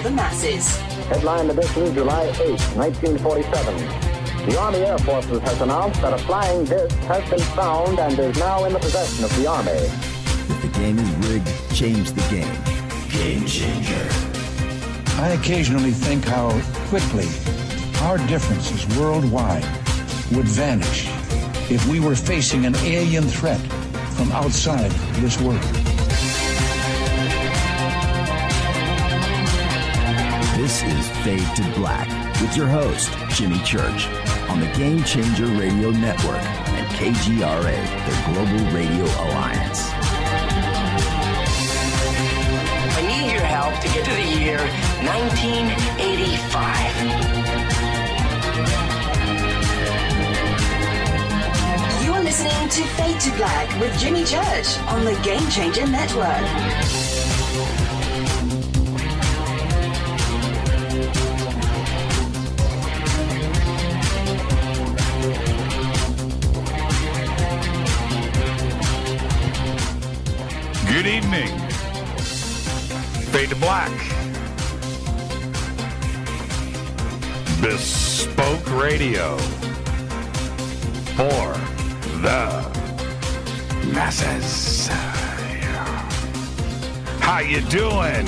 radio for the masses. Headline edition, July 8, 1947. The Army Air Forces has announced that a flying disc has been found and is now in the possession of the Army. If the game is rigged, change the game. Game changer. I occasionally think how quickly our differences worldwide would vanish if we were facing an alien threat from outside this world. This is Fade to Black with your host, Jimmy Church, on the Game Changer Radio Network and KGRA, the Global Radio Alliance. I need your help to get to the year 1985. You're listening to Fade to Black with Jimmy Church on the Game Changer Network. Bespoke Radio. For the masses. How you doing?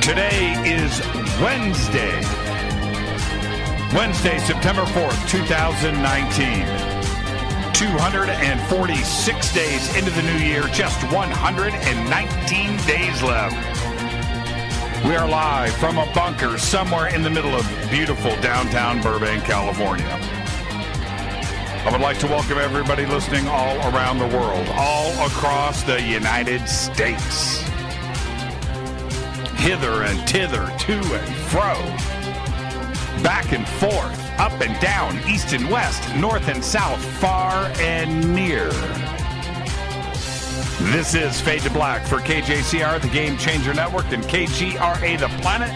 Today is Wednesday. Wednesday, September 4th, 2019. 246 days into the new year, just 119 days left. We are live from a bunker somewhere in the middle of beautiful downtown Burbank, California. I would like to welcome everybody listening all around the world, all across the United States. Hither and thither, to and fro back and forth, up and down, east and west, north and south, far and near. This is Fade to Black for KJCR, the Game Changer Network, and KGRA, the Planet.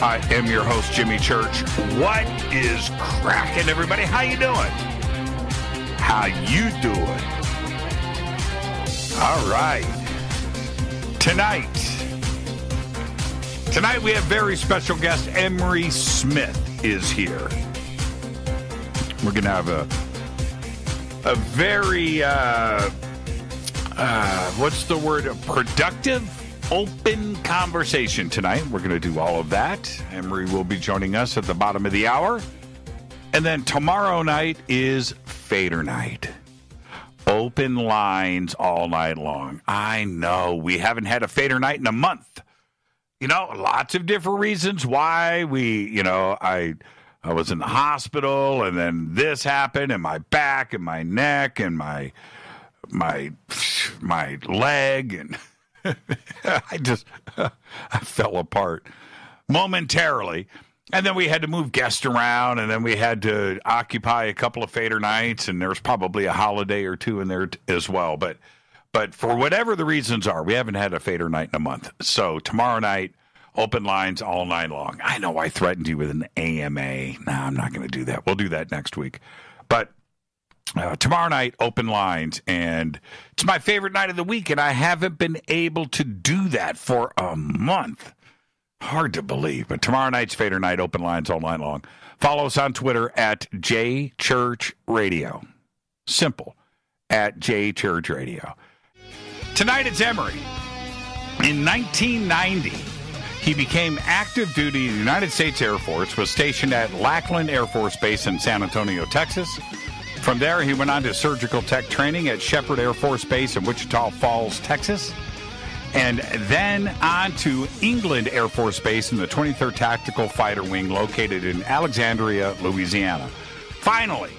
I am your host, Jimmy Church. What is cracking, everybody? How you doing? How you doing? All right. Tonight, Tonight we have very special guest Emery Smith is here. We're gonna have a a very uh, uh, what's the word? Productive, open conversation tonight. We're gonna do all of that. Emery will be joining us at the bottom of the hour, and then tomorrow night is Fader night. Open lines all night long. I know we haven't had a Fader night in a month you know, lots of different reasons why we, you know, I I was in the hospital and then this happened and my back and my neck and my my my leg and I just I fell apart momentarily. And then we had to move guests around and then we had to occupy a couple of fader nights and there's probably a holiday or two in there t- as well, but but for whatever the reasons are, we haven't had a fader night in a month. So tomorrow night, open lines all night long. I know I threatened you with an AMA. No, I'm not going to do that. We'll do that next week. But uh, tomorrow night, open lines, and it's my favorite night of the week, and I haven't been able to do that for a month. Hard to believe, but tomorrow night's Fader Night, open lines all night long. Follow us on Twitter at J Church Radio. Simple, at J Church Radio. Tonight it's Emery. In 1990, he became active duty in the United States Air Force, was stationed at Lackland Air Force Base in San Antonio, Texas. From there, he went on to surgical tech training at Sheppard Air Force Base in Wichita Falls, Texas. And then on to England Air Force Base in the 23rd Tactical Fighter Wing located in Alexandria, Louisiana. Finally,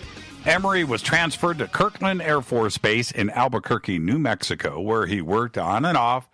Emery was transferred to Kirtland Air Force Base in Albuquerque, New Mexico, where he worked on and off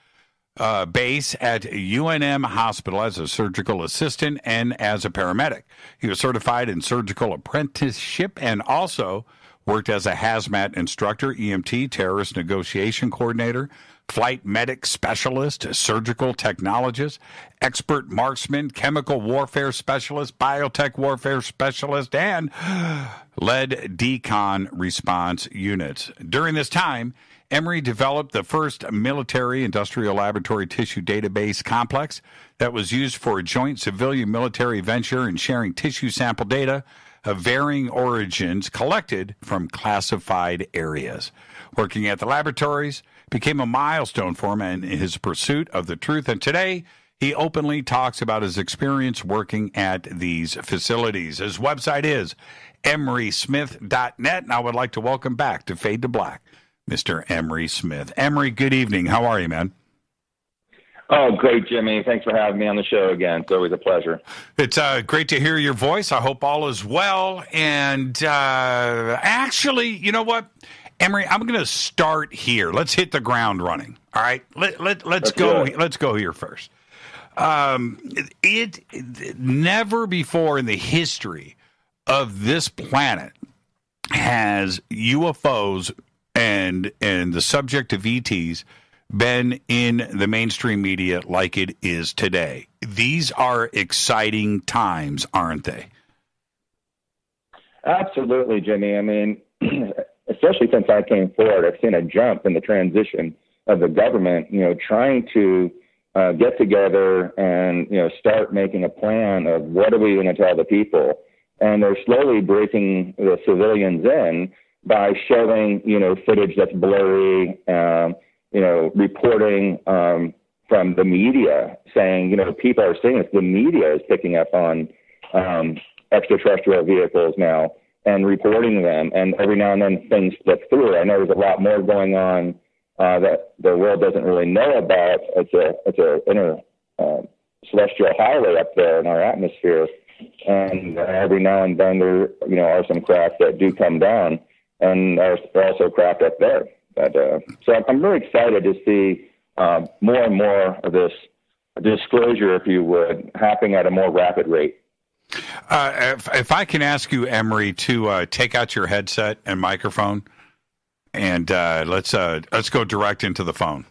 uh, base at UNM Hospital as a surgical assistant and as a paramedic. He was certified in surgical apprenticeship and also worked as a hazmat instructor, EMT, terrorist negotiation coordinator, flight medic specialist, surgical technologist, expert marksman, chemical warfare specialist, biotech warfare specialist, and led decon response units. During this time, Emery developed the first military industrial laboratory tissue database complex that was used for a joint civilian military venture in sharing tissue sample data of varying origins collected from classified areas. Working at the laboratories became a milestone for him in his pursuit of the truth. And today, he openly talks about his experience working at these facilities. His website is emerysmith.net. And I would like to welcome back to Fade to Black, Mr. Emery Smith. Emery, good evening. How are you, man? Oh, great, Jimmy. Thanks for having me on the show again. It's always a pleasure. It's uh, great to hear your voice. I hope all is well. And uh, actually, you know what? Emery, I'm going to start here. Let's hit the ground running. All right, let, let, let's, let's go. Let's go here first. Um, it, it never before in the history of this planet has UFOs and and the subject of ETs been in the mainstream media like it is today. These are exciting times, aren't they? Absolutely, Jimmy. I mean, especially since I came forward, I've seen a jump in the transition of the government, you know, trying to uh, get together and, you know, start making a plan of what are we going to tell the people. And they're slowly breaking the civilians in by showing, you know, footage that's blurry, um, you know, reporting um, from the media saying, you know, people are seeing this. The media is picking up on um, extraterrestrial vehicles now and reporting them. And every now and then things slip through. I know there's a lot more going on uh, that the world doesn't really know about. It's a it's a inner uh, celestial highway up there in our atmosphere, and every now and then there you know are some craft that do come down, and there's also craft up there. But uh, so I'm really excited to see uh, more and more of this disclosure, if you would, happening at a more rapid rate. Uh, if, if, I can ask you, Emery, to uh, take out your headset and microphone, and uh, let's uh, let's go direct into the phone.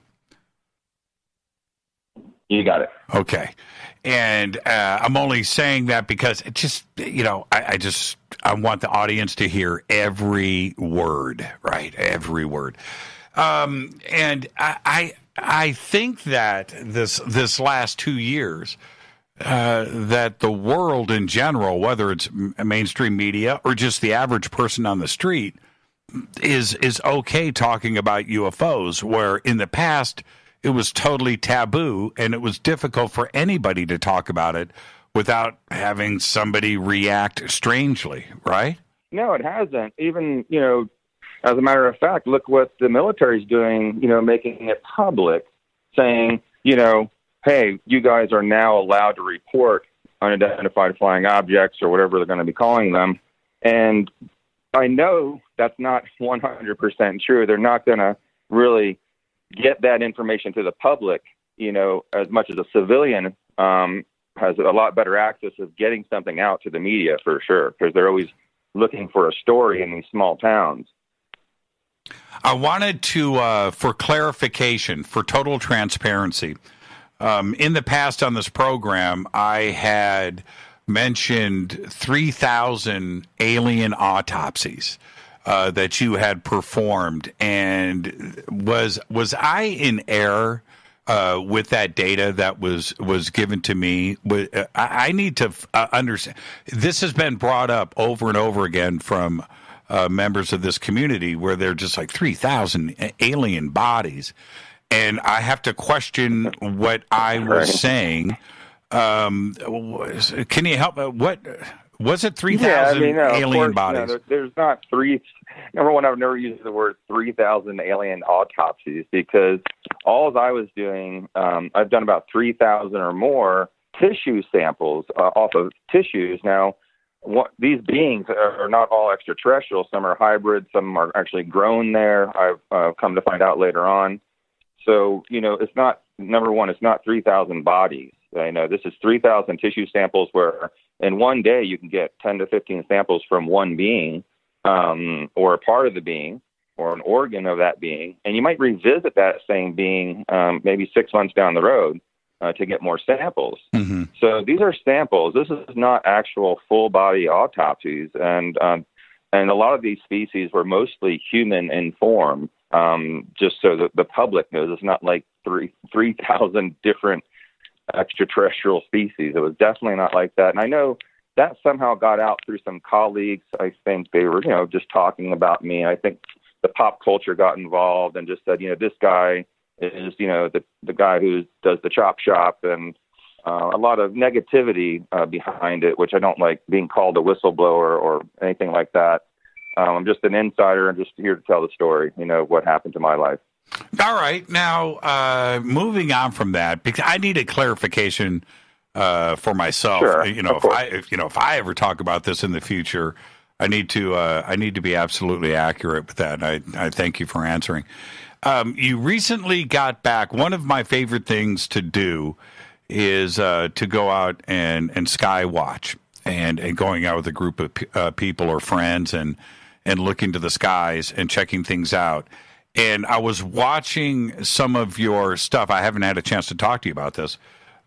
You got it. Okay, and uh, I'm only saying that because it just you know I, I just I want the audience to hear every word, right? Every word. Um, and I, I I think that this this last two years uh, that the world in general, whether it's mainstream media or just the average person on the street, is is okay talking about UFOs. Where in the past it was totally taboo and it was difficult for anybody to talk about it without having somebody react strangely, right? No, it hasn't. Even you know, as a matter of fact, look what the military's doing. You know, making it public, saying you know hey, you guys are now allowed to report unidentified flying objects or whatever they're going to be calling them. And I know that's not 100% true. They're not going to really get that information to the public, you know, as much as a civilian um, has a lot better access of getting something out to the media for sure, because they're always looking for a story in these small towns. I wanted to, uh, for clarification, for total transparency, um, in the past on this program, I had mentioned 3,000 alien autopsies. Uh, that you had performed, and was was I in error uh, with that data that was was given to me? Uh, I, I need to uh, understand. This has been brought up over and over again from uh, members of this community, where they're just like three thousand alien bodies and I have to question what I was saying. Um, can you help? me? What was it? Three thousand yeah, I mean, no, alien course, bodies. there, there's not three. Number one, I've never used the word three thousand alien autopsies because all I was doing, um, I've done about three thousand or more tissue samples uh, off of tissues. Now, what, these beings are, are not all extraterrestrial. Some are hybrid. Some are actually grown there. I've uh, come to find out later on. So, you know, it's not number one, it's not 3,000 bodies. I know this is 3,000 tissue samples where in one day you can get 10 to 15 samples from one being. um, or a part of the being or an organ of that being, and you might revisit that same being um, maybe six months down the road uh, to get more samples. Mm-hmm. So these are samples. This is not actual full body autopsies, and um, and a lot of these species were mostly human in form. Um, just so that the public knows, it's not like three three thousand different extraterrestrial species. It was definitely not like that. And I know that somehow got out through some colleagues. I think they were, you know, just talking about me. I think the pop culture got involved and just said, you know, this guy is, you know, the the guy who does the chop shop and uh, a lot of negativity uh, behind it, which I don't like being called a whistleblower or anything like that. Um, I'm just an insider and just here to tell the story, you know, what happened to my life. All right. Now, uh, moving on from that, because I need a clarification uh, for myself. Sure, you know, if course. I, if, you know, if I ever talk about this in the future, I need to, uh, I need to be absolutely accurate with that. I, I thank you for answering. Um, you recently got back. One of my favorite things to do is uh, to go out and and sky watch and and going out with a group of p- uh, people or friends and and looking to the skies and checking things out. And I was watching some of your stuff. I haven't had a chance to talk to you about this.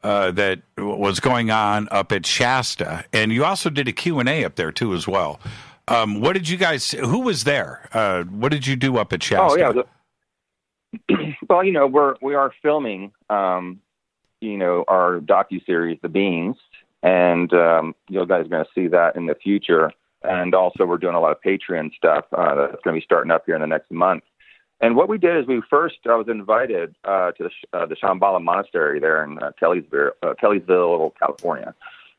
Uh, that was going on up at Shasta, and you also did a Q and A up there too, as well. Um, what did you guys? Who was there? Uh, what did you do up at Shasta? Oh yeah. The, well, you know, we're we are filming, um, you know, our docu series, The Beings, and um, you guys are going to see that in the future. And also, we're doing a lot of Patreon stuff uh, that's going to be starting up here in the next month. And what we did is we first I was invited uh, to the, uh, the Shambhala Monastery there in uh, Kelseyville, uh, Kelseyville, California,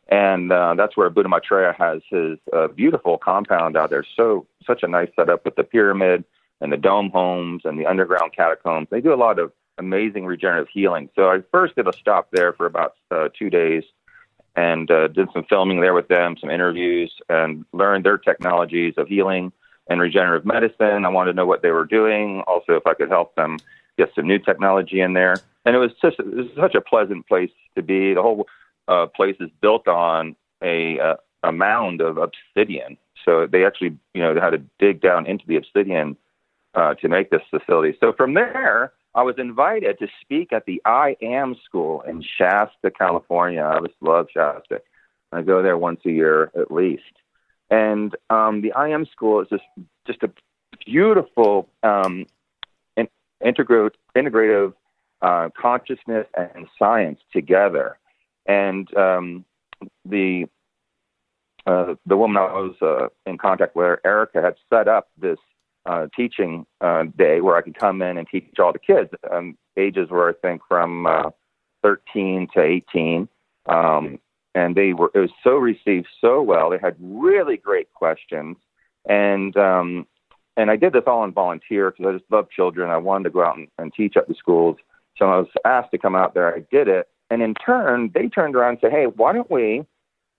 and uh, that's where Buddha Maitreya has his uh, beautiful compound out there. So such a nice setup with the pyramid and the dome homes and the underground catacombs. They do a lot of amazing regenerative healing. So I first did a stop there for about uh, two days and uh, did some filming there with them, some interviews, and learned their technologies of healing and regenerative medicine. I wanted to know what they were doing, also if I could help them get some new technology in there. And it was just it was such a pleasant place to be. The whole uh, place is built on a uh, a mound of obsidian, so they actually you know had to dig down into the obsidian uh, to make this facility. So from there, I was invited to speak at the I Am School in Shasta, California. I just love Shasta. I go there once a year at least. And um, the IM School is just just a beautiful um, in, integra- integrative uh, consciousness and science together. And um, the uh, the woman I was uh, in contact with, Erica, had set up this uh, teaching uh, day where I could come in and teach all the kids. Um, ages were, I think, from uh, 13 to 18. Um, and they were, it was so received so well. They had really great questions. And, um, and I did this all on volunteer because I just love children. I wanted to go out and, and teach at the schools. So I was asked to come out there. I did it. And in turn, they turned around and said, hey, why don't we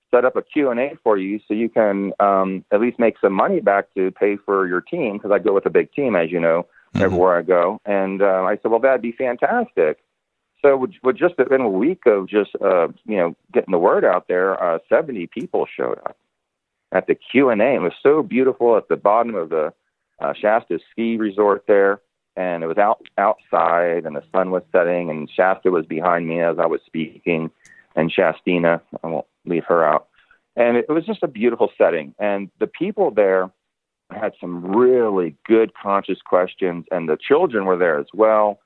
set up a Q&A for you so you can um, at least make some money back to pay for your team because I go with a big team, as you know, Mhm. everywhere I go. And uh, I said, well, that'd be fantastic. So with, just within a week of just uh, you know getting the word out there, uh, 70 people showed up at the Q and A. It was so beautiful at the bottom of the uh, Shasta ski resort there, and it was out outside, and the sun was setting, and Shasta was behind me as I was speaking, and Shastina, I won't leave her out, and it was just a beautiful setting, and the people there had some really good conscious questions, and the children were there as well.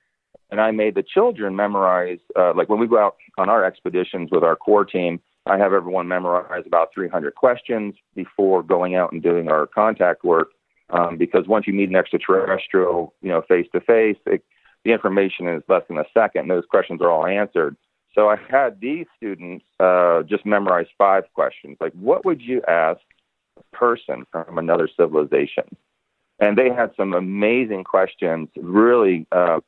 And I made the children memorize, uh, like when we go out on our expeditions with our core team, I have everyone memorize about 300 questions before going out and doing our contact work. Um, because once you meet an extraterrestrial, you know, face to face, the information is less than a second. And those questions are all answered. So I had these students uh, just memorize five questions, like what would you ask a person from another civilization? And they had some amazing questions, really, uh,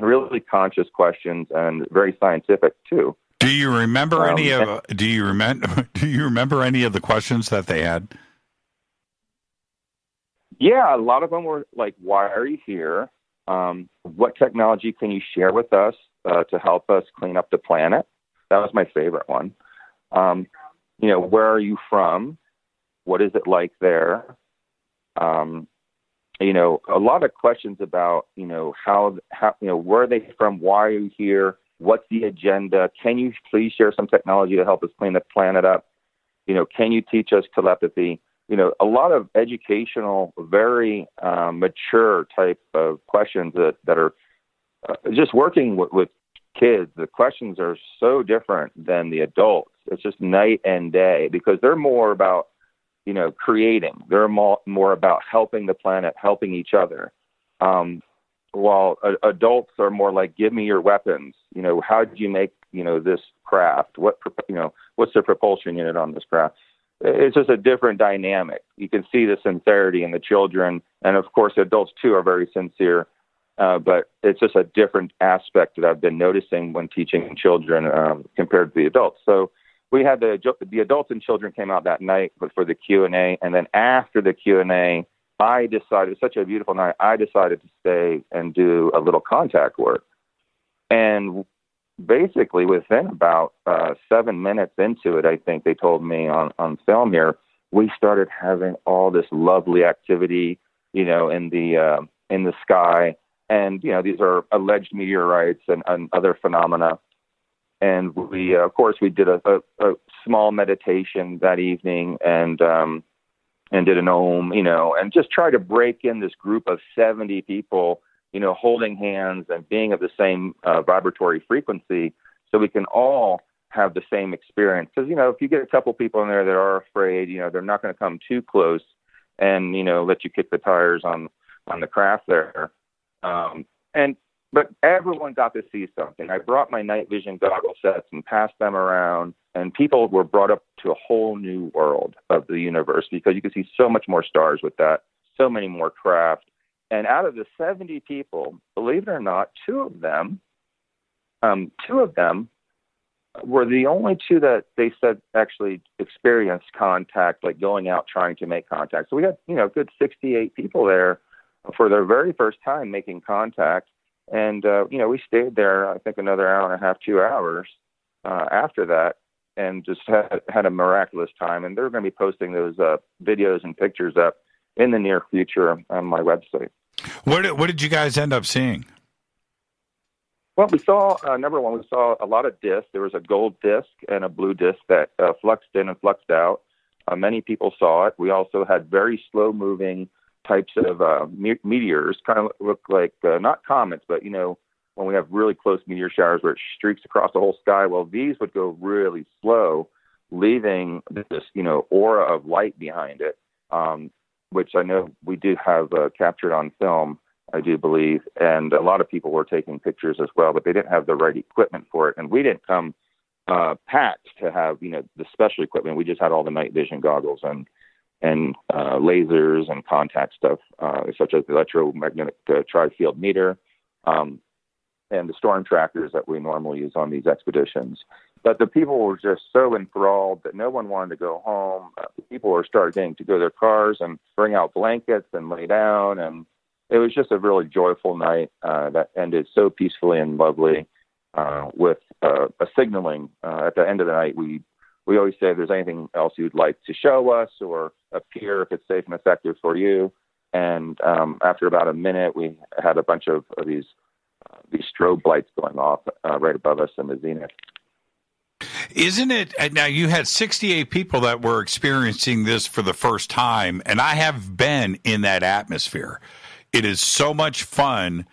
really conscious questions, and very scientific too. Do you remember Um, any of? Do you remember? Do you remember any of the questions that they had? Yeah, a lot of them were like, "Why are you here? Um, what technology can you share with us uh, to help us clean up the planet?" That was my favorite one. Um, you know, where are you from? What is it like there? Um, you know, a lot of questions about, you know, how, how, you know, where are they from? Why are you here? What's the agenda? Can you please share some technology to help us clean the planet up? You know, can you teach us telepathy? You know, a lot of educational, very um, mature type of questions that, that are uh, just working with, with kids. The questions are so different than the adults. It's just night and day because they're more about you know, creating. They're more, more about helping the planet, helping each other. Um, while uh, adults are more like, give me your weapons. You know, how did you make, you know, this craft? What, you know, what's the propulsion unit on this craft? It's just a different dynamic. You can see the sincerity in the children, and of course, adults too are very sincere. Uh, but it's just a different aspect that I've been noticing when teaching children um, compared to the adults. So we had the the adults and children came out that night for the Q and A, and then after the Q and A, I decided it was such a beautiful night. I decided to stay and do a little contact work, and basically within about uh, seven minutes into it, I think they told me on on film here, we started having all this lovely activity, you know, in the uh, in the sky, and you know these are alleged meteorites and, and other phenomena and we, uh, of course, we did a, a, a, small meditation that evening, and um, and did an om, you know, and just try to break in this group of 70 people, you know, holding hands and being of the same uh, vibratory frequency, so we can all have the same experience. Because you know, if you get a couple people in there that are afraid, you know, they're not going to come too close, and you know, let you kick the tires on on the craft there. Um, and but everyone got to see something. I brought my night vision goggle sets and passed them around, and people were brought up to a whole new world of the universe because you could see so much more stars with that, so many more craft. And out of the 70 people, believe it or not, two of them, um, two of them were the only two that they said actually experienced contact, like going out trying to make contact. So we had, you know, good 68 people there for their very first time making contact and uh, you know, we stayed there. I think another hour and a half, two hours uh, after that, and just had had a miraculous time. And they're going to be posting those uh, videos and pictures up in the near future on my website. What did, what did you guys end up seeing? Well, we saw uh, number one, we saw a lot of discs. There was a gold disc and a blue disc that uh, fluxed in and fluxed out. Uh, many people saw it. We also had very slow moving types of uh, me- meteors, kind of look like uh, not comets, but you know when we have really close meteor showers where it streaks across the whole sky. Well, these would go really slow, leaving this you know aura of light behind it, um, which I know we do have uh, captured on film. I do believe, and a lot of people were taking pictures as well, but they didn't have the right equipment for it, and we didn't come uh, packed to have you know the special equipment. We just had all the night vision goggles and and uh, lasers and contact stuff, uh, such as the electromagnetic uh, tri-field meter um, and the storm trackers that we normally use on these expeditions. But the people were just so enthralled that no one wanted to go home. Uh, people were starting to go to their cars and bring out blankets and lay down, and it was just a really joyful night uh, that ended so peacefully and lovely. Uh, with a signaling at the end of the night, we we always say if there's anything else you'd like to show us or appear if it's safe and effective for you. And um, after about a minute, we had a bunch of, of these uh, these strobe lights going off uh, right above us in the zenith. Isn't it uh, now? You had 68 people that were experiencing this for the first time, and I have been in that atmosphere. It is so much fun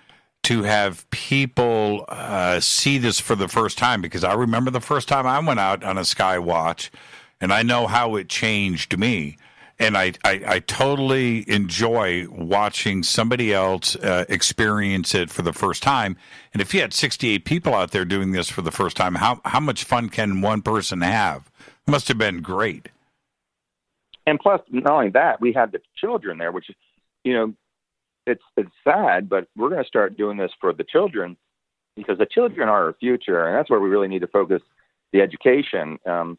to have people uh, see this for the first time because I remember the first time I went out on a sky watch and I know how it changed me. And I, I, I totally enjoy watching somebody else uh, experience it for the first time. And if you had 68 people out there doing this for the first time, how, how much fun can one person have? It must have been great. And plus, not only that, we had the children there, which, you know, it's it's sad, but we're going to start doing this for the children because the children are our future, and that's where we really need to focus the education. Um,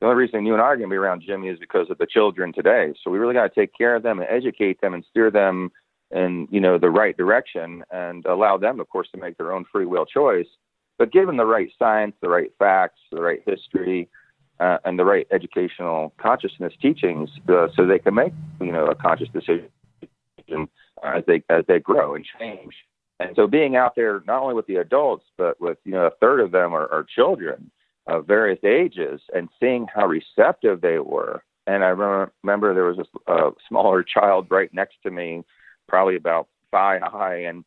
the only reason you and I are going to be around Jimmy is because of the children today. So we really got to take care of them and educate them and steer them in you know the right direction and allow them, of course, to make their own free will choice. But given the right science, the right facts, the right history, uh, and the right educational consciousness teachings, uh, so they can make you know a conscious decision as they as they grow and change. And so being out there not only with the adults, but with you know a third of them are, are children of various ages, and seeing how receptive they were. And I remember there was a, a smaller child right next to me, probably about thigh high, and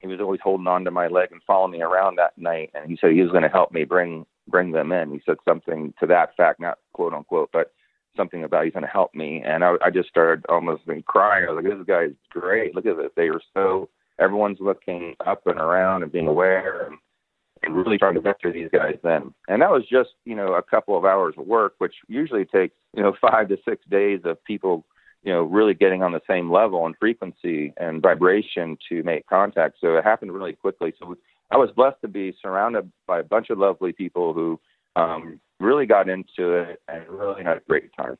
he was always holding on to my leg and following me around that night. And he said he was going to help me bring bring them in. He said something to that fact, not quote unquote, but something about he's going to help me. And I, I just started almost crying. I was like, this guy's great. Look at this. They are so everyone's looking up and around and being aware and, and really trying to vector these guys then. And that was just, you know, a couple of hours of work, which usually takes, you know, five to six days of people, you know, really getting on the same level and frequency and vibration to make contact. So it happened really quickly. So I was blessed to be surrounded by a bunch of lovely people who um, really got into it and really had a great time.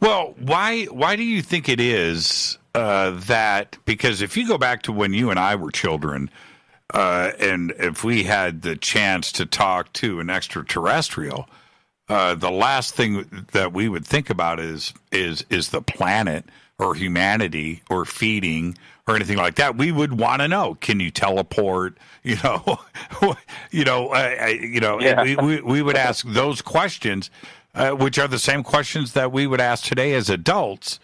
Well, why why do you think it is uh, that because if you go back to when you and I were children, uh, and if we had the chance to talk to an extraterrestrial, uh, the last thing that we would think about is is is the planet or humanity or feeding or anything like that. We would want to know: Can you teleport? You know, you know, uh, you know. Yeah. We, we, we would ask those questions, uh, which are the same questions that we would ask today as adults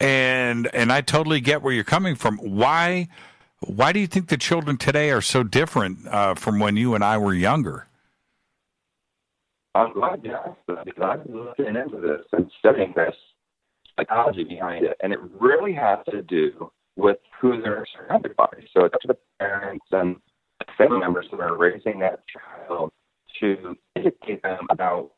and and I totally get where you're coming from. Why why do you think the children today are so different uh, from when you and I were younger? I'm glad you asked that because I've been looking into this and studying this psychology behind it, and it really has to do with who they're surrounded by. So it's up to the parents and family members who are raising that child to educate them about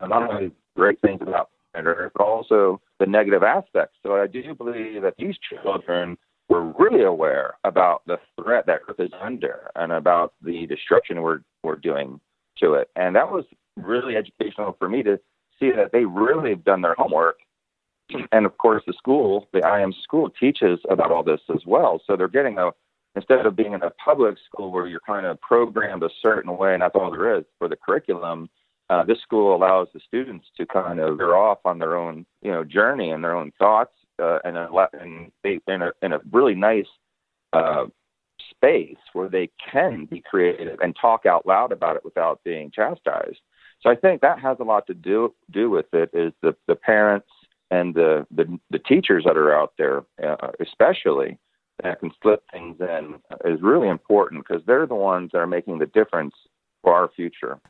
not only great things about earth, but also the negative aspects. So I do believe that these children were really aware about the threat that Earth is under and about the destruction we're we're doing to it. And that was really educational for me to see that they really have done their homework. And of course, the school, the IM school, teaches about all this as well. So they're getting a instead of being in a public school where you're kind of programmed a certain way and that's all there is for the curriculum uh, this school allows the students to kind of veer off on their own, you know, journey and their own thoughts, uh, and, a, and they in a in a really nice uh, space where they can be creative and talk out loud about it without being chastised. So I think that has a lot to do do with it. Is the the parents and the the, the teachers that are out there, uh, especially that can slip things in, is really important because they're the ones that are making the difference for our future.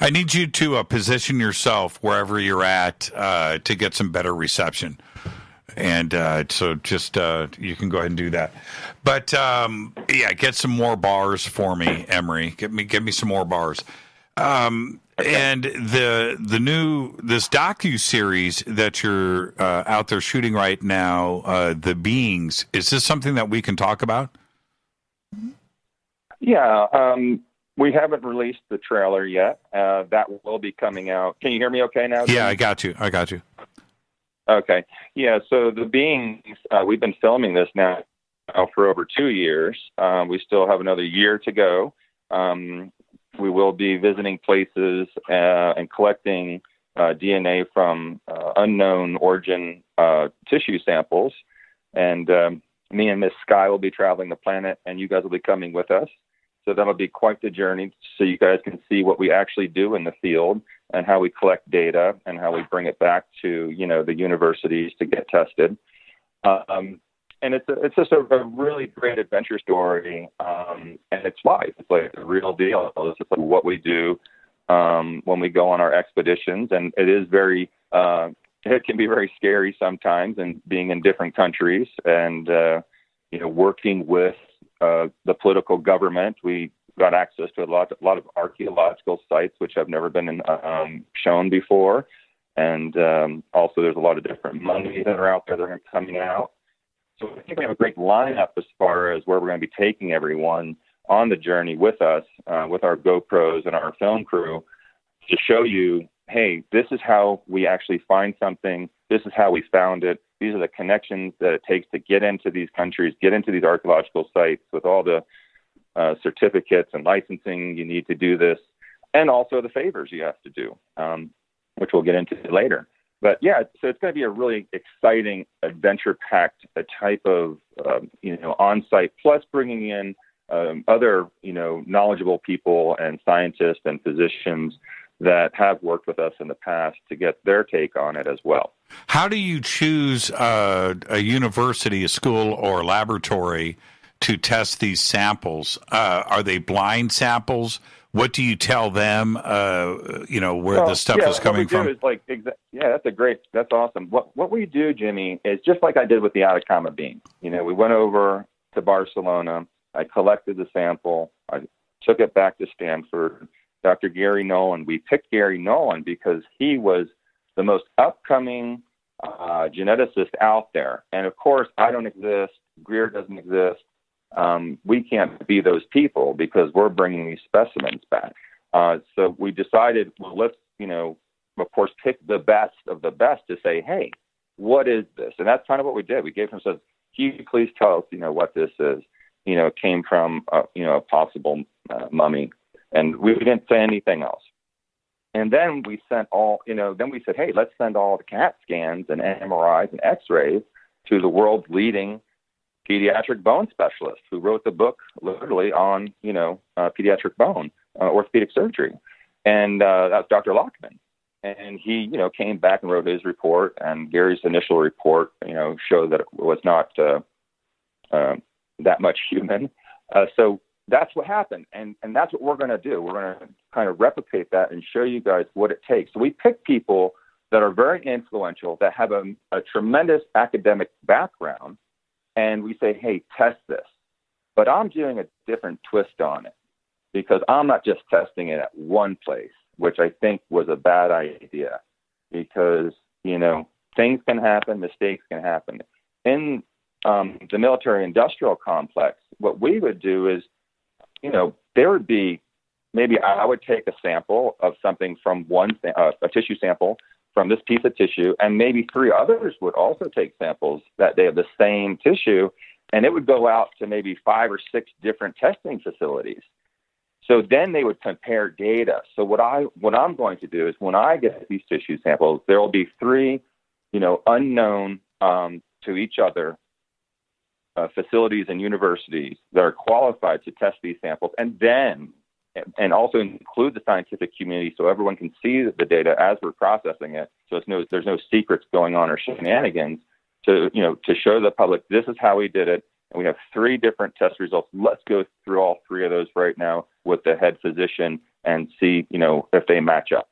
I need you to uh, position yourself wherever you're at uh, to get some better reception. And uh, so just uh, you can go ahead and do that. But um, yeah, get some more bars for me, Emery. Get me give me some more bars. Um, and the the new this docu series that you're uh, out there shooting right now, uh, the beings. Is this something that we can talk about? Yeah, um, we haven't released the trailer yet. Uh, that will be coming out. Can you hear me okay now? Yeah, I got you. I got you. Okay. Yeah, so the beings, uh, we've been filming this now for over two years. Um, we still have another year to go. Um, we will be visiting places uh, and collecting uh, DNA from uh, unknown origin uh, tissue samples. And um, me and Miss Sky will be traveling the planet, and you guys will be coming with us. So that'll be quite the journey so you guys can see what we actually do in the field and how we collect data and how we bring it back to, you know, the universities to get tested. Um, and it's a, it's just a, a really great adventure story, um, and it's life. It's like a real deal. It's just like what we do um, when we go on our expeditions, and it is very uh, it can be very scary sometimes, and being in different countries and uh, you know working with uh, the political government. We got access to a lot, a lot of archaeological sites which have never been um, shown before, and um, also there's a lot of different mummies that are out there that are coming out. So I think we have a great lineup as far as where we're going to be taking everyone on the journey with us, uh, with our GoPros and our film crew, to show you, hey, this is how we actually find something. This is how we found it. These are the connections that it takes to get into these countries, get into these archaeological sites with all the uh, certificates and licensing you need to do this, and also the favors you have to do, um, which we'll get into later. But yeah, so it's going to be a really exciting, adventure-packed uh, type of um, you know on-site. Plus, bringing in um, other you know knowledgeable people and scientists and physicians that have worked with us in the past to get their take on it as well. How do you choose uh, a university, a school, or a laboratory to test these samples? Uh, are they blind samples? What do you tell them? Uh, you know where well, the stuff yeah, is coming from. Is like, exa- yeah, that's a great, that's awesome. What what we do, Jimmy, is just like I did with the Atacama bean. You know, we went over to Barcelona. I collected the sample. I took it back to Stanford. Dr. Gary Nolan. We picked Gary Nolan because he was the most upcoming uh, geneticist out there. And of course, I don't exist. Greer doesn't exist um, we can't be those people because we're bringing these specimens back. Uh, so we decided, well, let's, you know, of course, pick the best of the best to say, hey, what is this? And that's kind of what we did. We gave him says, can you please tell us, you know, what this is? You know, it came from, uh, you know, a possible uh, mummy, and we didn't say anything else. And then we sent all, you know, then we said, hey, let's send all the CAT scans and MRIs and X-rays to the world's leading pediatric bone specialist who wrote the book literally on, you know, uh, pediatric bone, uh, orthopedic surgery. And uh, that's Dr. Lachman. And he, you know, came back and wrote his report. And Gary's initial report, you know, showed that it was not uh, uh, that much human. Uh, so that's what happened. And, and that's what we're going to do. We're going to kind of replicate that and show you guys what it takes. So we pick people that are very influential, that have a, a tremendous academic background, and we say, hey, test this. But I'm doing a different twist on it because I'm not just testing it at one place, which I think was a bad idea because, you know, things can happen, mistakes can happen. In um, the military industrial complex, what we would do is, you know, there would be maybe I would take a sample of something from one, uh, a tissue sample from this piece of tissue, and maybe three others would also take samples that day of the same tissue, and it would go out to maybe five or six different testing facilities. So then they would compare data. So what I what I'm going to do is when I get these tissue samples, there will be three, you know, unknown um, to each other uh, facilities and universities that are qualified to test these samples, and then and also include the scientific community so everyone can see the data as we're processing it. So it's no, there's no secrets going on or shenanigans to you know to show the public this is how we did it. And we have three different test results. Let's go through all three of those right now with the head physician and see you know if they match up.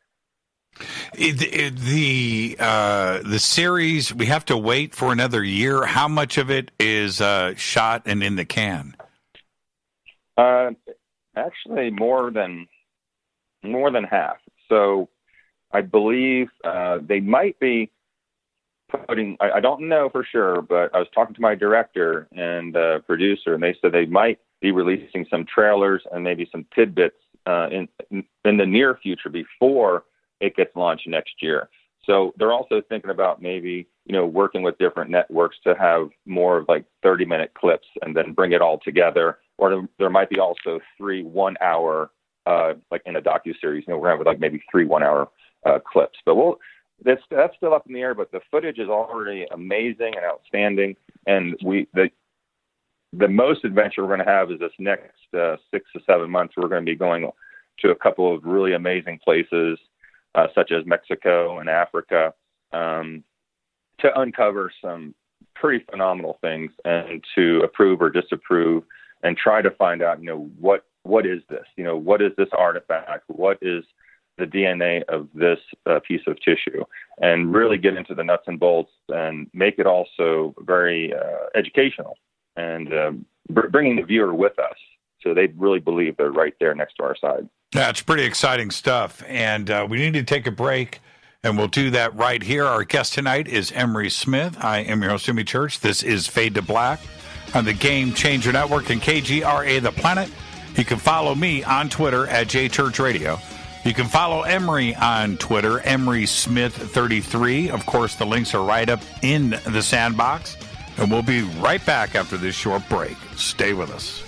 The uh, the series we have to wait for another year. How much of it is uh, shot and in the can? Uh, actually more than more than half. So I believe uh, they might be putting. I, I, don't know for sure, but I was talking to my director and uh, producer, and they said they might be releasing some trailers and maybe some tidbits uh, in in the near future before it gets launched next year. So they're also thinking about maybe you know working with different networks to have more of like 30 minute clips and then bring it all together or there might be also three one hour uh, like in a docu series. You know, we're having like maybe three one hour uh, clips, but we'll that's that's still up in the air. But the footage is already amazing and outstanding, and we the the most adventure we're going to have is this next uh, six to seven months. We're going to be going to a couple of really amazing places, uh, such as Mexico and Africa, um, to uncover some pretty phenomenal things and to approve or disapprove and try to find out, you know, what what is this? You know, what is this artifact? What is the DNA of this uh, piece of tissue? And really get into the nuts and bolts and make it also very uh, educational and um, br- bringing the viewer with us so they really believe they're right there next to our side. That's pretty exciting stuff. And uh, we need to take a break. And we'll do that right here. Our guest tonight is Emery Smith. I am your host, Jimmy Church. This is Fade to Black on the Game Changer Network and KGRA The Planet. You can follow me on Twitter at JChurchRadio. You can follow Emery on Twitter, Emery Smith 33. Of course, the links are right up in the sandbox. And we'll be right back after this short break. Stay with us.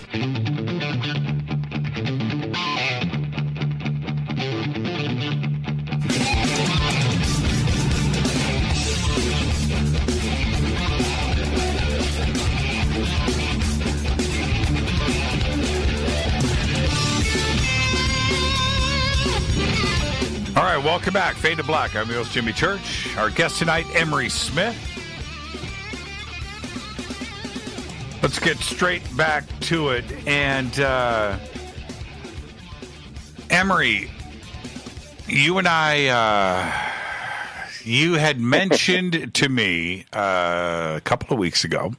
Welcome back. Fade to Black. I'm your host, Jimmy Church. Our guest tonight, Emery Smith. Let's get straight back to it. And uh, Emery, you and I, uh, you had mentioned to me uh, a couple of weeks ago,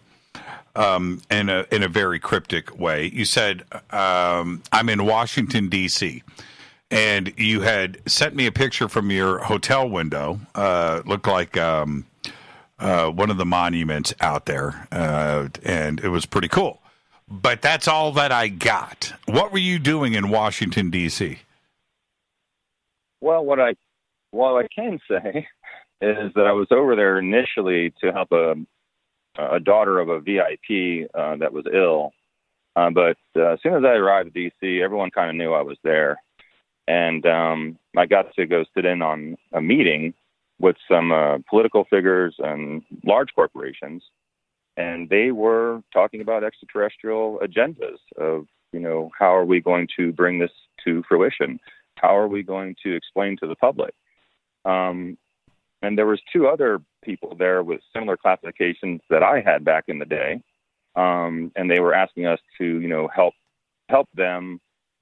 um, in a in a very cryptic way. You said, um, "I'm in Washington D.C." and you had sent me a picture from your hotel window. Uh, looked like um, uh, one of the monuments out there, uh, and it was pretty cool. But that's all that I got. What were you doing in Washington D.C.? Well, what I what I can say is that I was over there initially to help a a daughter of a VIP uh, that was ill. Uh, but uh, as soon as I arrived at DC, everyone kind of knew I was there and um, I got to go sit in on a meeting with some uh, political figures and large corporations, and they were talking about extraterrestrial agendas of you know how are we going to bring this to fruition? How are we going to explain to the public? Um, and there was two other people there with similar classifications that I had back in the day, um, and they were asking us to you know help help them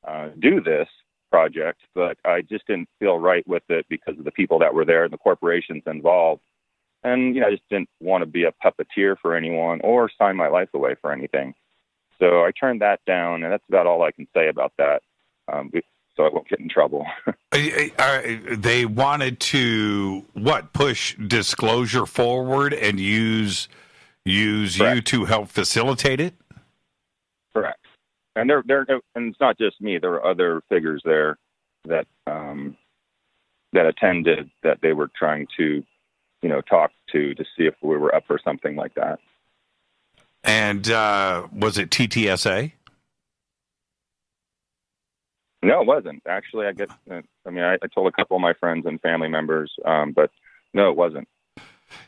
uh, do this project, but I just didn't feel right with it because of the people that were there and the corporations involved. And you know, I just didn't want to be a puppeteer for anyone or sign my life away for anything. So I turned that down, and that's about all I can say about that. Um, so I won't get in trouble. they wanted to what push disclosure forward and use use Correct. you to help facilitate it. Correct and there, there, and it's not just me. There were other figures there that um, that attended that they were trying to, you know, talk to to see if we were up for something like that. And uh, was it TTSA? No, it wasn't. Actually, I get. I mean, I, I told a couple of my friends and family members, um, but no, it wasn't.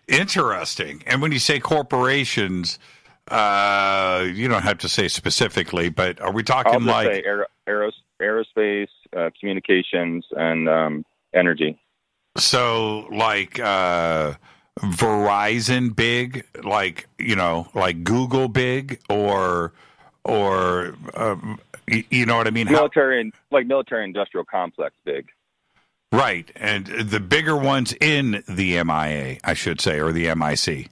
Interesting. And when you say corporations, uh, you don't have to say specifically, but are we talking like aer- aeros- aerospace, uh, communications, and um, energy? So, like uh, Verizon big, like you know, like Google big, or or um, you know what I mean? Military and like military industrial complex big. Right, and the bigger ones in the MIA, I should say, or the MIC.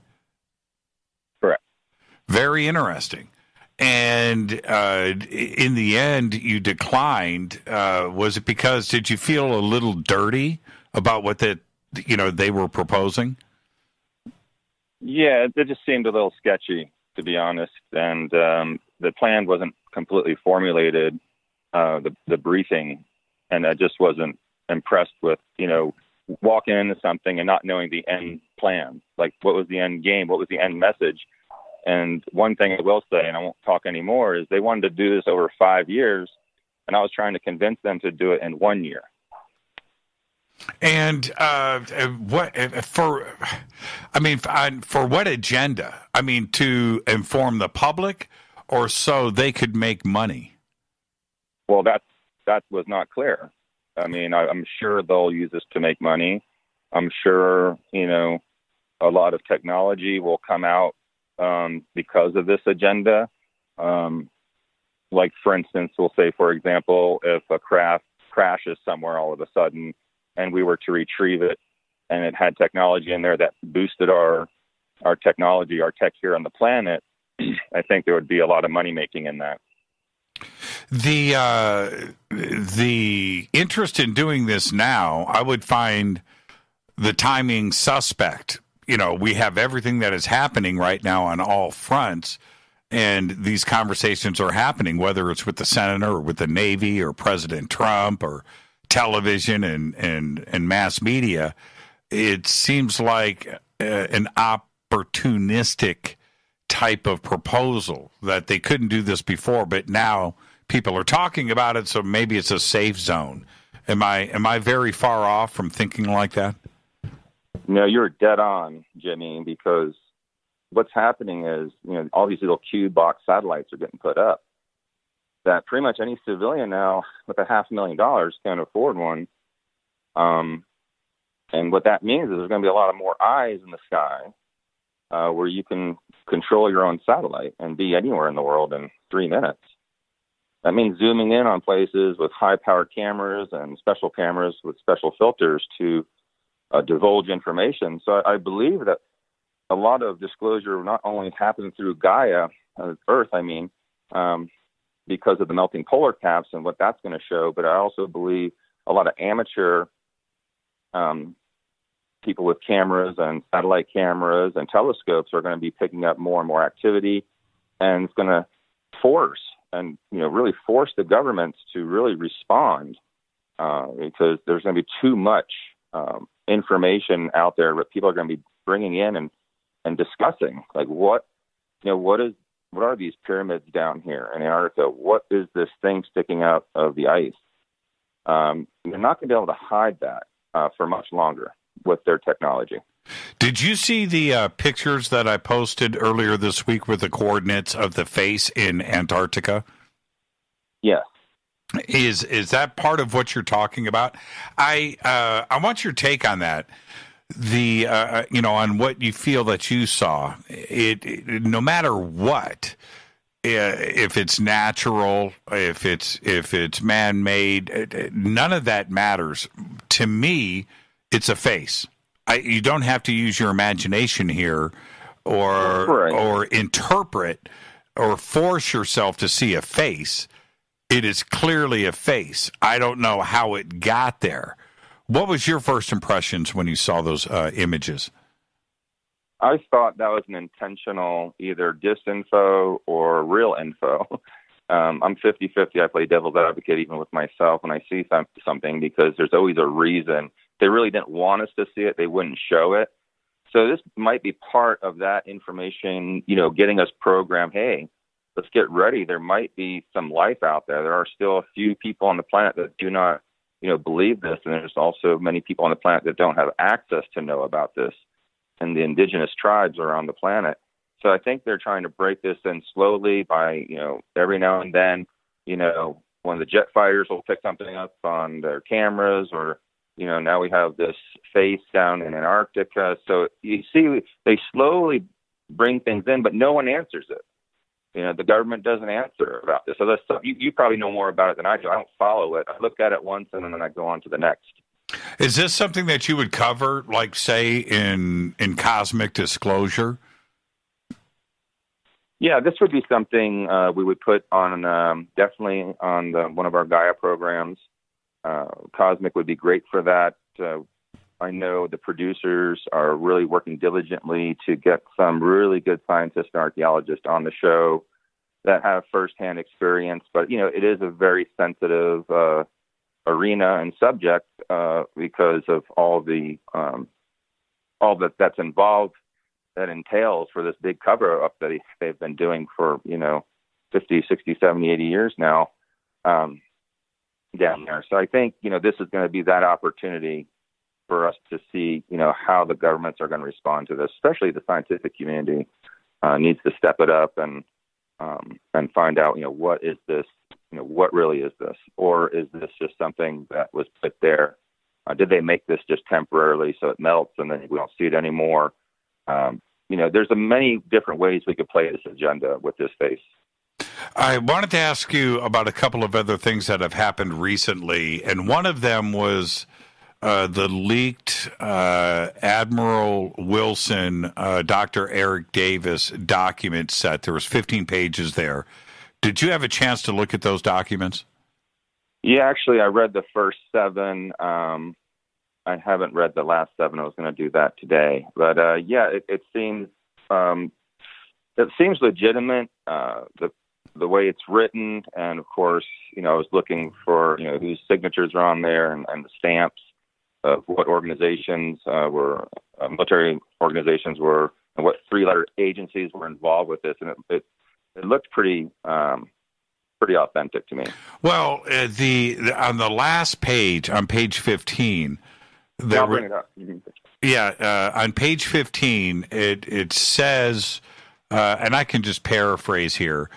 Very interesting. And uh, in the end, you declined. Uh, was it because did you feel a little dirty about what that you know they were proposing? Yeah, it just seemed a little sketchy, to be honest. And um, the plan wasn't completely formulated. Uh, the the briefing, and I just wasn't impressed with you know walking into something and not knowing the end plan. Like, what was the end game? What was the end message? And one thing I will say, and I won't talk anymore, is they wanted to do this over five years, and I was trying to convince them to do it in one year. And uh, what for? I mean, for what agenda? I mean, to inform the public, or so they could make money. Well, that that was not clear. I mean, I, I'm sure they'll use this to make money. I'm sure you know a lot of technology will come out um, because of this agenda. Um, like, for instance, we'll say, for example, if a craft crashes somewhere all of a sudden and we were to retrieve it and it had technology in there that boosted our our technology, our tech here on the planet, I think there would be a lot of money making in that. The uh, the interest in doing this now, I would find the timing suspect you know, we have everything that is happening right now on all fronts. And these conversations are happening, whether it's with the senator or with the Navy or President Trump or television and, and, and mass media. It seems like an opportunistic type of proposal that they couldn't do this before, but now people are talking about it, so maybe it's a safe zone. Am I am I very far off from thinking like that? No, you're dead on, Jimmy, because what's happening is, you know, all these little cube box satellites are getting put up. That pretty much any civilian now with a half million dollars can afford one. Um, and what that means is there's going to be a lot of more eyes in the sky uh, where you can control your own satellite and be anywhere in the world in three minutes. That means zooming in on places with high powered cameras and special cameras with special filters to uh, divulge information. So I, I, believe that a lot of disclosure not only happens through Gaia, uh, Earth, I mean, um, because of the melting polar caps and what that's going to show, but I also believe a lot of amateur um, people with cameras and satellite cameras and telescopes are going to be picking up more and more activity, and it's going to force and you know really force the governments to really respond uh, because there's going to be too much um, information out there that people are going to be bringing in and and discussing like what you know what is what are these pyramids down here in Antarctica? What is this thing sticking out of the ice? Um, you're not going to be able to hide that uh, for much longer with their technology. Did you see the uh, pictures that I posted earlier this week with the coordinates of the face in Antarctica? Yes. Is is that part of what you're talking about? I uh, I want your take on that. The uh, you know on what you feel that you saw. It, it no matter what, if it's natural, if it's if it's man made, none of that matters to me it's a face. I, you don't have to use your imagination here or right. or interpret or force yourself to see a face. It is clearly a face. I don't know how it got there. What was your first impressions when you saw those uh, images? I thought that was an intentional either disinfo or real info. Um, I'm 50 50. I play devil's advocate even with myself when I see something because there's always a reason they really didn't want us to see it, they wouldn't show it. So this might be part of that information, you know, getting us programmed. Hey, let's get ready. There might be some life out there. There are still a few people on the planet that do not, you know, believe this, and there's also many people on the planet that don't have access to know about this, and the indigenous tribes around the planet. So I think they're trying to break this in slowly by, you know, every now and then, you know, one of the jet fighters will pick something up on their cameras or you know, now we have this face down in Antarctica. So you see, they slowly bring things in, but no one answers it. You know, the government doesn't answer about this. So that's you, you probably know more about it than I do. I don't follow it. I look at it once and then I go on to the next. Is this something that you would cover, like say in in cosmic disclosure? Yeah, this would be something uh, we would put on um, definitely on the, one of our Gaia programs. Uh, Cosmic would be great for that. Uh, I know the producers are really working diligently to get some really good scientists and archaeologists on the show that have firsthand experience. But you know, it is a very sensitive uh, arena and subject uh, because of all the um, all that that's involved that entails for this big cover up that they've been doing for you know 50, 60, 70, 80 years now. Um, down there. So I think you know this is going to be that opportunity for us to see you know how the governments are going to respond to this, especially the scientific community uh, needs to step it up and um, and find out you know what is this you know what really is this or is this just something that was put there? Uh, did they make this just temporarily so it melts and then we don't see it anymore? Um, you know, there's a many different ways we could play this agenda with this face. I wanted to ask you about a couple of other things that have happened recently, and one of them was uh, the leaked uh, Admiral Wilson, uh, Dr. Eric Davis document set. There was 15 pages there. Did you have a chance to look at those documents? Yeah, actually, I read the first seven. Um, I haven't read the last seven. I was going to do that today, but uh, yeah, it, it seems um, it seems legitimate. Uh, the the way it's written, and of course, you know, I was looking for you know whose signatures are on there and, and the stamps of what organizations uh, were uh, military organizations were and what three-letter agencies were involved with this, and it it, it looked pretty. Um, pretty authentic to me. Well, uh, the, the, on the last page, on page fifteen, there I'll bring it up. Yeah, uh, on page fifteen, it it says, uh, and I can just paraphrase here.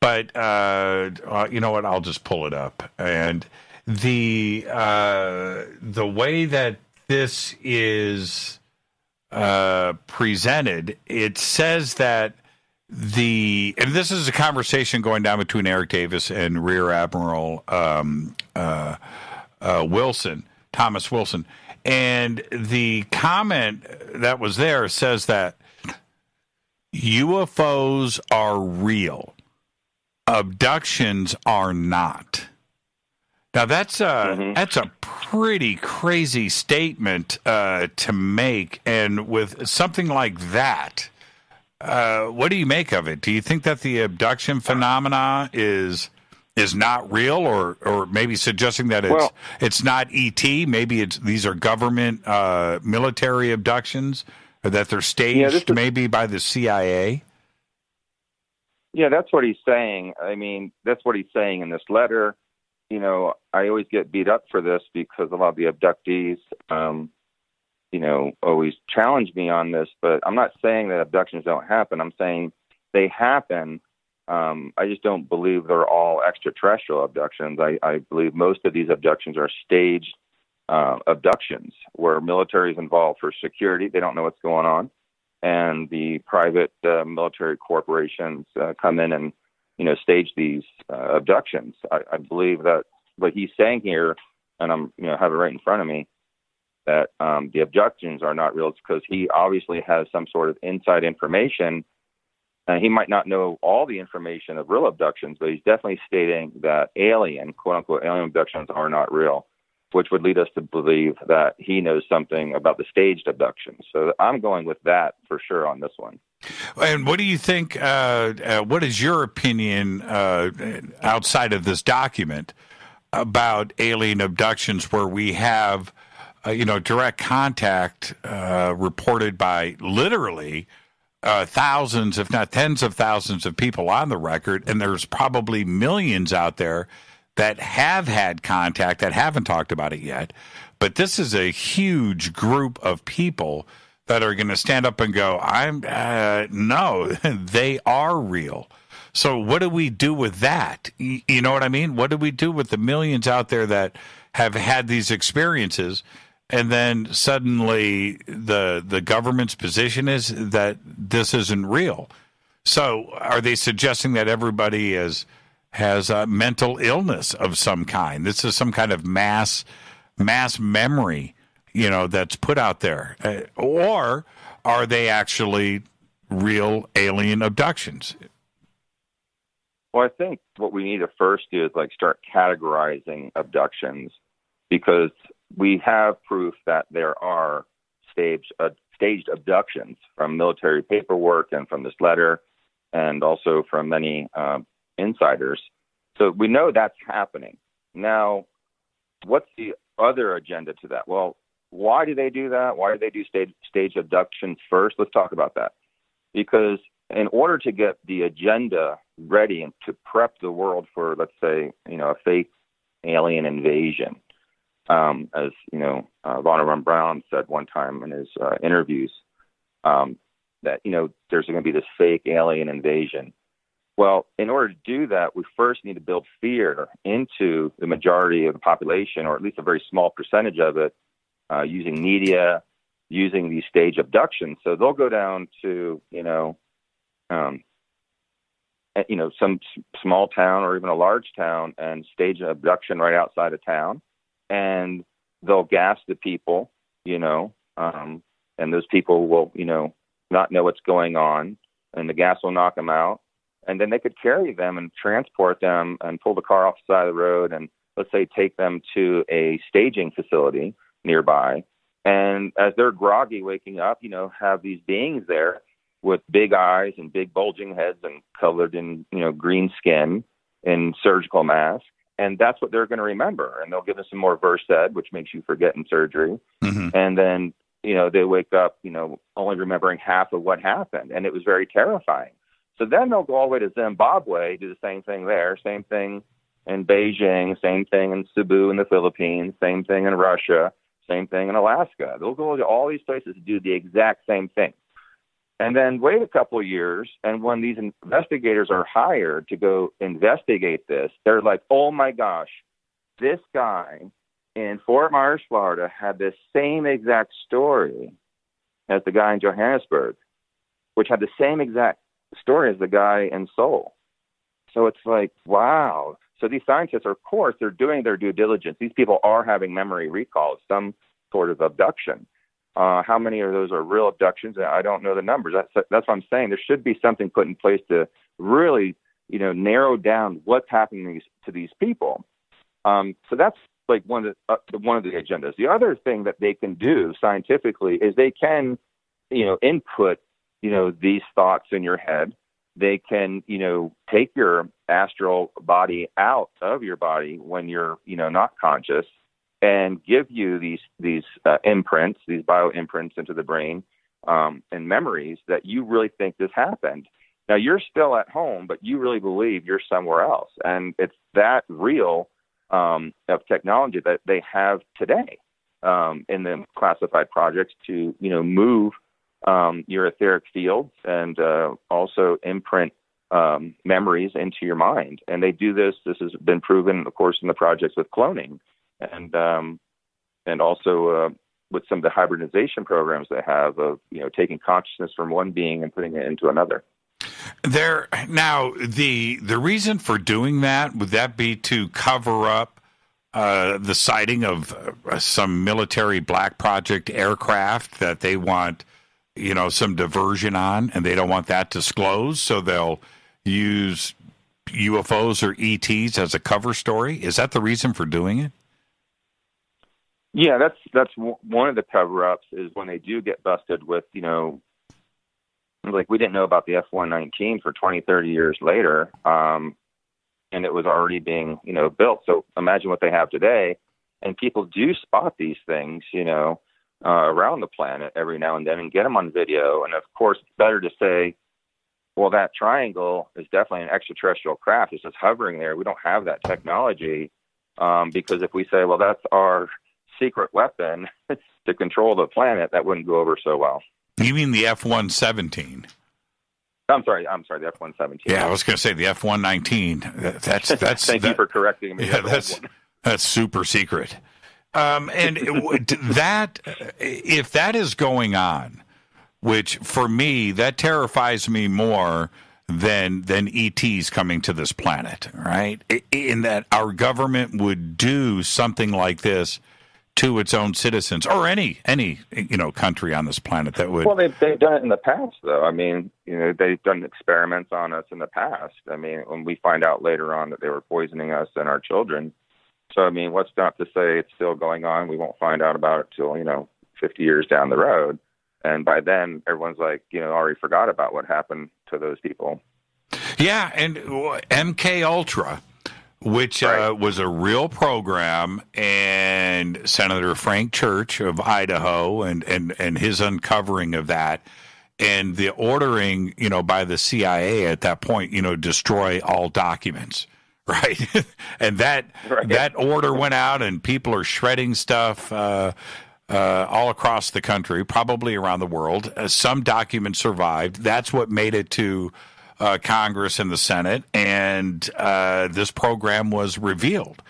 But uh, uh, you know what? I'll just pull it up. And the uh, the way that this is uh, presented, it says that the and this is a conversation going down between Eric Davis and Rear Admiral um, uh, uh, Wilson, Thomas Wilson, and the comment that was there says that UFOs are real, abductions are not. Now that's a mm-hmm. that's a pretty crazy statement uh, to make, and with something like that, uh, what do you make of it? Do you think that the abduction phenomena is is not real, or or maybe suggesting that it's well, it's not ET? Maybe it's these are government uh, military abductions, or that they're staged yeah, is, maybe by the CIA. Yeah, that's what he's saying. I mean, that's what he's saying in this letter. You know, I always get beat up for this because a lot of the abductees um, you know, always challenge me on this, but I'm not saying that abductions don't happen. I'm saying they happen. Um, I just don't believe they're all extraterrestrial abductions. I, I believe most of these abductions are staged uh, abductions where military is involved for security. They don't know what's going on, and the private uh, military corporations uh, come in and you know stage these uh, abductions. I, I believe that what he's saying here, and I'm you know have it right in front of me that um, the abductions are not real. Because he obviously has some sort of inside information. And he might not know all the information of real abductions, but he's definitely stating that alien, quote unquote, alien abductions are not real, which would lead us to believe that he knows something about the staged abductions. So I'm going with that for sure on this one. And what do you think? Uh, uh, what is your opinion uh, outside of this document about alien abductions where we have uh, you know, direct contact uh, reported by literally uh, thousands, if not tens of thousands of people on the record, and there's probably millions out there that have had contact that haven't talked about it yet. But this is a huge group of people that are going to stand up and go, "I'm uh, no, they are real." So what do we do with that? You know what I mean? What do we do with the millions out there that have had these experiences? and then suddenly the the government's position is that this isn't real. So, are they suggesting that everybody is has a mental illness of some kind? This is some kind of mass mass memory, you know, that's put out there, uh, or are they actually real alien abductions? Well, I think what we need to first do is like start categorizing abductions because we have proof that there are staged uh, staged abductions from military paperwork and from this letter, and also from many uh, insiders. So we know that's happening. Now, what's the other agenda to that? Well, why do they do that? Why do they do stage stage abductions first? Let's talk about that. Because in order to get the agenda ready and to prep the world for, let's say, you know, a fake alien invasion, um, as you know, uh, Von Braun said one time in his uh, interviews, um, that you know there's going to be this fake alien invasion. Well, in order to do that, we first need to build fear into the majority of the population, or at least a very small percentage of it, uh, using media, using these stage abductions. So they'll go down to you know, um, you know, some small town or even a large town and stage an abduction right outside of town. And they'll gas the people, you know, um, and those people will, you know, not know what's going on, and the gas will knock them out, and then they could carry them and transport them and pull the car off the side of the road and let's say take them to a staging facility nearby, and as they're groggy waking up, you know, have these beings there with big eyes and big bulging heads and colored in, you know, green skin in surgical masks and that's what they're going to remember. And they'll give us some more versed ed, which makes you forget in surgery. Mm-hmm. And then, you know, they wake up, you know, only remembering half of what happened. And it was very terrifying. So then they'll go all the way to Zimbabwe, do the same thing there, same thing in Beijing, same thing in Cebu in the Philippines, same thing in Russia, same thing in Alaska. They'll go to all these places to do the exact same thing and then wait a couple of years. And when these investigators are hired to go investigate this, they're like, oh my gosh, this guy in Fort Myers, Florida, had the same exact story as the guy in Johannesburg, which had the same exact story as the guy in Seoul. So it's like, wow. So these scientists, of course, they're doing their due diligence. These people are having memory recall, some sort of abduction. Uh, how many of those are real abductions? I don't know the numbers. That's that's what I'm saying. There should be something put in place to really, you know, narrow down what's happening to these, to these people. Um, so that's like one of the, uh, one of the agendas. The other thing that they can do scientifically is they can, you know, input, you know, these thoughts in your head. They can, you know, take your astral body out of your body when you're, you know, not conscious, and give you these these uh, imprints, these bio imprints into the brain, um, and memories that you really think this happened. Now you're still at home, but you really believe you're somewhere else, and it's that real um, of technology that they have today um, in the classified projects to you know move um, your etheric fields and uh, also imprint um, memories into your mind. And they do this. This has been proven, of course, in the projects with cloning, and um, and also uh, with some of the hybridization programs they have of you know taking consciousness from one being and putting it into another. There now the the reason for doing that would that be to cover up uh, the sighting of uh, some military black project aircraft that they want you know some diversion on and they don't want that disclosed so they'll use UFOs or ETs as a cover story is that the reason for doing it yeah that's that's one of the cover ups is when they do get busted with you know like we didn't know about the F-119 for 20, 30 years later, um, and it was already being, you know, built. So imagine what they have today, and people do spot these things, you know, uh, around the planet every now and then and get them on video. And of course, it's better to say, well, that triangle is definitely an extraterrestrial craft. It's just hovering there. We don't have that technology um, because if we say, well, that's our secret weapon to control the planet, that wouldn't go over so well. You mean the F one seventeen? I'm sorry. I'm sorry. The F one seventeen. Yeah, I was going to say the F one nineteen. That's that's. Thank that, you for correcting me. Yeah, that's that's super secret. Um, and that if that is going on, which for me that terrifies me more than than ETs coming to this planet, right? In that our government would do something like this to its own citizens or any any you know country on this planet that would well they've, they've done it in the past though i mean you know they've done experiments on us in the past i mean when we find out later on that they were poisoning us and our children so i mean what's not to say it's still going on? We won't find out about it till you know 50 years down the road. And by then everyone's like you know already forgot about what happened to those people. Yeah and mk ultra which uh, right. uh, was a real program, and Senator Frank Church of Idaho and, and, and his uncovering of that, and the ordering, you know, by the CIA at that point, you know, destroy all documents, right? and that right. that order went out, and people are shredding stuff. Uh, uh, all across the country, probably around the world. Uh, some documents survived. That's what made it to uh, Congress and the Senate, and uh, this program was revealed.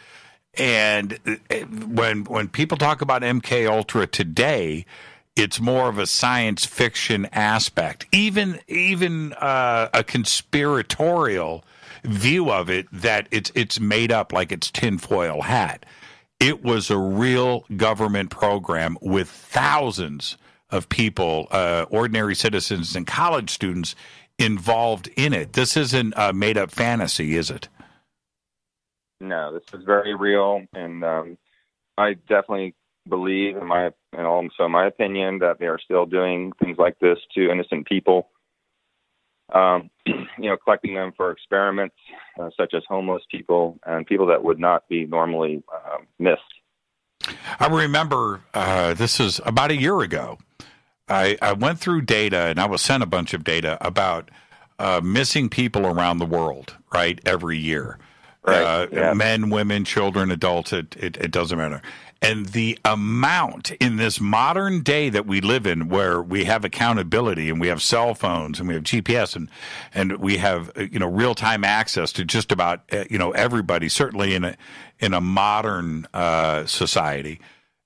And uh, when when people talk about MK Ultra today, it's more of a science fiction aspect, even even uh, a conspiratorial view of it that it's it's made up like it's tinfoil hat. It was a real government program with thousands of people, uh, ordinary citizens and college students involved in it. This isn't a made up fantasy, is it? No, this is very real, and um, I definitely believe, in my and also my opinion, that they are still doing things like this to innocent people. Um, you know, collecting them for experiments, uh, such as homeless people and people that would not be normally um, missed. I remember uh, this is about a year ago. I, I went through data and I was sent a bunch of data about uh, missing people around the world, right, every year. Right. Uh, yeah. Men, women, children, adults, it, it, it doesn't matter. And the amount in this modern day that we live in, where we have accountability and we have cell phones and we have GPS and and we have uh, you know real time access to just about uh, you know everybody, certainly in a in a modern uh, society,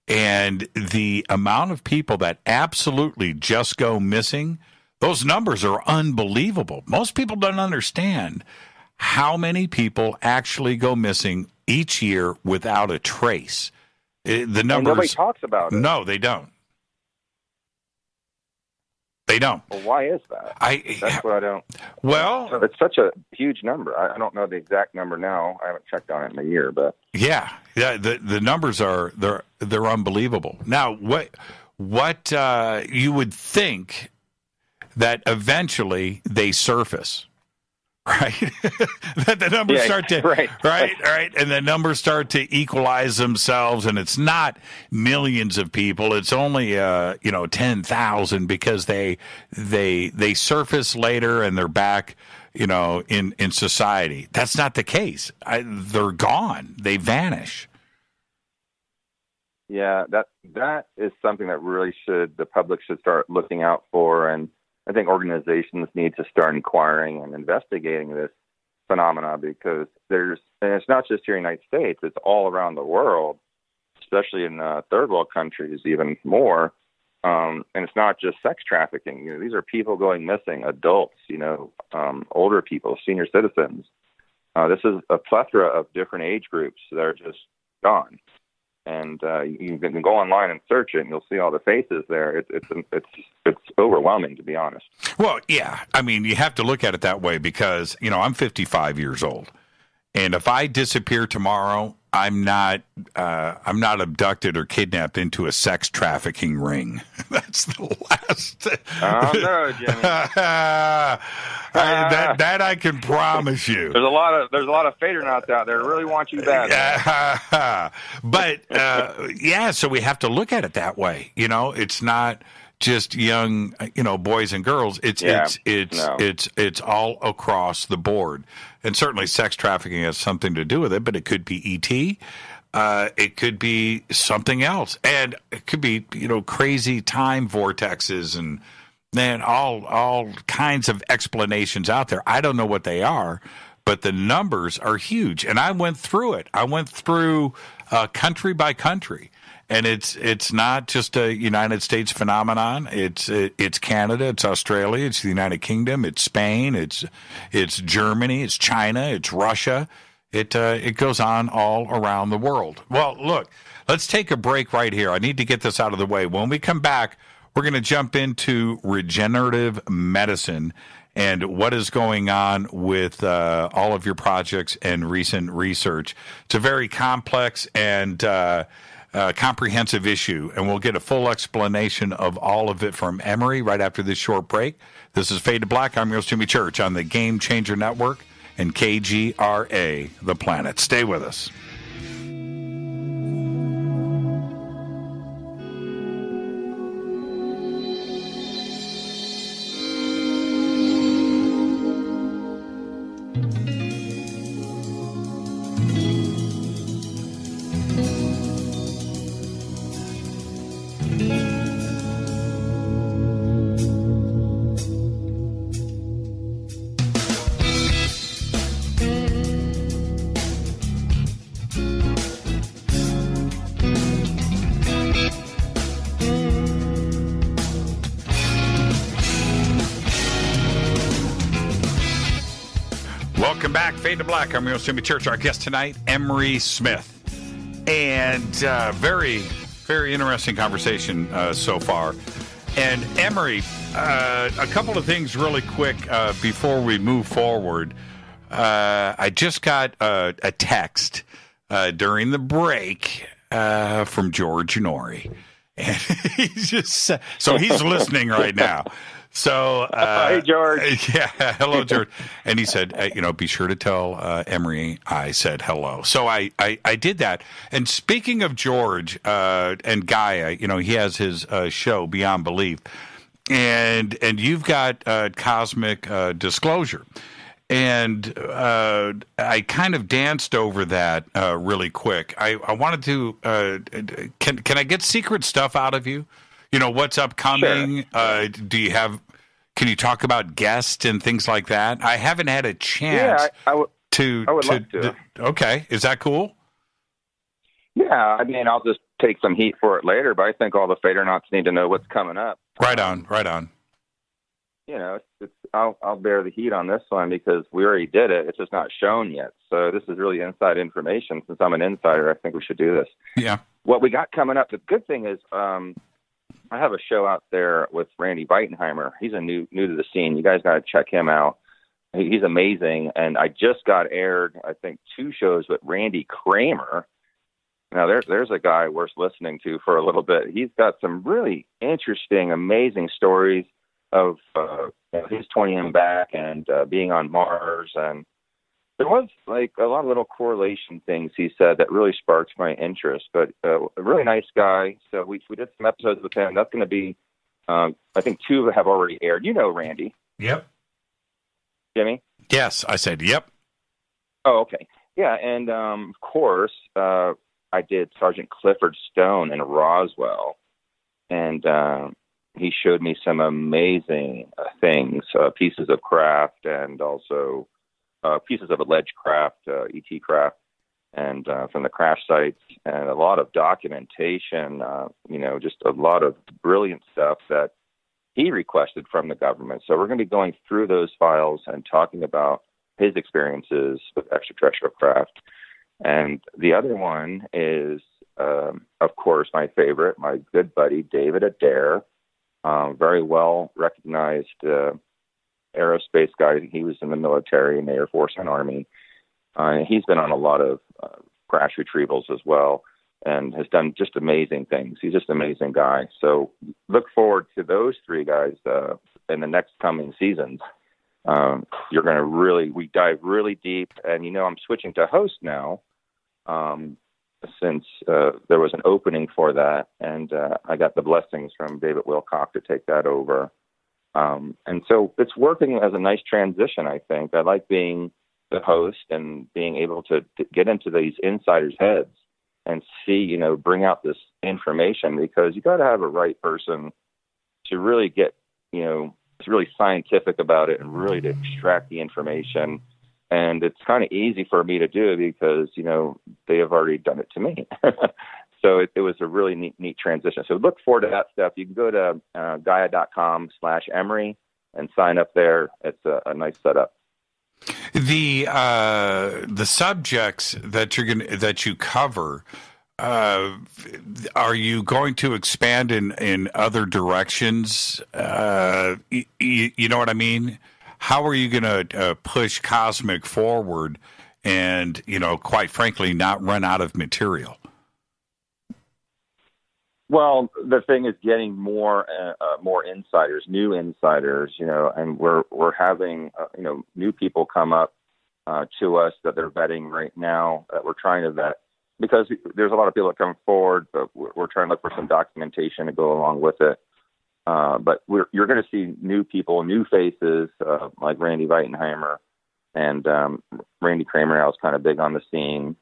and the amount of people that absolutely just go missing, those numbers are unbelievable. Most people don't understand how many people actually go missing each year without a trace. Uh, The numbers. And nobody talks about it. No, they don't. They don't. Well, why is that? I That's what I don't. well, It's such a huge number. I, I don't know the exact number now. I haven't checked on it in a year, but yeah, yeah. The the numbers are they're they're unbelievable. Now, what what uh, you would think that eventually they surface, right? that the numbers Yeah, start to right. right, right, and the numbers start to equalize themselves, and it's not millions of people; it's only uh, you know ten thousand because they they they surface later and they're back, you know, in in society. That's not the case. I, they're gone; they vanish. yeah, that that is something that really should the public should start looking out for, and I think organizations need to start inquiring and investigating this phenomena because there's and it's not just here in the United States; it's all around the world, especially in uh, third world countries, even more. Um, and it's not just sex trafficking. You know, these are people going missing, adults, you know, um, older people, senior citizens. Uh, this is a plethora of different age groups that are just gone. And uh, you can go online and search it, and you'll see all the faces there. It's it's it's it's overwhelming, to be honest. Well, yeah. I mean, you have to look at it that way because, you know, I'm 55 years old. And if I disappear tomorrow, I'm not uh, I'm not abducted or kidnapped into a sex trafficking ring. That's the last. Oh no, Jimmy. I- that that I can promise you. There's a lot of there's a lot of fadernauts out there really want you bad. but uh, yeah, so we have to look at it that way. You know, it's not just young, you know, boys and girls. It's Yeah, it's it's no. it's it's all across the board, and certainly sex trafficking has something to do with it. But it could be ET. Uh, it could be something else, and it could be you know crazy time vortexes and man, all all kinds of explanations out there. I don't know what they are, but the numbers are huge. And I went through it. I went through uh, country by country, and it's it's not just a United States phenomenon. It's it, it's Canada, it's Australia, it's the United Kingdom, it's Spain, it's it's Germany, it's China, it's Russia. It uh, it goes on all around the world. Well, look, let's take a break right here. I need to get this out of the way. When we come back, we're going to jump into regenerative medicine and what is going on with uh, all of your projects and recent research. It's a very complex and uh, uh, comprehensive issue, and we'll get a full explanation of all of it from Emery right after this short break. This is Fade to Black. I'm your host, Jimmy Church on the Game Changer Network and KGRA, The Planet. Stay with us. Black. I'm host, Jimmy Church. Our guest tonight, Emery Smith. And uh, very, very interesting conversation uh, so far. And Emery, uh, a couple of things really quick uh, before we move forward. Uh, I just got a, a text uh, during the break uh, from George Noory. And he's just so he's listening right now. So, uh, Hey, George. Yeah, hello, George. And he said, uh, you know, be sure to tell uh, Emery I said hello. So I, I, I did that. And speaking of George uh, and Gaia, you know, he has his uh, show Beyond Belief, and and you've got uh, Cosmic uh, Disclosure. and uh, I kind of danced over that uh, really quick. I, I wanted to uh, can can I get secret stuff out of you? You know what's upcoming? Sure. Uh, do you have? Can you talk about guests and things like that? I haven't had a chance Yeah, I, I would. to. I would love to. Okay, is that cool? Yeah, I mean, I'll just take some heat for it later, but I think all the Fadernauts need to know what's coming up. Right on, right on. You know, it's, it's I'll I'll bear the heat on this one because we already did it. It's just not shown yet. So this is really inside information. Since I'm an insider, I think we should do this. Yeah. What we got coming up. The good thing is, um, I have a show out there with Randy Weitenheimer. He's a new new to the scene. You guys got to check him out. He's amazing. And I just got aired, I think, two shows with Randy Cramer. Now there's there's a guy worth listening to for a little bit. He's got some really interesting, amazing stories of uh, his 20 and back and uh, being on Mars, and there was like a lot of little correlation things he said that really sparked my interest. But uh, a really nice guy. So we we did some episodes with him. That's going to be, um, I think two have already aired. You know Randy, Yep. Jimmy. Yes, I said yep. Oh, okay. Yeah, and um, of course, uh, I did Sergeant Clifford Stone in Roswell, and um, he showed me some amazing uh, things, uh, pieces of craft, and also uh, pieces of alleged craft, uh, ET craft, and uh, from the crash sites, and a lot of documentation. Uh, you know, just a lot of brilliant stuff that he requested from the government. So we're going to be going through those files and talking about his experiences with extraterrestrial craft. And the other one is, um, of course, my favorite, my good buddy David Adair, um, very well recognized uh, aerospace guy. He was in the military, in the Air Force and Army. Uh, he's been on a lot of uh, crash retrievals as well and has done just amazing things. He's just an amazing guy. So look forward to those three guys uh, in the next coming seasons. Um, you're going to really, we dive really deep. And, you know, I'm switching to host now um, since uh, there was an opening for that. And uh, I got the blessings from David Wilcock to take that over. Um, and so it's working as a nice transition, I think. I like being the host and being able to, to get into these insiders' heads and see, you know, bring out this information because you got to have a right person to really get, you know, it's really scientific about it and really to extract the information. And it's kind of easy for me to do because, you know, they have already done it to me. so it, it was a really neat, neat transition. So look forward to that stuff. You can go to uh, Gaia.com slash Emery and sign up there. It's a, a nice setup. The uh, the subjects that you're going that you cover, uh, are you going to expand in in other directions? Uh, y- y- you know what I mean? How are you going to uh, push cosmic forward, and you know, quite frankly, not run out of material? Well, the thing is getting more uh, uh, more insiders, new insiders, you know, and we're we're having uh, you know new people come up uh, to us that they're vetting right now that we're trying to vet because there's a lot of people that come forward, but we're, we're trying to look for some documentation to go along with it. Uh, but we're, you're going to see new people, new faces uh, like Randy Weitenheimer and um, Randy Cramer. I was kind of big on the scene,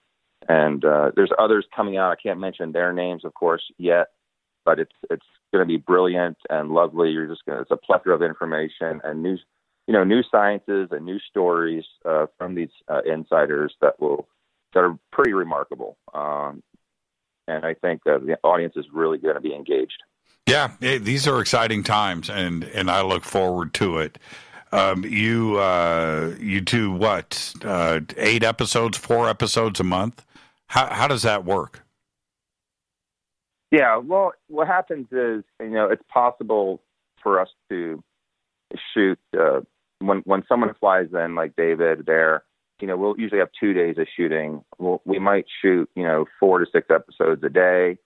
and uh, there's others coming out. I can't mention their names, of course, yet, but it's it's going to be brilliant and lovely. You're just going to, it's a plethora of information and news, you know, new sciences and new stories uh, from these uh, insiders that will that are pretty remarkable. Um, and I think uh, the audience is really going to be engaged. Yeah, eh, these are exciting times, and and I look forward to it. Um, you uh, you do what? Uh, eight episodes, four episodes a month. How how does that work? Yeah, well, what happens is, you know, it's possible for us to shoot uh, when when someone flies in, like David there. You know, we'll usually have two days of shooting. We'll, we might shoot, you know, four to six episodes a day.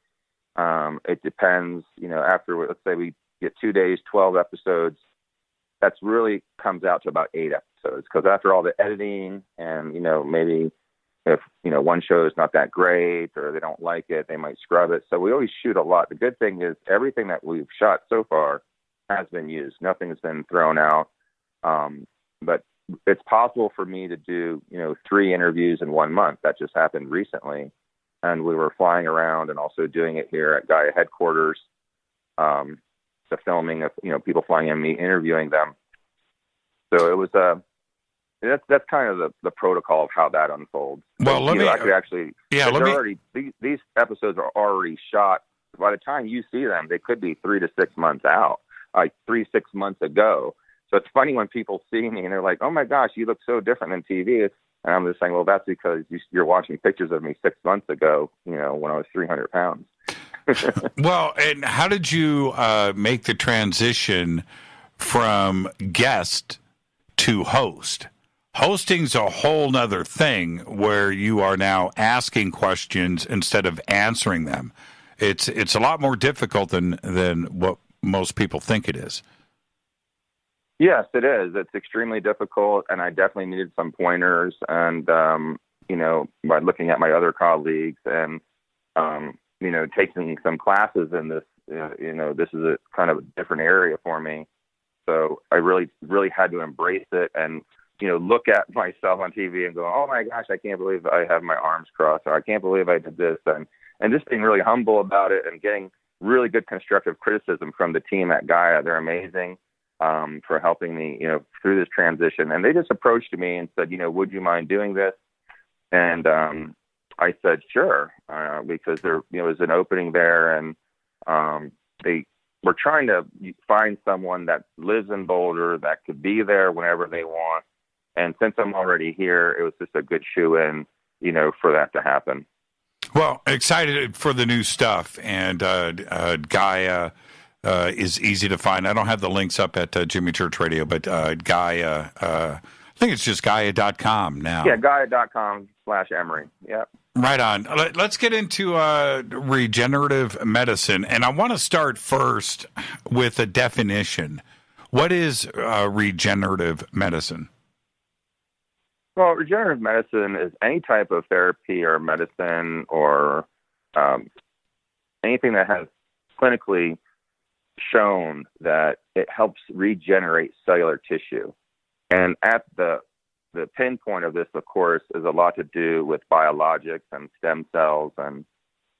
Um, it depends, you know. After let's say we get two days, twelve episodes, that's really comes out to about eight episodes. Because after all the editing and you know maybe if you know one show is not that great or they don't like it, they might scrub it. So we always shoot a lot. The good thing is everything that we've shot so far has been used. Nothing has been thrown out. Um, but it's possible for me to do you know three interviews in one month. That just happened recently, and we were flying around and also doing it here at Gaia headquarters. Um, the filming of you know people flying in me interviewing them. So it was a. That's that's kind of the, the protocol of how that unfolds. Well, let me I could actually yeah. Let me already these, these episodes are already shot. By the time you see them, they could be three to six months out, like three six months ago. So it's funny when people see me and they're like, "Oh my gosh, you look so different than TV." And I'm just saying, "Well, that's because you, you're watching pictures of me six months ago. You know, when I was 300 pounds." well, and how did you uh, make the transition from guest to host? Hosting's a whole nother thing where you are now asking questions instead of answering them. It's it's a lot more difficult than than what most people think it is. Yes, it is. It's extremely difficult, and I definitely needed some pointers. And um, you know, by looking at my other colleagues and um, you know, taking some classes in this, uh, you know, this is a kind of a different area for me. So I really, really had to embrace it and, you know, look at myself on TV and go, oh my gosh, I can't believe I have my arms crossed, or I can't believe I did this, and and just being really humble about it and getting really good constructive criticism from the team at Gaia. They're amazing um, for helping me, you know, through this transition. And they just approached me and said, you know, would you mind doing this? And um, I said sure uh, because there you know was an opening there, and um, they were trying to find someone that lives in Boulder that could be there whenever they want. And since I'm already here, it was just a good shoe in, you know, for that to happen. Well, excited for the new stuff, and uh, uh, Gaia. Uh, is easy to find. I don't have the links up at uh, Jimmy Church Radio, but uh, Gaia, uh, I think it's just Gaia.com now. Yeah, Gaia.com slash Emery. Yep. Right on. Let's get into uh, regenerative medicine. And I want to start first with a definition. What is uh, regenerative medicine? Well, regenerative medicine is any type of therapy or medicine or um, anything that has clinically shown that it helps regenerate cellular tissue. And at the the pinpoint of this, of course, is a lot to do with biologics and stem cells and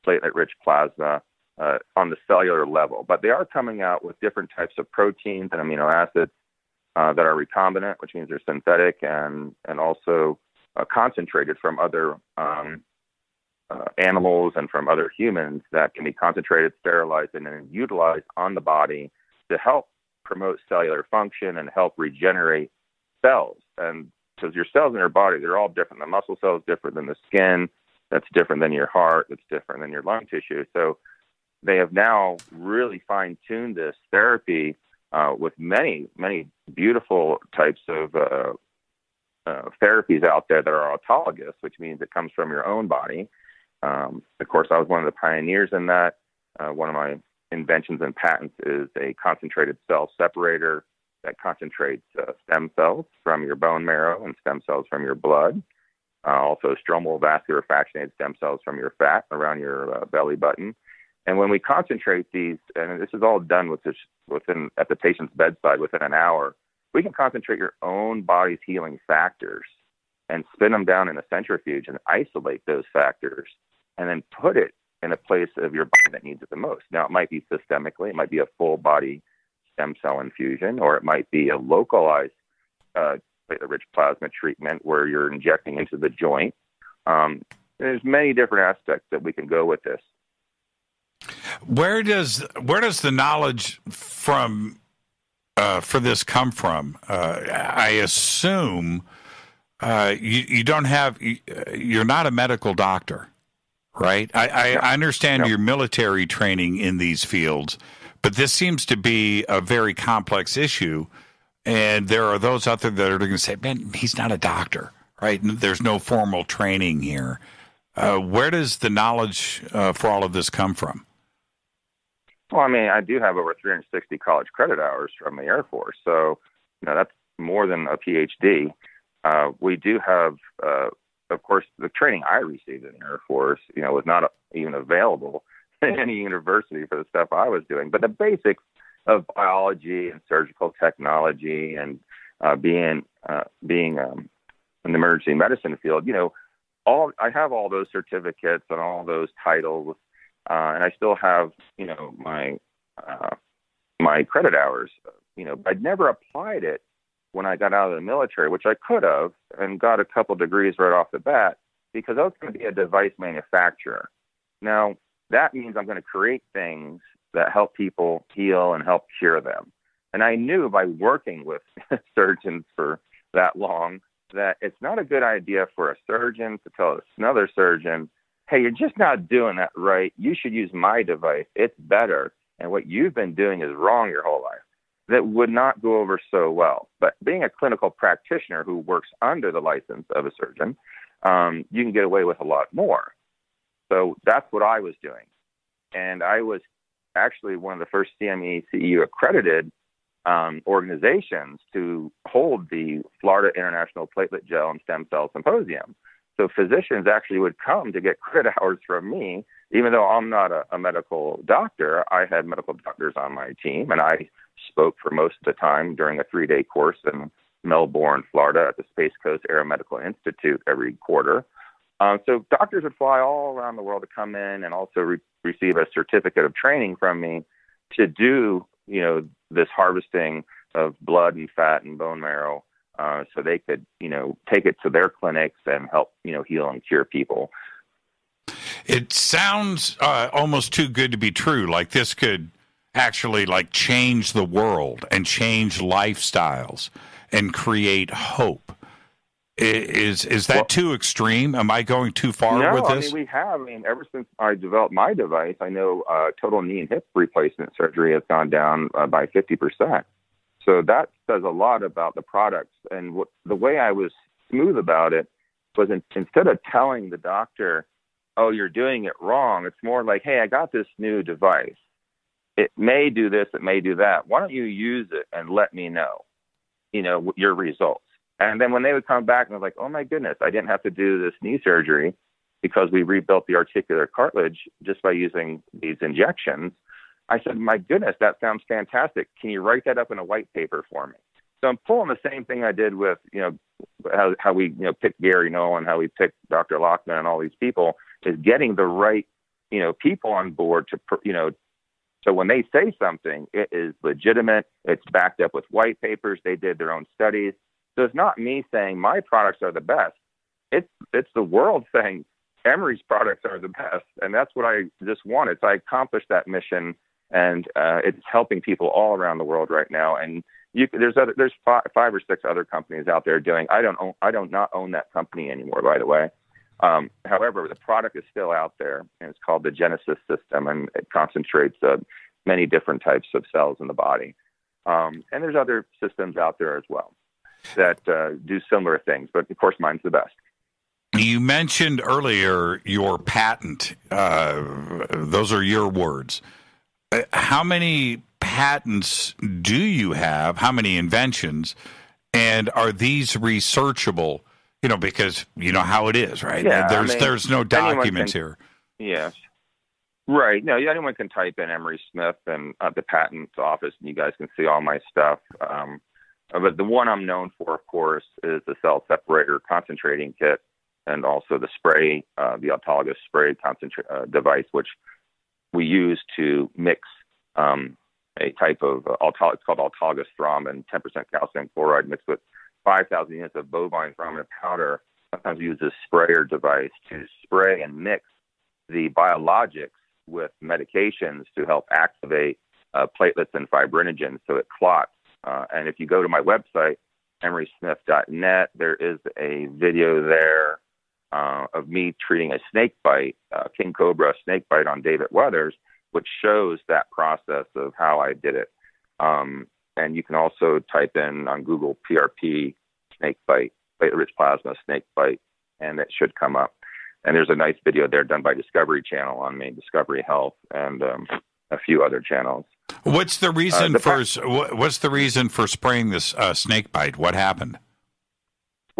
platelet rich plasma uh, on the cellular level. But they are coming out with different types of proteins and amino acids uh, that are recombinant, which means they're synthetic and, and also uh, concentrated from other um, uh, animals and from other humans that can be concentrated, sterilized, and then utilized on the body to help promote cellular function and help regenerate cells. And because your cells in your body, they're all different. The muscle cell is different than the skin. That's different than your heart. That's different than your lung tissue. So they have now really fine tuned this therapy uh, with many, many beautiful types of uh, uh, therapies out there that are autologous, which means it comes from your own body. Um, of course, I was one of the pioneers in that. Uh, one of my inventions and patents is a concentrated cell separator that concentrates uh, stem cells from your bone marrow and stem cells from your blood. Uh, also, stromal vascular fractionated stem cells from your fat around your belly button. And when we concentrate these, and this is all done with this, within at the patient's bedside within an hour, we can concentrate your own body's healing factors and spin them down in a centrifuge and isolate those factors, and then put it in a place of your body that needs it the most. Now, it might be systemically, it might be a full body stem cell infusion, or it might be a localized uh, rich plasma treatment where you're injecting into the joint. Um, there's many different aspects that we can go with this. Where does where does the knowledge from uh, for this come from? Uh, I assume uh, you, you don't have you're not a medical doctor, right? I, I, I understand your military training in these fields, but this seems to be a very complex issue. And there are those out there that are going to say, man, he's not a doctor, right? There's no formal training here. Uh, where does the knowledge uh, for all of this come from? Well, I mean, I do have over 360 college credit hours from the Air Force. So, you know, that's more than a PhD. Uh, we do have, uh, of course, the training I received in the Air Force, you know, was not even available at any university for the stuff I was doing. But the basics of biology and surgical technology and uh, being uh, being um, in the emergency medicine field, you know, all I have all those certificates and all those titles, uh, and I still have you know my uh, my credit hours. You know, I'd never applied it when I got out of the military, which I could have, and got a couple degrees right off the bat because I was going to be a device manufacturer. Now that means I'm going to create things that help people heal and help cure them. And I knew by working with surgeons for that long that it's not a good idea for a surgeon to tell another surgeon, hey, you're just not doing that right. You should use my device. It's better. And what you've been doing is wrong your whole life. That would not go over so well. But being a clinical practitioner who works under the license of a surgeon, um, you can get away with a lot more. So that's what I was doing. And I was actually one of the first CME CEU accredited um, organizations to hold the Florida International Platelet Gel and Stem Cell Symposium. So physicians actually would come to get credit hours from me, even though I'm not a, a medical doctor. I had medical doctors on my team, and I spoke for most of the time during a three-day course in Melbourne, Florida, at the Space Coast Aeromedical Institute every quarter. Um, so doctors would fly all around the world to come in and also re- receive a certificate of training from me to do, you know, this harvesting of blood and fat and bone marrow, uh, so they could, you know, take it to their clinics and help, you know, heal and cure people. It sounds uh, almost too good to be true. Like this could actually like change the world and change lifestyles and create hope. Is is that well, too extreme? Am I going too far no, with this? I mean, we have. I mean, ever since I developed my device, I know uh, total knee and hip replacement surgery has gone down uh, by 50%. So that says a lot about the products. And what, the way I was smooth about it was in, instead of telling the doctor, oh, you're doing it wrong, it's more like, hey, I got this new device. It may do this, it may do that. Why don't you use it and let me know, you know, your results? And then when they would come back and was like, oh my goodness, I didn't have to do this knee surgery because we rebuilt the articular cartilage just by using these injections. I said, my goodness, that sounds fantastic. Can you write that up in a white paper for me? So I'm pulling the same thing I did with, you know, how, how we, you know, picked Gary Null, how we picked Dr. Lachman and all these people is getting the right, you know, people on board to, you know, so when they say something, it is legitimate. It's backed up with white papers. They did their own studies. So it's not me saying my products are the best. It's it's the world saying Emery's products are the best, and that's what I just wanted. So I accomplished that mission, and uh, it's helping people all around the world right now. And you, there's other, there's five, five or six other companies out there doing. I don't own, I don't not own that company anymore, by the way. Um, however, the product is still out there, and it's called the Genesis system, and it concentrates uh, many different types of cells in the body. Um, and there's other systems out there as well that uh, do similar things, but of course, mine's the best. You mentioned earlier your patent. Uh, those are your words. How many patents do you have? How many inventions? And are these researchable? You know, because you know how it is, right? Yeah, there's I mean, there's no documents can, here. Yes. Right. No, anyone can type in Emery Smith and uh, the patent office, and you guys can see all my stuff. Um, but the one I'm known for, of course, is the cell separator concentrating kit and also the spray, uh, the autologous spray concentra- uh, device, which we use to mix um, a type of uh, it's called autologous thrombin, 10% calcium chloride mixed with 5,000 units of bovine thrombin powder. Sometimes we use a sprayer device to spray and mix the biologics with medications to help activate uh, platelets and fibrinogen so it clots uh, and if you go to my website, emerysmith.net, there is a video there uh, of me treating a snake bite, uh, king cobra snake bite on David Weathers, which shows that process of how I did it. Um, and you can also type in on Google PRP snake bite, platelet-rich plasma snake bite, and it should come up. And there's a nice video there done by Discovery Channel on me, Discovery Health, and um, a few other channels. What's the reason uh, the for what's the reason for spraying this uh, snake bite? What happened?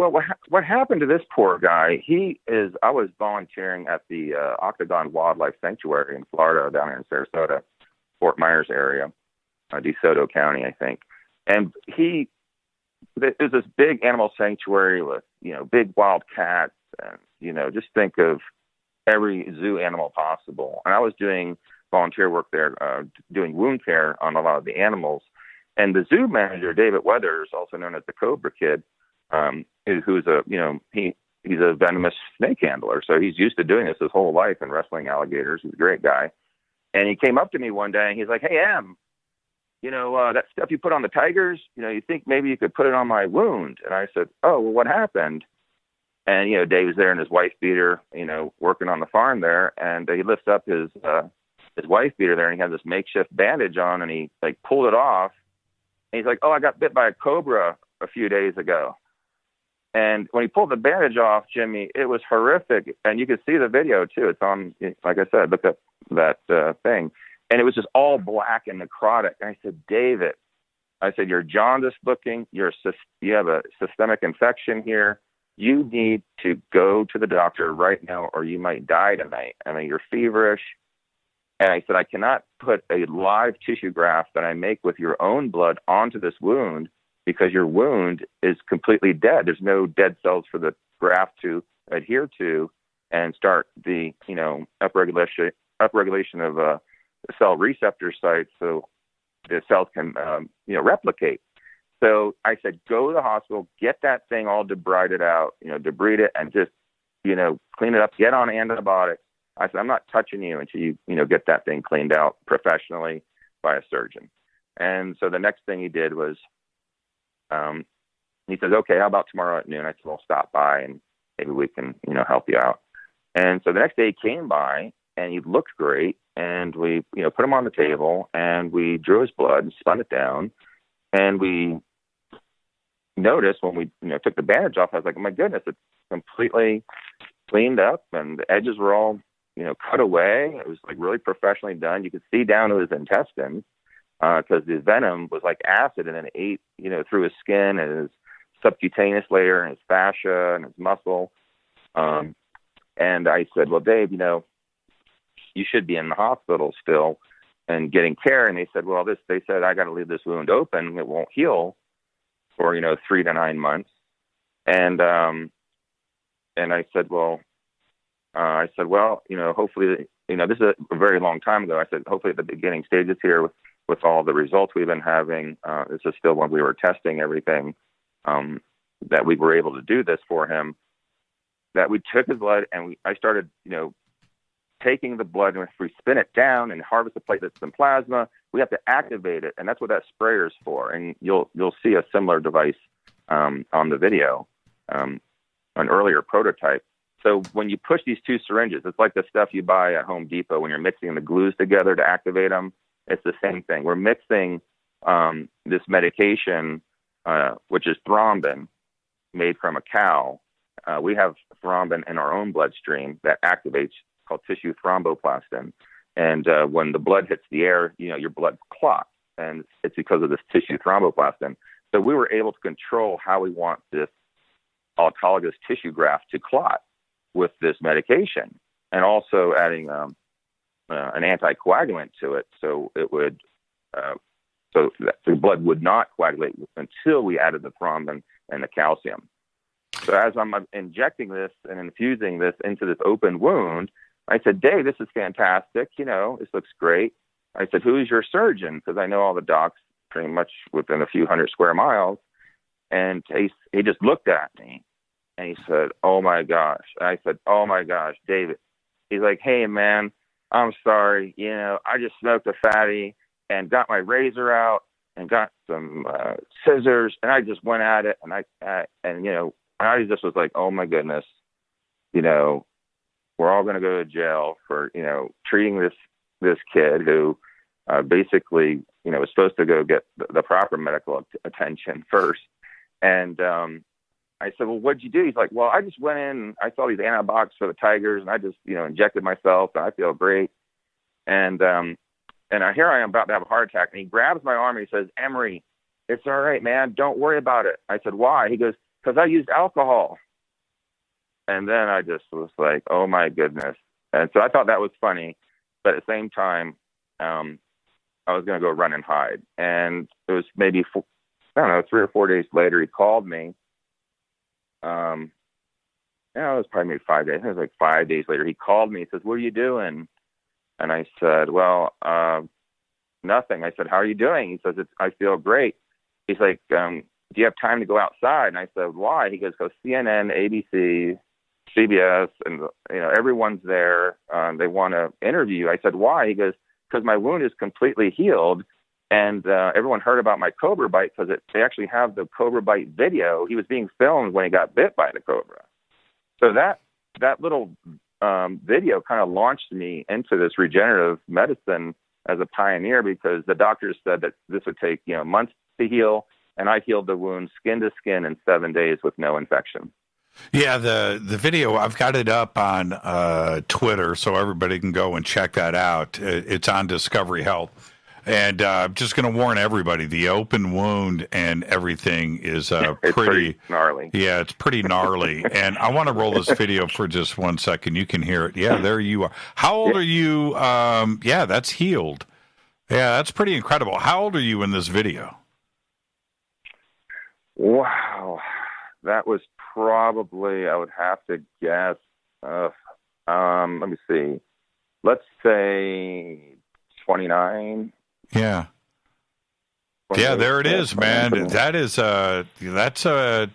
Well, what, ha- what happened to this poor guy? He is. I was volunteering at the uh, Octagon Wildlife Sanctuary in Florida, down here in Sarasota, Fort Myers area, uh, DeSoto County, I think. And he it was this big animal sanctuary with you know big wild cats and you know just think of every zoo animal possible. And I was doing volunteer work there, uh, doing wound care on a lot of the animals. And the zoo manager, David Weathers, also known as the Cobra Kid, um, who's a you know he he's a venomous snake handler, so he's used to doing this his whole life and wrestling alligators. He's a great guy. And he came up to me one day and he's like, "Hey, Em, you know uh, that stuff you put on the tigers. You know, you think maybe you could put it on my wound?" And I said, "Oh, well, what happened?" And you know, Dave was there and his wife beater, you know, working on the farm there, and he lifts up his uh, his wife beater there, and he had this makeshift bandage on, and he like pulled it off, and he's like, "Oh, I got bit by a cobra a few days ago." And when he pulled the bandage off, Jimmy, it was horrific. And you can see the video too. It's on, like I said, look up that uh, thing. And it was just all black and necrotic. And I said, David, I said, you're jaundiced looking. You're you have a systemic infection here. You need to go to the doctor right now, or you might die tonight. I mean, you're feverish. And I said, I cannot put a live tissue graft that I make with your own blood onto this wound because your wound is completely dead. There's no dead cells for the graft to adhere to and start the you know upregulation upregulation of uh, cell receptor sites so the cells can um, you know replicate. So I said, go to the hospital, get that thing all debrided out, you know, debride it, and just you know clean it up. Get on antibiotics. I said, I'm not touching you until you you know get that thing cleaned out professionally by a surgeon. And so the next thing he did was um, he says, okay, how about tomorrow at noon? I said, well, stop by and maybe we can, you know, help you out. And so the next day he came by and he looked great. And we, you know, put him on the table and we drew his blood and spun it down. And we noticed when we, you know, took the bandage off, I was like, oh my goodness, it's completely cleaned up and the edges were all, you know, cut away. It was like really professionally done. You could see down to his intestines because uh, the venom was like acid and then ate, you know, through his skin and his subcutaneous layer and his fascia and his muscle. Um, and I said, well, Dave, you know, you should be in the hospital still and getting care. And they said, well, this, they said, I got to leave this wound open. It won't heal for, you know, three to nine months. And, um, and I said, well, uh, I said, well, you know, hopefully, you know, this is a very long time ago. I said, hopefully at the beginning stages here with with all the results we've been having, uh, this is still when we were testing everything, um, that we were able to do this for him. That we took his blood and we, I started, you know, taking the blood and if we spin it down and harvest the platelets and plasma, we have to activate it, and that's what that sprayer is for. And you'll you'll see a similar device um, on the video, um, an earlier prototype. So when you push these two syringes, it's like the stuff you buy at Home Depot when you're mixing the glues together to activate them. It's the same thing. We're mixing um, this medication, uh, which is thrombin, made from a cow. Uh, we have thrombin in our own bloodstream that activates called tissue thromboplastin. And uh, when the blood hits the air, you know, your blood clots, and it's because of this tissue thromboplastin. So we were able to control how we want this autologous tissue graft to clot with this medication, and also adding um, uh, an anticoagulant to it, so it would uh, so the blood would not coagulate until we added the thrombin and the calcium. So as I'm injecting this and infusing this into this open wound, I said, Dave, this is fantastic. You know, this looks great. I said, who is your surgeon? Because I know all the docs pretty much within a few hundred square miles. And he, he just looked at me and he said, oh my gosh. And I said, oh my gosh, David. He's like, hey, man, I'm sorry, you know, I just smoked a fatty and got my razor out and got some uh, scissors and I just went at it and I, and you know I just was like, oh my goodness, you know, we're all going to go to jail for you know treating this this kid who uh, basically you know was supposed to go get the, the proper medical attention first. And um I said, well, what'd you do? He's like, well, I just went in, and I saw these antibiotics for the tigers, and I just, you know, injected myself, and I feel great. And um, and I, here I am about to have a heart attack, and he grabs my arm and he says, Emery, it's all right, man, don't worry about it. I said, why? He goes, because I used alcohol. And then I just was like, oh my goodness. And so I thought that was funny, but at the same time, um, I was going to go run and hide. And it was maybe four, I don't know, three or four days later, he called me. Um, yeah, it was probably maybe five days. It was like five days later. He called me. He says, "What are you doing?" And I said, "Well, uh, nothing." I said, "How are you doing?" He says, "I feel great." He's like, um, "Do you have time to go outside?" And I said, "Why?" He goes, "Go CNN, ABC, CBS, and you know everyone's there. Um, they want to interview you." I said, "Why?" He goes, "Because my wound is completely healed." And uh, everyone heard about my cobra bite because they actually have the cobra bite video. He was being filmed when he got bit by the cobra. So that that little um, video kind of launched me into this regenerative medicine as a pioneer because the doctors said that this would take you know months to heal, and I healed the wound skin to skin in seven days with no infection. Yeah, the the video I've got it up on uh, Twitter, so everybody can go and check that out. It's on Discovery Health. And uh, I'm just going to warn everybody: the open wound and everything is uh, pretty, pretty, gnarly. Yeah, it's pretty gnarly. and I want to roll this video for just one second. You can hear it. Yeah, there you are. How old are you? Um, yeah, that's healed. Yeah, that's pretty incredible. How old are you in this video? Wow, that was probably I would have to guess. Uh, um, let me see. Let's say 29 yeah. Yeah, there it is, man. That is uh that's a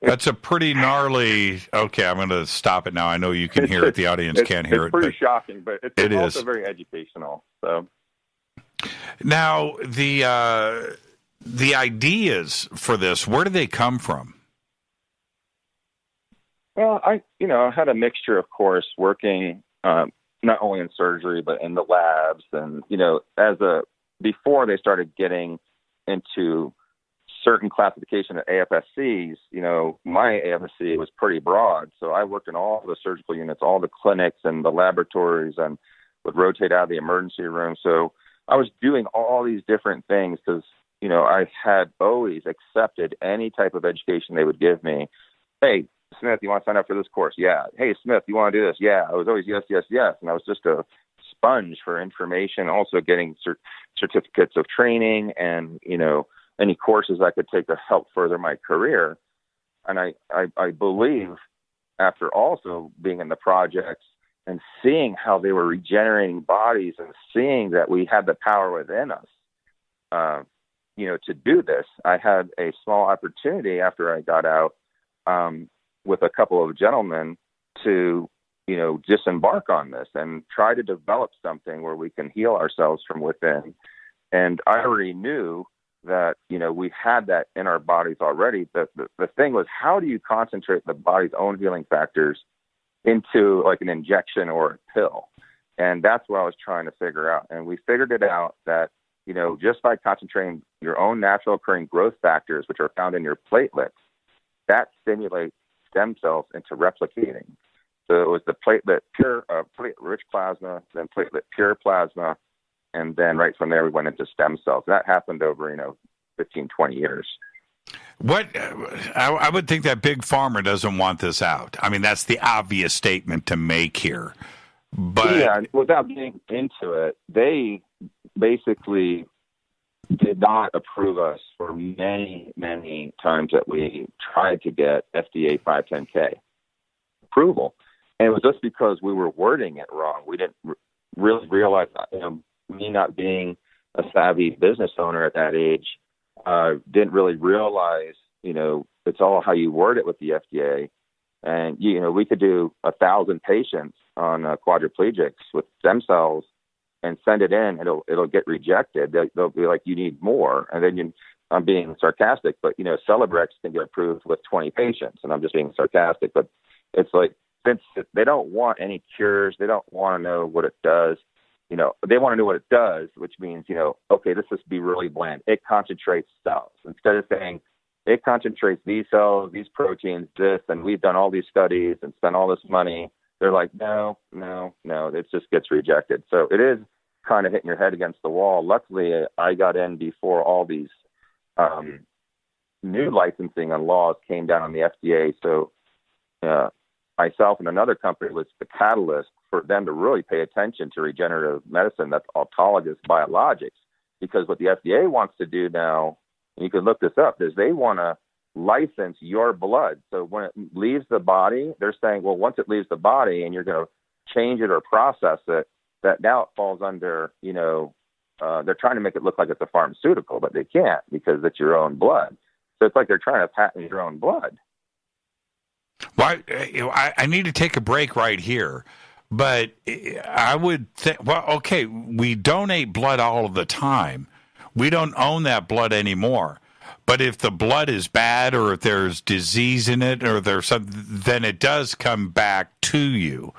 that's a pretty gnarly. Okay, I'm going to stop it now. I know you can hear it. The audience it's, can't hear it's it. It's pretty shocking, but it's, it also is. very educational. So now the uh, the ideas for this, where do they come from? Well, I you know I had a mixture, of course, working um, not only in surgery but in the labs and you know as a before they started getting into certain classification of AFSCs, you know, my AFSC was pretty broad. So I worked in all the surgical units, all the clinics and the laboratories and would rotate out of the emergency room. So I was doing all these different things because, you know, I had always accepted any type of education they would give me. Hey, Smith, you want to sign up for this course? Yeah. Hey, Smith, you want to do this? Yeah. I was always yes, yes, yes. And I was just a sponge for information, also getting cert- certificates of training and, you know, any courses I could take to help further my career. And I, I, I believe after also being in the projects and seeing how they were regenerating bodies and seeing that we had the power within us, uh, you know, to do this, I had a small opportunity after I got out um, with a couple of gentlemen to you know disembark on this and try to develop something where we can heal ourselves from within. And i already knew that you know we had that in our bodies already. The, the the thing was how do you concentrate the body's own healing factors into like an injection or a pill? And that's what i was trying to figure out. And we figured it out that you know just by concentrating your own natural occurring growth factors which are found in your platelets that stimulates stem cells into replicating. So it was the platelet pure, uh, platelet rich plasma, then platelet pure plasma, and then right from there we went into stem cells. That happened over you know 15, 20 years. What I, I would think that big pharma doesn't want this out. I mean, that's the obvious statement to make here. But yeah, without getting into it, they basically did not approve us for many, many times that we tried to get FDA 510K approval. And it was just because we were wording it wrong. We didn't r- really realize, you know, me not being a savvy business owner at that age, uh, didn't really realize, you know, it's all how you word it with the FDA. And, you know, we could do a thousand patients on uh, quadriplegics with stem cells and send it in, it'll it'll get rejected. They, they'll be like, you need more, and then you. I'm being sarcastic, but you know, Celebrex can get approved with 20 patients, and I'm just being sarcastic. But it's like since they don't want any cures, they don't want to know what it does. You know, they want to know what it does, which means you know, okay, this must be really bland. It concentrates cells instead of saying it concentrates these cells, these proteins, this, and we've done all these studies and spent all this money. They're like, no, no, no, it just gets rejected. So it is kind of hitting your head against the wall. Luckily, I got in before all these um, new licensing and laws came down on the FDA. So uh, myself and another company was the catalyst for them to really pay attention to regenerative medicine, that's autologous biologics, because what the FDA wants to do now and you can look this up, is they want to license your blood. So when it leaves the body, they're saying, well, once it leaves the body and you're going to change it or process it, that now it falls under, you know, uh, they're trying to make it look like it's a pharmaceutical, but they can't because it's your own blood. So it's like they're trying to patent your own blood. Well, I, I need to take a break right here, but I would think, well, okay, we donate blood all of the time. We don't own that blood anymore. But if the blood is bad or if there's disease in it or there's something, then it does come back to you,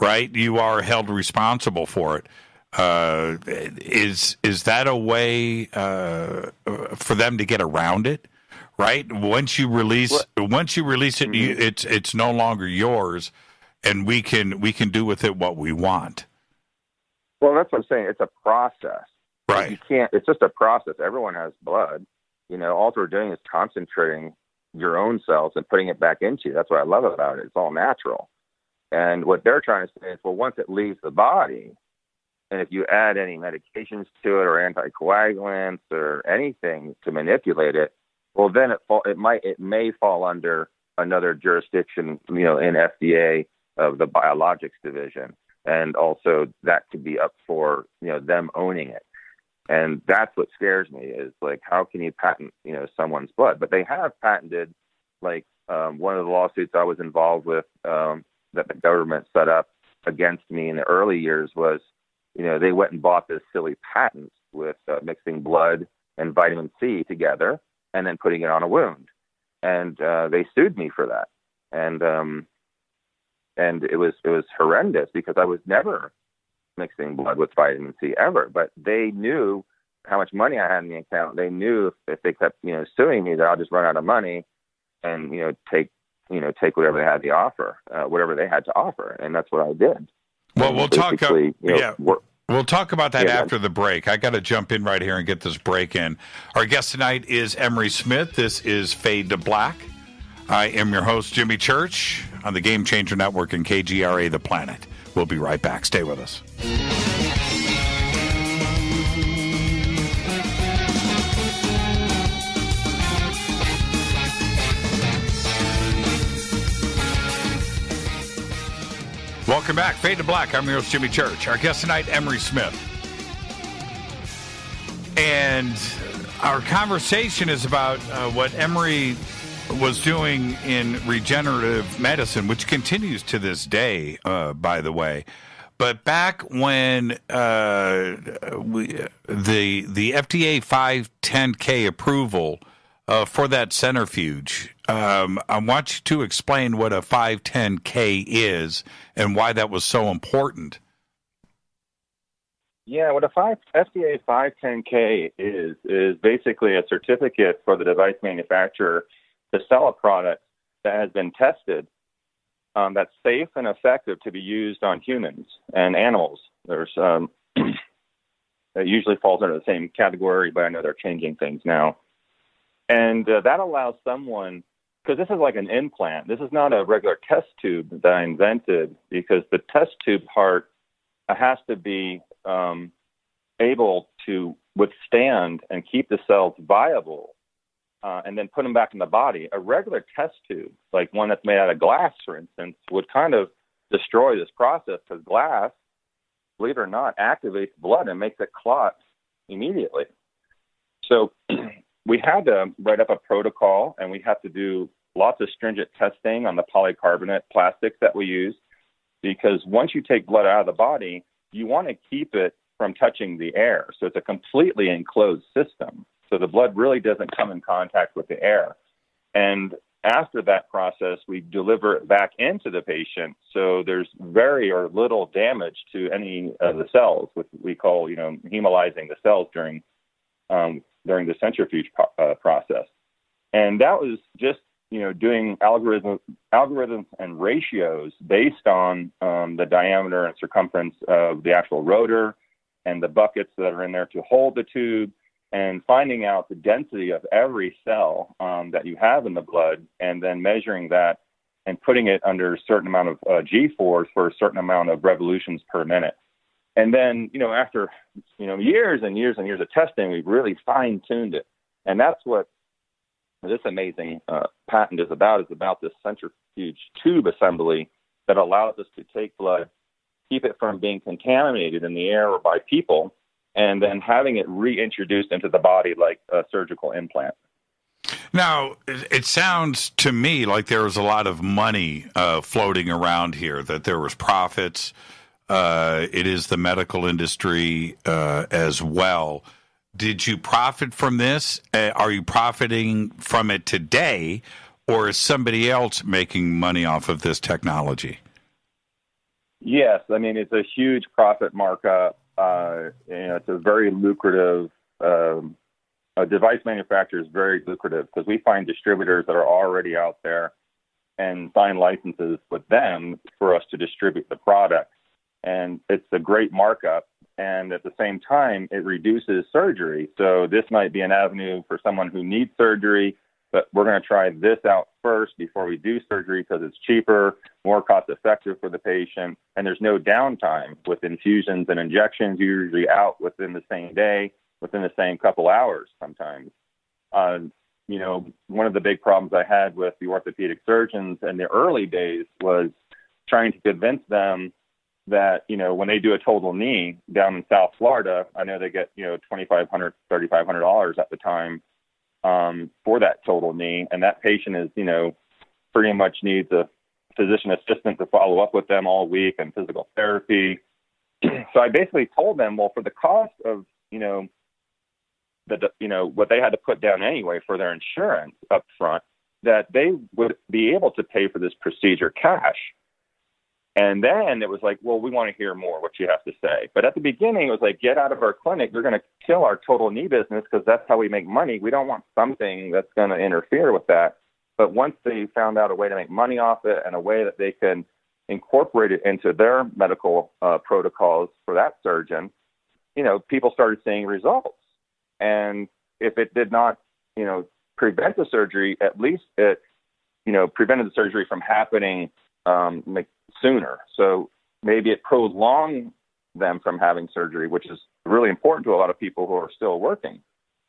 right? You are held responsible for it. Uh, is is that a way uh, for them to get around it? Right. Once you release, what? once you release it, mm-hmm. you, it's it's no longer yours, and we can we can do with it what we want. Well, that's what I'm saying. It's a process. Right. You can't. It's just a process. Everyone has blood. You know, all we're doing is concentrating your own cells and putting it back into you. That's what I love about it. It's all natural. And what they're trying to say is, well, once it leaves the body, and if you add any medications to it or anticoagulants or anything to manipulate it, well, then it fall, it might it may fall under another jurisdiction, you know, in FDA of the biologics division, and also that could be up for you know them owning it. And that's what scares me is like how can you patent you know someone's blood? But they have patented like um, one of the lawsuits I was involved with um, that the government set up against me in the early years was you know, they went and bought this silly patent with uh, mixing blood and vitamin C together and then putting it on a wound. And uh, they sued me for that. And um, and it was it was horrendous because I was never mixing blood with vitamin C ever. But they knew how much money I had in the account. They knew if, if they kept you know suing me that I'll just run out of money and you know take you know take whatever they had to offer, uh, whatever they had to offer, and that's what I did. Well, we'll talk. Uh, you know, yeah. We'll talk about that yeah, after the break. I got to jump in right here and get this break in. Our guest tonight is Emery Smith. This is Fade to Black. I am your host, Jimmy Church, on the Game Changer Network and KGRA The Planet. We'll be right back. Stay with us. Welcome back. Fade to Black. I'm your host, Jimmy Church. Our guest tonight, Emery Smith. And our conversation is about uh, what Emery was doing in regenerative medicine, which continues to this day, uh, by the way. But back when uh, we, the the FDA 510K approval uh, for that centrifuge. Um, I want you to explain what a 510K is and why that was so important. Yeah, what a five, FDA 510K is is basically a certificate for the device manufacturer to sell a product that has been tested um, that's safe and effective to be used on humans and animals. There's um, it usually falls under the same category, but I know they're changing things now. And uh, that allows someone, because this is like an implant, this is not a regular test tube that I invented, because the test tube part has to be um, able to withstand and keep the cells viable uh, and then put them back in the body. A regular test tube, like one that's made out of glass, for instance, would kind of destroy this process because glass, believe it or not, activates blood and makes it clot immediately. So we had to write up a protocol and we had to do lots of stringent testing on the polycarbonate plastics that we use because once you take blood out of the body, you want to keep it from touching the air. So it's a completely enclosed system. So the blood really doesn't come in contact with the air. And after that process, we deliver it back into the patient. So there's very or little damage to any of the cells, which we call, you know, hemolyzing the cells during um, during the centrifuge uh, process. And that was just you know doing algorithms algorithms and ratios based on um, the diameter and circumference of the actual rotor and the buckets that are in there to hold the tube and finding out the density of every cell um, that you have in the blood and then measuring that and putting it under a certain amount of uh, g force for a certain amount of revolutions per minute and then, you know, after, you know, years and years and years of testing, we've really fine tuned it. And that's what this amazing uh, patent is about. Is about this centrifuge tube assembly that allows us to take blood, keep it from being contaminated in the air or by people, and then having it reintroduced into the body like a surgical implant. Now, it sounds to me like there was a lot of money uh, floating around here, that there was profits. Uh, it is the medical industry uh, as well. Did you profit from this? Uh, are you profiting from it today, or is somebody else making money off of this technology? Yes, I mean it's a huge profit markup. Uh, it's a very lucrative. Um, a device manufacturer is very lucrative because we find distributors that are already out there and sign licenses with them for us to distribute the product. And it's a great markup. And at the same time, it reduces surgery. So this might be an avenue for someone who needs surgery, but we're going to try this out first before we do surgery because it's cheaper, more cost effective for the patient, and there's no downtime with infusions and injections. Usually out within the same day within the same couple hours sometimes. Uh, you know, one of the big problems I had with the orthopedic surgeons in the early days was trying to convince them that, you know, when they do a total knee down in South Florida, I know they get, you know, $2,500, $3,500 at the time um, for that total knee. And that patient is, you know, pretty much needs a physician assistant to follow up with them all week and physical therapy. so I basically told them, well, for the cost of, you know, the you know what they had to put down anyway for their insurance up front that they would be able to pay for this procedure cash. And then it was like, well, we want to hear more what you have to say. But at the beginning, it was like, get out of our clinic. You're going to kill our total knee business because that's how we make money. We don't want something that's going to interfere with that. But once they found out a way to make money off it and a way that they can incorporate it into their medical uh, protocols for that surgeon, you know, people started seeing results. And if it did not, you know, prevent the surgery, at least it, you know, prevented the surgery from happening um, sooner. So maybe it prolonged them from having surgery, which is really important to a lot of people who are still working,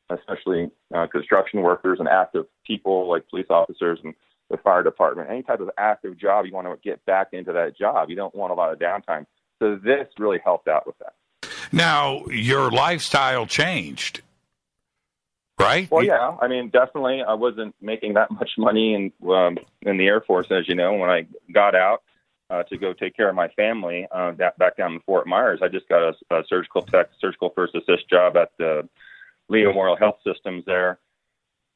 especially uh, construction workers and active people like police officers and the fire department. Any type of active job, you want to get back into that job. You don't want a lot of downtime. So this really helped out with that. Now, your lifestyle changed right? Well, yeah. I mean, definitely, I wasn't making that much money in um, in the Air Force, as you know. When I got out uh, to go take care of my family uh, back down in Fort Myers, I just got a, a surgical tech, surgical first assist job at the Lee Memorial Health Systems there,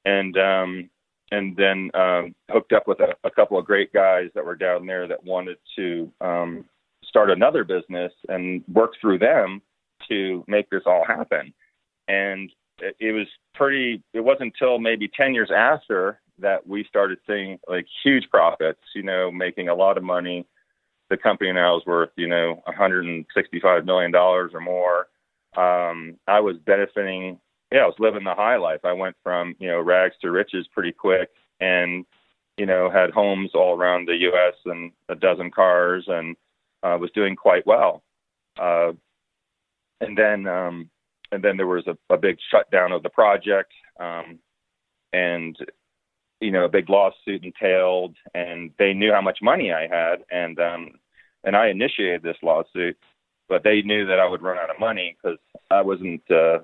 and um, and then um, hooked up with a, a couple of great guys that were down there that wanted to um, start another business and work through them to make this all happen. And it, it was pretty it wasn't until maybe 10 years after that we started seeing like huge profits you know making a lot of money the company now is worth you know 165 million dollars or more. Um i was benefiting yeah i was living the high life. I went from you know rags to riches pretty quick and you know had homes all around the us and a dozen cars and uh, was doing quite well. Uh and then um and then there was a, a big shutdown of the project, um, and you know a big lawsuit entailed, and they knew how much money I had, and um, and I initiated this lawsuit, but they knew that I would run out of money because I wasn't uh,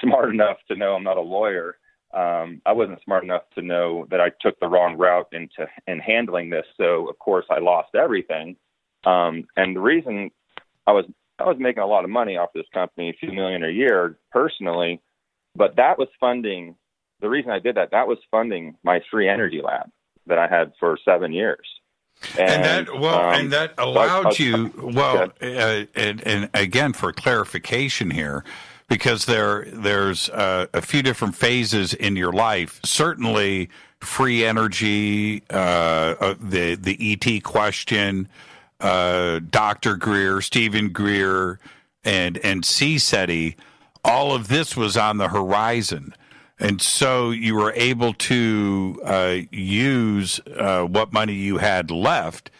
smart enough to know I'm not a lawyer. Um, I wasn't smart enough to know that I took the wrong route into in handling this. So of course I lost everything. Um, and the reason I was I was making a lot of money off this company, a few million a year personally, but that was funding. The reason I did that, that was funding my free energy lab that I had for seven years. And, and that well, um, and that allowed I, I, you well, uh, and, and again for clarification here, because there there's uh, a few different phases in your life. Certainly, free energy, uh, uh the the ET question, uh, Dr. Greer, Steven Greer, and and CSETI, all of this was on the horizon. And so you were able to uh, use uh, what money you had left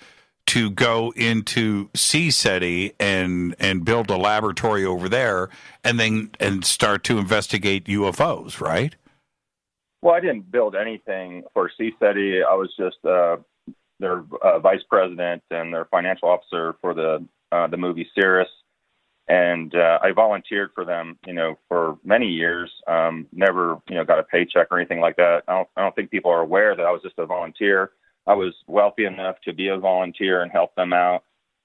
to go into CSETI and and build a laboratory over there, and then and start to investigate UFOs, right? Well, I didn't build anything for CSETI. I was just uh, their uh, vice president and their financial officer for the uh, the movie Sirius, and uh, I volunteered for them, you know, for many years. Um, never, you know, got a paycheck or anything like that. I don't, I don't think people are aware that I was just a volunteer. I was wealthy enough to be a volunteer and help them out,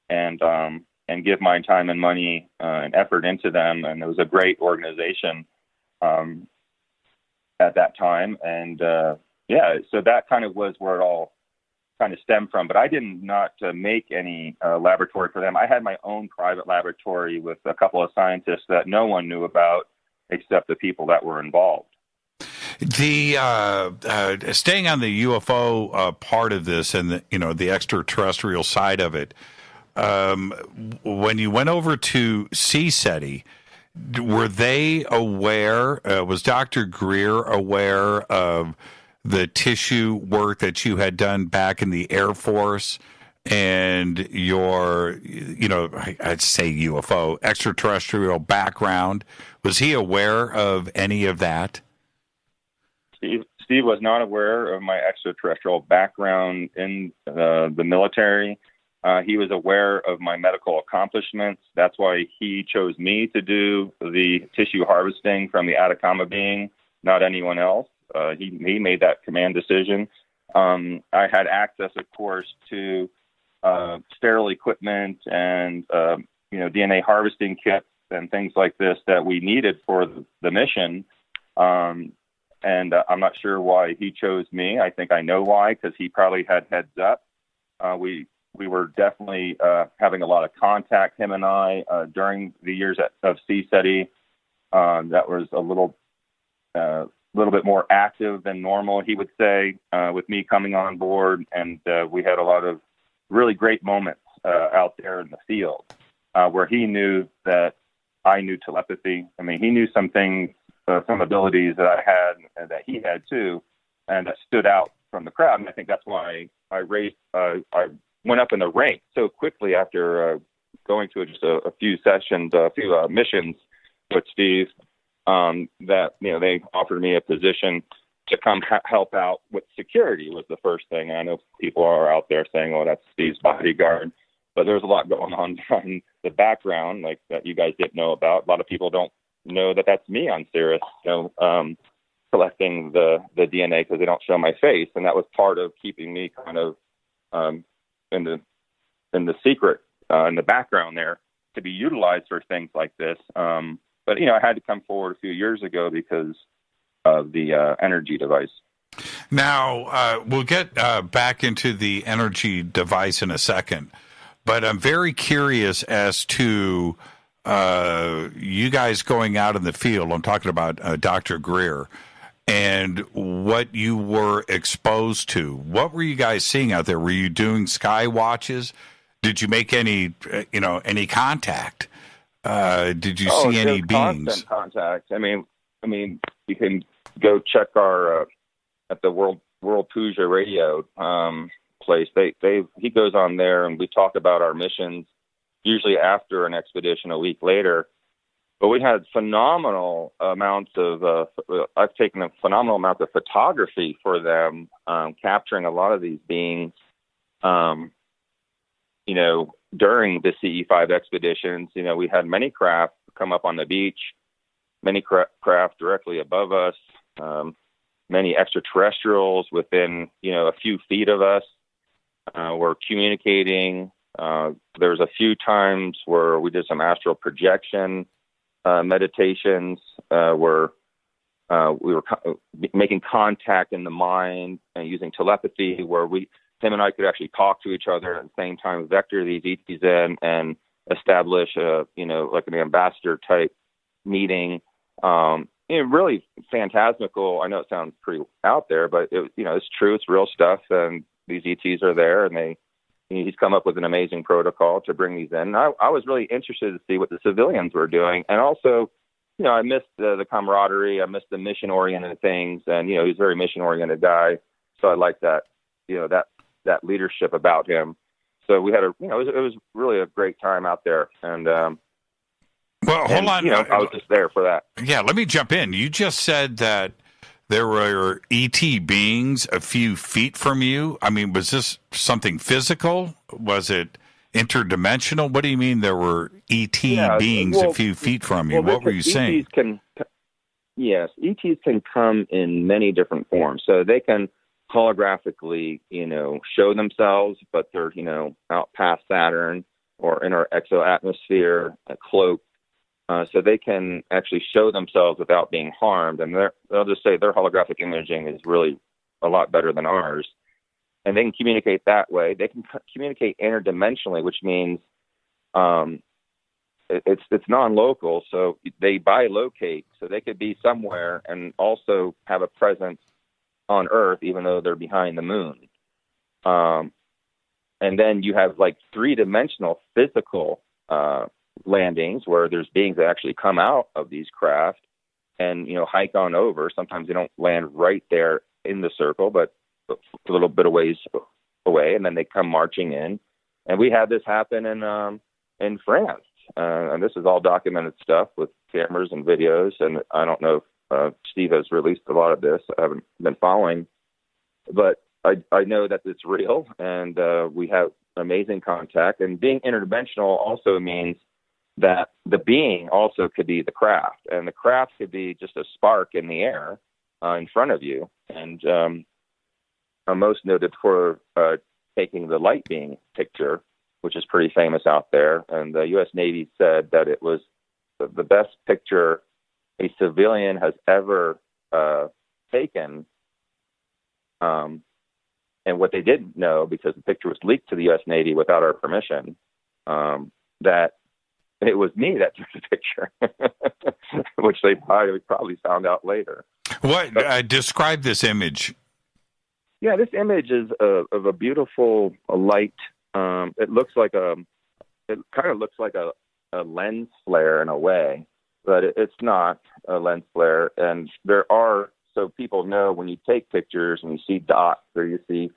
and um, and give my time and money uh, and effort into them. And it was a great organization um, at that time. And uh, yeah, so that kind of was where it all kind of stem from. But I did not uh, make any uh, laboratory for them. I had my own private laboratory with a couple of scientists that no one knew about except the people that were involved. The uh, uh, staying on the UFO uh, part of this and the, you know the extraterrestrial side of it. Um, when you went over to CSETI, were they aware? Uh, was Dr. Greer aware of the tissue work that you had done back in the Air Force? and your, you know, I'd say UFO extraterrestrial background. Was he aware of any of that? Steve, Steve was not aware of my extraterrestrial background in uh, the military. Uh, he was aware of my medical accomplishments. That's why he chose me to do the tissue harvesting from the Atacama being, not anyone else. Uh, he he made that command decision. Um, I had access, of course, to uh, sterile equipment and uh, you know DNA harvesting kits and things like this that we needed for the, mission. Um, and uh, I'm not sure why he chose me. I think I know why because he probably had heads up. Uh, we we were definitely uh, having a lot of contact, him and I, uh, during the years at, of CSETI. Um, that was a little uh, little bit more active than normal, he would say, uh, with me coming on board, and uh, we had a lot of really great moments uh, out there in the field uh, where he knew that I knew telepathy. I mean, he knew some things, uh, some abilities that I had and that he had too, and that stood out from the crowd. And I think that's why I raised, uh, I went up in the rank so quickly after uh, going to just a, a few sessions, a few uh, missions with Steve. Um, that you know they offered me a position to come ha- help out with security was the first thing. And I know people are out there saying, "Oh, that's Steve's bodyguard," but there's a lot going on in the background, like that you guys didn't know about. A lot of people don't know that that's me on Sirius, you know, um, collecting the the DNA because they don't show my face, and that was part of keeping me kind of um, in the in the secret uh, in the background there to be utilized for things like this. Um, but you know, I had to come forward a few years ago because of the uh, energy device. Now uh, we'll get uh, back into the energy device in a second, but I'm very curious as to uh, you guys going out in the field. I'm talking about uh, Dr. Greer and what you were exposed to. What were you guys seeing out there? Were you doing sky watches? Did you make any, uh, you know, any contact? Uh, did you oh, see any beings? Contact. I mean, I mean, you can go check our uh, at the World World Puja Radio um, place. They they he goes on there and we talk about our missions. Usually after an expedition, a week later, but we had phenomenal amounts of. Uh, I've taken a phenomenal amount of photography for them, um, capturing a lot of these beings. Um, you know, during the CE5 expeditions, you know, we had many craft come up on the beach, many cra- craft directly above us, um, many extraterrestrials within, you know, a few feet of us. Uh, were communicating. Uh, there was a few times where we did some astral projection uh, meditations uh, where uh, we were co- making contact in the mind and using telepathy, where we him and I could actually talk to each other at the same time, vector these ETs in, and establish a you know like an ambassador type meeting. Um, you know, really phantasmical. I know it sounds pretty out there, but it, you know it's true. It's real stuff, and these ETs are there, and they he's come up with an amazing protocol to bring these in. I, I was really interested to see what the civilians were doing, and also, you know, I missed the, the camaraderie, I missed the mission-oriented things, and you know, he's a very mission-oriented guy, so I like that, you know, that that leadership about him. so we had a you know it was, it was really a great time out there, and um, well, hold and, on. You know, I was just there for that. Yeah, let me jump in. You just said that there were ET beings a few feet from you. I mean, was this something physical? Was it interdimensional? What do you mean there were ET Yeah, beings well- a few feet from you? Well, what were you ETs saying? Can, yes, ETs can come in many different forms. So they can holographically, you know, show themselves, but they're, you know, out past Saturn or in our exoatmosphere, a cloak. Uh, so they can actually show themselves without being harmed. And they'll just say their holographic imaging is really a lot better than ours. And they can communicate that way. They can co- communicate interdimensionally, which means um, it- it's it's non-local, so they bilocate, so they could be somewhere and also have a presence on Earth, even though they're behind the moon. Um, and then you have like three-dimensional physical uh, landings where there's beings that actually come out of these craft and you know hike on over. Sometimes they don't land right there in the circle, but a little bit of ways away, and then they come marching in. And we had this happen in um, in France, uh, and this is all documented stuff with cameras and videos. And I don't know if uh, Steve has released a lot of this. I haven't been following, but I I know that it's real, and uh, we have amazing contact. And being interdimensional also means that the being also could be the craft, and the craft could be just a spark in the air uh, in front of you. And um, I'm most noted for uh, taking the light being picture, which is pretty famous out there. And the U.S. Navy said that it was the, the best picture a civilian has ever uh, taken. Um, and what they didn't know, because the picture was leaked to the U.S. Navy without our permission, um, that it was me that took the picture, which they probably probably found out later. What uh, describe this image? Yeah, this image is uh, of a beautiful uh, light. Um, it looks like a, it kind of looks like a, a lens flare in a way, but it's not a lens flare. And there are, so people know when you take pictures and you see dots or you see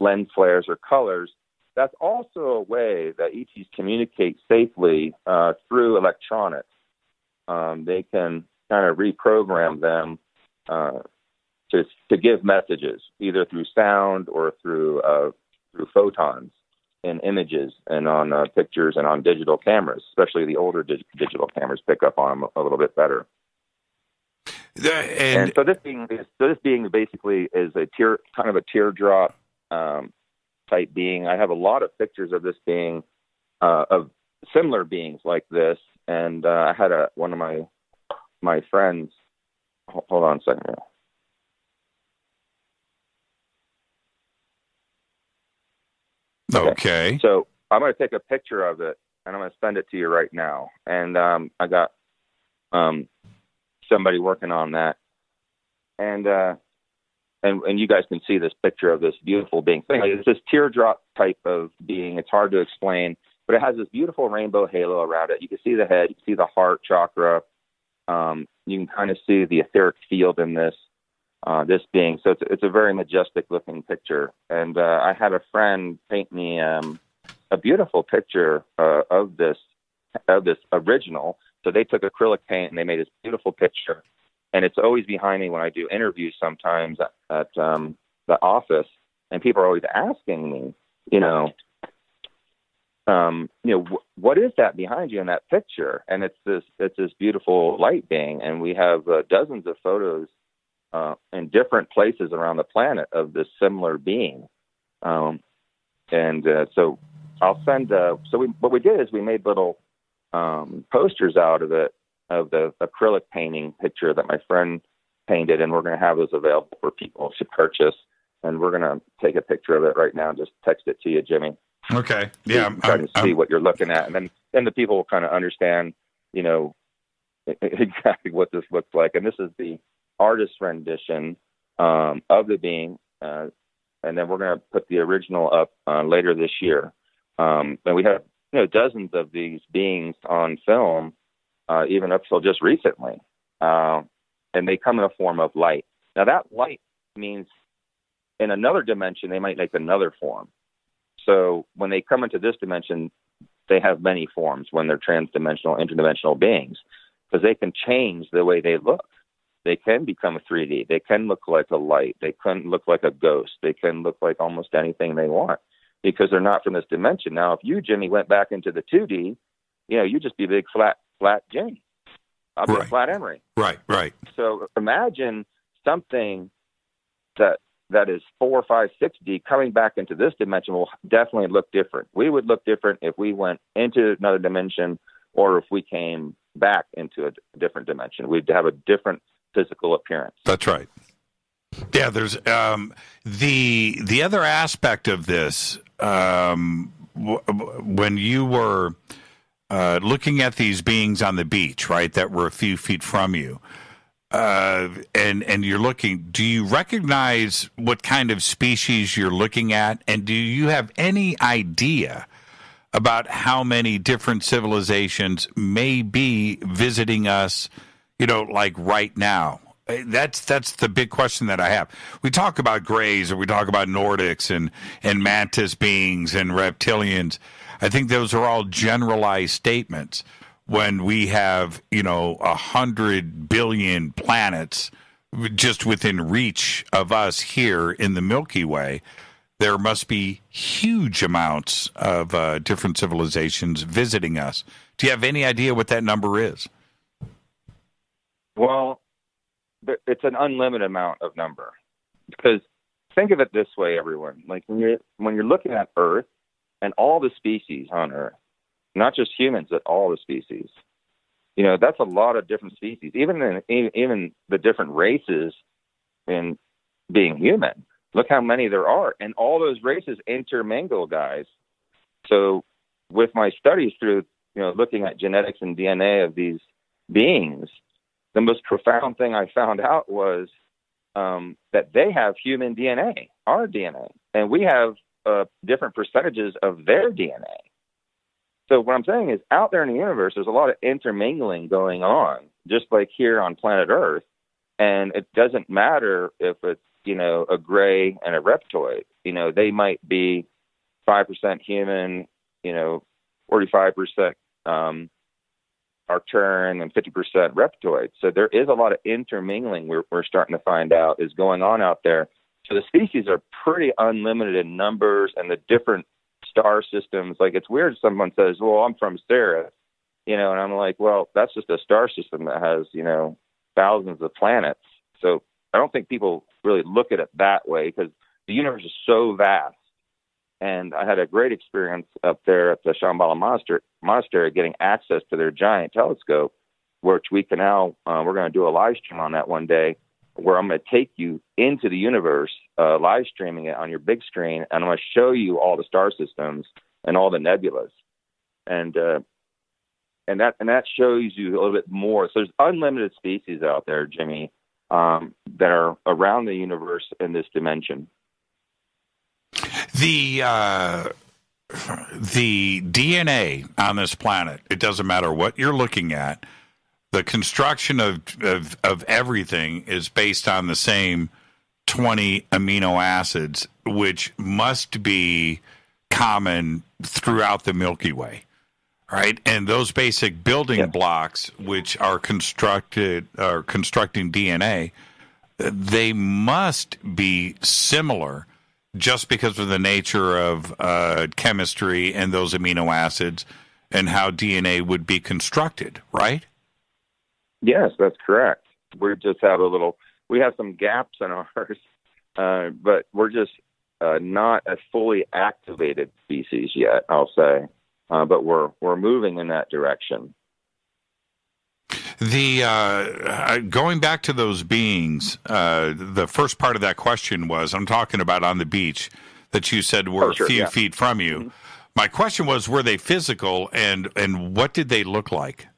lens flares or colors, that's also a way that ETs communicate safely uh, through electronics. Um, they can kind of reprogram them uh, to to give messages either through sound or through uh, through photons in images and on uh, pictures and on digital cameras. Especially the older dig- digital cameras pick up on them a little bit better. The- And, and so this being so this being basically is a tear kind of a teardrop um, type being. I have a lot of pictures of this being uh, of similar beings like this, and uh, I had a one of my my friends. Hold on a second. Here. Okay. So I'm going to take a picture of it and I'm going to send it to you right now. And um, I got um, somebody working on that, and uh, and and you guys can see this picture of this beautiful being. Thing. It's this teardrop type of being. It's hard to explain, but it has this beautiful rainbow halo around it. You can see the head, you can see the heart chakra. Um, you can kind of see the etheric field in this uh, this being. So it's it's a very majestic looking picture. And uh, I had a friend paint me um, a beautiful picture uh, of this of this original. So they took acrylic paint and they made this beautiful picture. And it's always behind me when I do interviews sometimes at, um, the office, and people are always asking me, you know, um, you know, wh- what is that behind you in that picture? And it's this, it's this beautiful light being, and we have uh, dozens of photos uh, in different places around the planet of this similar being. Um, and uh, so I'll send. Uh, so we, what we did is we made little um, posters out of it of the acrylic painting picture that my friend painted, and we're going to have those available for people to purchase. And we're going to take a picture of it right now and just text it to you, Jimmy. Okay. Yeah. you I'm, can kind I'm, of see I'm- what you're looking at, and then then the people will kind of understand, you know, exactly what this looks like. And this is the artist rendition um, of the being, uh, and then we're going to put the original up uh, later this year. Um, and we have you know dozens of these beings on film, uh, even up till just recently, uh, and they come in a form of light. Now that light means in another dimension they might make another form. So when they come into this dimension, they have many forms when they're transdimensional, interdimensional beings, because they can change the way they look. They can become a 3D. They can look like a light. They can look like a ghost. They can look like almost anything they want because they're not from this dimension. Now, if you, Jimmy, went back into the 2D, you know, you'd just be a big flat, flat Jimmy. I'll be Right. a flat Emery. Right, right. So imagine something that that is four, five, six D coming back into this dimension will definitely look different. We would look different if we went into another dimension or if we came back into a different dimension. We'd have a different physical appearance. That's right. Yeah, there's um, the the other aspect of this um, w- when you were uh, looking at these beings on the beach, right, that were a few feet from you, uh, and and you're looking. Do you recognize what kind of species you're looking at, and do you have any idea? About how many different civilizations may be visiting us, you know, like right now. Uh, That's that's the big question that I have. We talk about grays, or we talk about Nordics and and mantis beings and reptilians. I think those are all generalized statements. When we have you know a hundred billion planets just within reach of us here in the Milky Way, there must be huge amounts of uh, different civilizations visiting us. Do you have any idea what that number is? Well, it's an unlimited amount of number because think of it this way, everyone. Like when you're when you're looking at Earth and all the species on Earth, not just humans, but all the species. You know, that's a lot of different species. Even in, even even the different races in being human. Look how many there are, and all those races intermingle, guys. So, with my studies through you know looking at genetics and DNA of these beings, the most profound thing I found out was um, that they have human DNA, our DNA, and we have uh, different percentages of their DNA. So what I'm saying is, out there in the universe, there's a lot of intermingling going on, just like here on planet Earth, and it doesn't matter if it's you know a gray and a reptoid. You know, they might be five percent human, you know, forty-five percent um, Arcturian and 50% reptoid. So there is a lot of intermingling we're, we're starting to find out is going on out there. So the species are pretty unlimited in numbers and the different star systems. Like it's weird someone says, well, I'm from Sirius, you know, and I'm like, well, that's just a star system that has, you know, thousands of planets. So I don't think people really look at it that way because the universe is so vast. And I had a great experience up there at the Shambhala Monastery, monastery getting access to their giant telescope, which we can now, uh, we're going to do a live stream on that one day, where I'm going to take you into the universe, uh, live streaming it on your big screen, and I'm going to show you all the star systems and all the nebulas. And, uh, and that and that shows you a little bit more. So there's unlimited species out there, Jimmy, um, that are around the universe in this dimension. The uh, the DNA on this planet, it doesn't matter what you're looking at. The construction of, of of everything is based on the same 20 amino acids, which must be common throughout the Milky Way. Right, and those basic building Yeah. blocks, which are constructed are constructing DNA, they must be similar just because of the nature of uh, chemistry and those amino acids and how DNA would be constructed, right? Yes, that's correct. We just have a little. We have some gaps in ours, uh, but we're just uh, not a fully activated species yet. I'll say, uh, but we're we're moving in that direction. The uh, uh, going back to those beings, uh, the first part of that question was I'm talking about on the beach that you said were Oh, sure, a few yeah. feet from you. My question was, were they physical, and and what did they look like?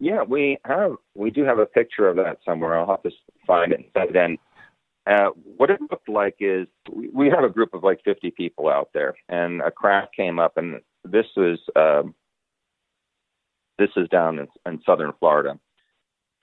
Yeah, we have we do have a picture of that somewhere. I'll have to find it. and But then, uh, what it looked like is we, we have a group of like 50 people out there, and a craft came up, and this was um, this is down in, in southern Florida,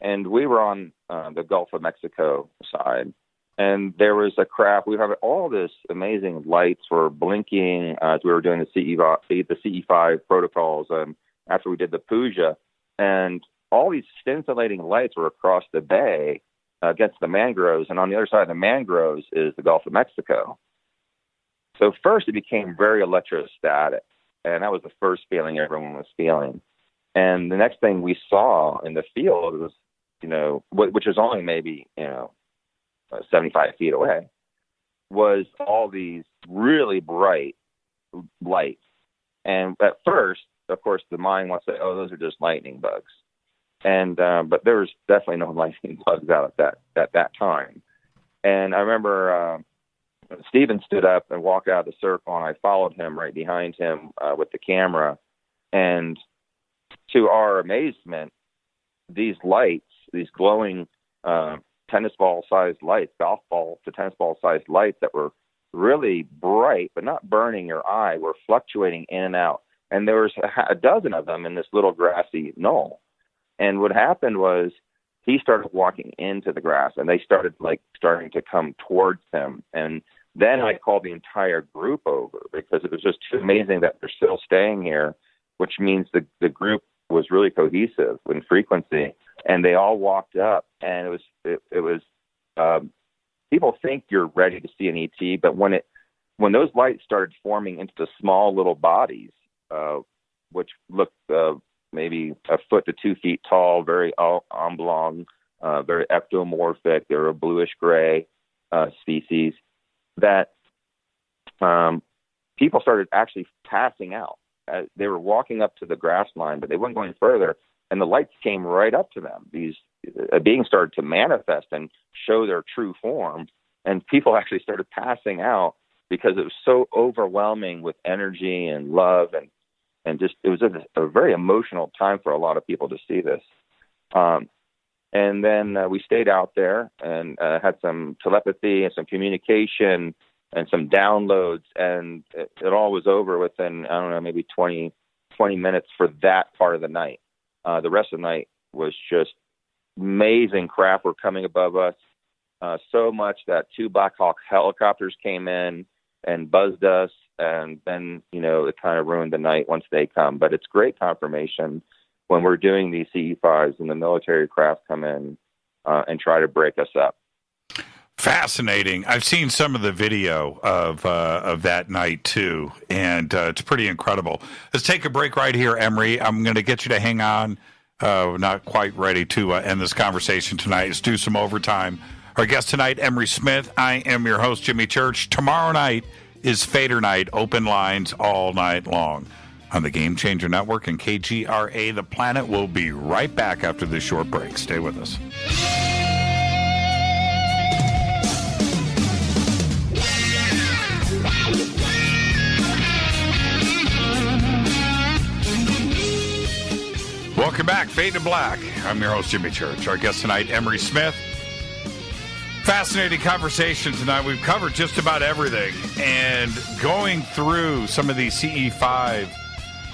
and we were on uh, the Gulf of Mexico side, and there was a craft. We have all this amazing lights were blinking as we were doing the CE the CE5 protocols um, after we did the Puja, and all these scintillating lights were across the bay uh, against the mangroves, and on the other side of the mangroves is the Gulf of Mexico. So first, it became very electrostatic, and that was the first feeling everyone was feeling. And the next thing we saw in the field was, you know, which was only maybe you know, uh, 75 feet away, was all these really bright lights. And at first, of course, the mind wants to say, "Oh, those are just lightning bugs." and uh, but there was definitely no lightning bugs out at that at that time. And I remember uh, Stephen stood up and walked out of the circle, and I followed him right behind him uh, with the camera. And to our amazement, these lights, these glowing uh, tennis ball sized lights, golf ball to tennis ball sized lights that were really bright but not burning your eye, were fluctuating in and out. And there was a, a dozen of them in this little grassy knoll. And what happened was he started walking into the grass and they started like starting to come towards him. And then I called the entire group over because it was just too amazing that they're still staying here, which means the, the group was really cohesive in frequency. And they all walked up and it was, it, it was, um, people think you're ready to see an ET, but when it, when those lights started forming into the small little bodies, uh, which looked uh, maybe a foot to two feet tall, very oblong, uh, very ectomorphic. They're a bluish gray uh, species that um, people started actually passing out. Uh, they were walking up to the grass line, but they weren't going further, and the lights came right up to them. These uh, beings started to manifest and show their true form, and people actually started passing out because it was so overwhelming with energy and love and and just it was a, a very emotional time for a lot of people to see this. Um, and then uh, we stayed out there and uh, had some telepathy and some communication and some downloads, and it, it all was over within I don't know maybe 20, 20 minutes for that part of the night. Uh, the rest of the night was just amazing craft were coming above us. Uh, so much that two Black Hawk helicopters came in and buzzed us and then you know it kind of ruined the night once they come. But it's great confirmation when we're doing these CE5s and the military craft come in uh, and try to break us up. Fascinating. I've seen some of the video of uh, of that night too, and uh, it's pretty incredible. Let's take a break right here, Emery. I'm going to get you to hang on. Uh, not quite ready to uh, end this conversation tonight. Let's do some overtime. Our guest tonight, Emery Smith. I am your host, Jimmy Church. Tomorrow night, is Fader Night, open lines all night long. On the Game Changer Network and KGRA The Planet, we'll be right back after this short break. Stay with us. Welcome back, Fade to Black. I'm your host, Jimmy Church. Our guest tonight, Emery Smith. Fascinating conversation tonight. We've covered just about everything, and going through some of these CE5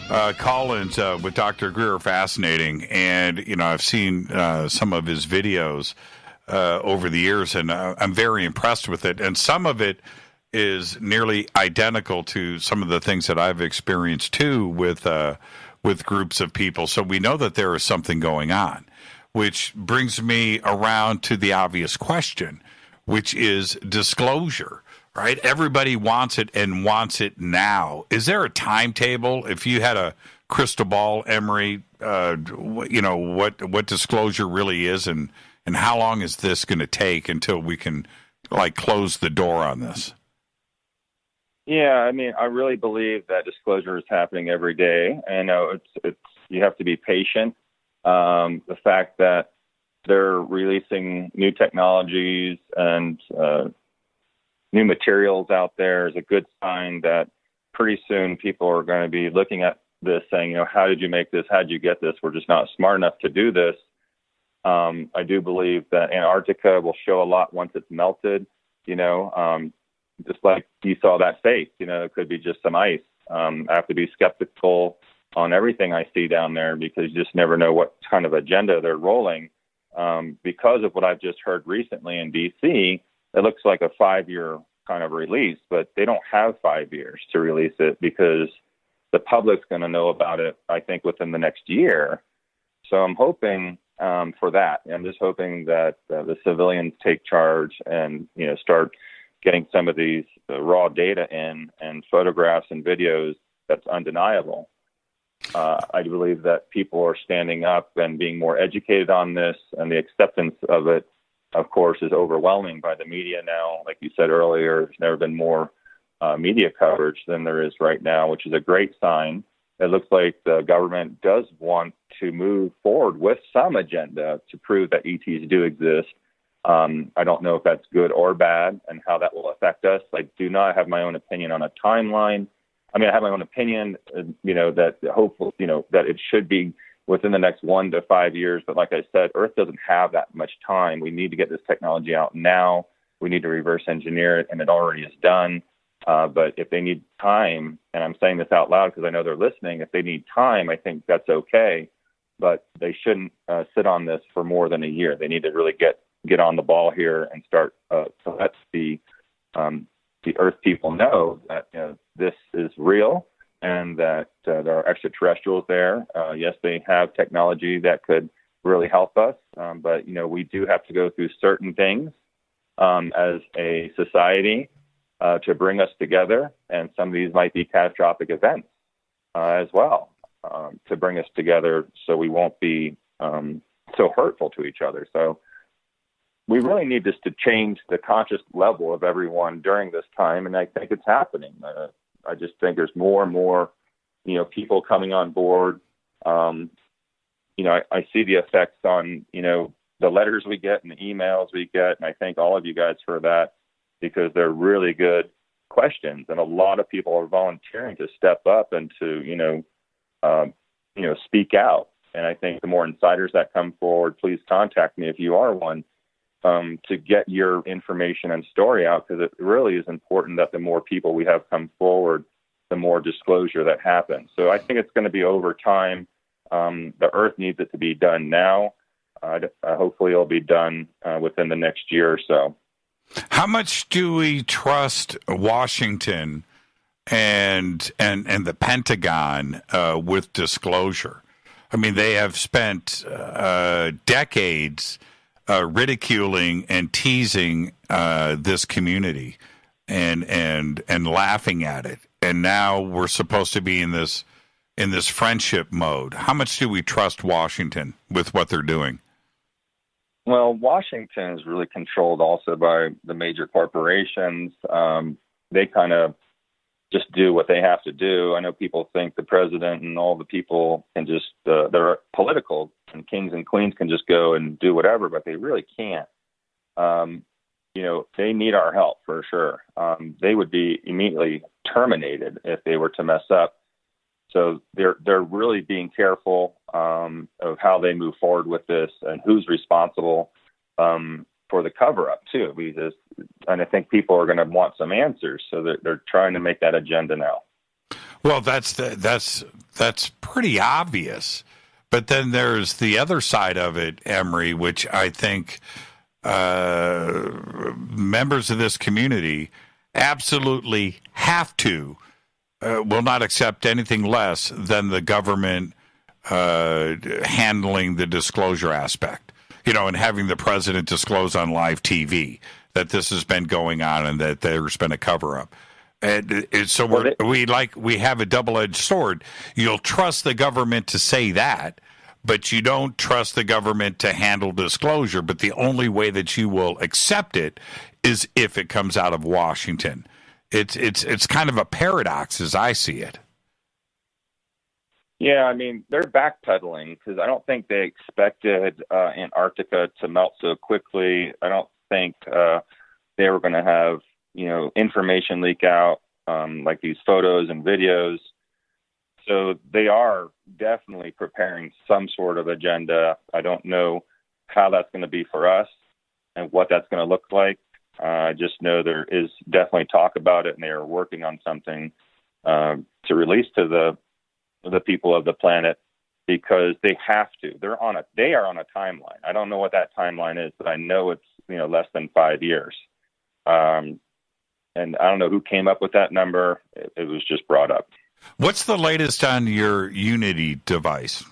uh, call-ins uh, with Dr. Greer are fascinating. And you know, I've seen uh, some of his videos uh, over the years, and uh, I'm very impressed with it. And some of it is nearly identical to some of the things that I've experienced too with uh, with groups of people. So we know that there is something going on which brings me around to the obvious question, which is disclosure. Right? Everybody wants it and wants it now. Is there a timetable? If you had a crystal ball, Emery, uh, you know what what disclosure really is, and and how long is this going to take until we can like close the door on this? Yeah, I mean, I really believe that disclosure is happening every day. I know it's it's you have to be patient um, the fact that they're releasing new technologies and uh, new materials out there is a good sign that pretty soon people are going to be looking at this saying, you know, how did you make this? How did you get this? We're just not smart enough to do this. Um, I do believe that Antarctica will show a lot once it's melted. You know, um, just like you saw that face, you know, it could be just some ice. Um, I have to be skeptical on everything I see down there because you just never know what kind of agenda they're rolling. Um, because of what I've just heard recently in DC, it looks like a five year kind of release, but they don't have five years to release it because the public's going to know about it, I think, within the next year. So I'm hoping um, for that. I'm just hoping that uh, the civilians take charge and you know start getting some of these uh, raw data in and photographs and videos that's undeniable. Uh, I believe that people are standing up and being more educated on this, and the acceptance of it, of course, is overwhelming by the media now. Like you said earlier, there's never been more uh, media coverage than there is right now, which is a great sign. It looks like the government does want to move forward with some agenda to prove that ETs do exist. Um, I don't know if that's good or bad and how that will affect us. I do not have my own opinion on a timeline. I mean, I have my own opinion, uh, you know, that hopefully, you know, that it should be within the next one to five years. But like I said, Earth doesn't have that much time. We need to get this technology out now. We need to reverse engineer it, and it already is done. Uh, but if they need time, and I'm saying this out loud because I know they're listening, if they need time, I think that's okay. But they shouldn't uh, sit on this for more than a year. They need to really get get on the ball here and start uh, to let the um, the Earth people know that you know, this is real and that uh, there are extraterrestrials there. Uh, yes, they have technology that could really help us, um, but you know we do have to go through certain things um, as a society uh, to bring us together, and some of these might be catastrophic events uh, as well um, to bring us together, so we won't be um, so hurtful to each other. So we really need this to change the conscious level of everyone during this time, and I think it's happening. Uh, I just think there's more and more, you know, people coming on board. Um, you know, I, I see the effects on, you know, the letters we get and the emails we get, and I thank all of you guys for that because they're really good questions, and a lot of people are volunteering to step up and to you know, um, you know, speak out. And I think the more insiders that come forward, please contact me if you are one um, to get your information and story out because it really is important that the more people we have come forward, the more disclosure that happens. So I think it's going to be over time. Um, the Earth needs it to be done now. Uh, hopefully, it'll be done uh, within the next year or so. How much do we trust Washington and and and the Pentagon uh, with disclosure? I mean, they have spent uh, decades uh, ridiculing and teasing uh, this community and and and laughing at it, and now we're supposed to be in this in this friendship mode. How much do we trust Washington with what they're doing? Well, Washington is really controlled also by the major corporations. Um, they kind of just do what they have to do. I know people think the president and all the people can just, uh, they're political and kings and queens can just go and do whatever, but they really can't. Um, you know, they need our help for sure. Um, they would be immediately terminated if they were to mess up. So they're they're really being careful um, of how they move forward with this and who's responsible um, for the cover up too. Because and I think people are going to want some answers, so they're, they're trying to make that agenda now. Well, that's the, that's that's pretty obvious. But then there's the other side of it, Emery, which I think uh, members of this community absolutely have to uh, will not accept anything less than the government uh, handling the disclosure aspect. You know, and having the president disclose on live TV that this has been going on and that there's been a cover up. And, and so we we like we have a double edged sword. You'll trust the government to say that, but you don't trust the government to handle disclosure. But the only way that you will accept it is if it comes out of Washington it's it's it's kind of a paradox as I see it. Yeah, I mean they're backpedaling because I don't think they expected uh, Antarctica to melt so quickly. I don't think uh, they were going to have you know information leak out um, like these photos and videos. So they are definitely preparing some sort of agenda. I don't know how that's going to be for us and what that's going to look like. Uh, I just know there is definitely talk about it, and they are working on something uh, to release to the the people of the planet because they have to. They're on a they are on a timeline. I don't know what that timeline is, but I know it's you know less than five years. Um, and I don't know who came up with that number. It, it was just brought up. What's the latest on your Unity device?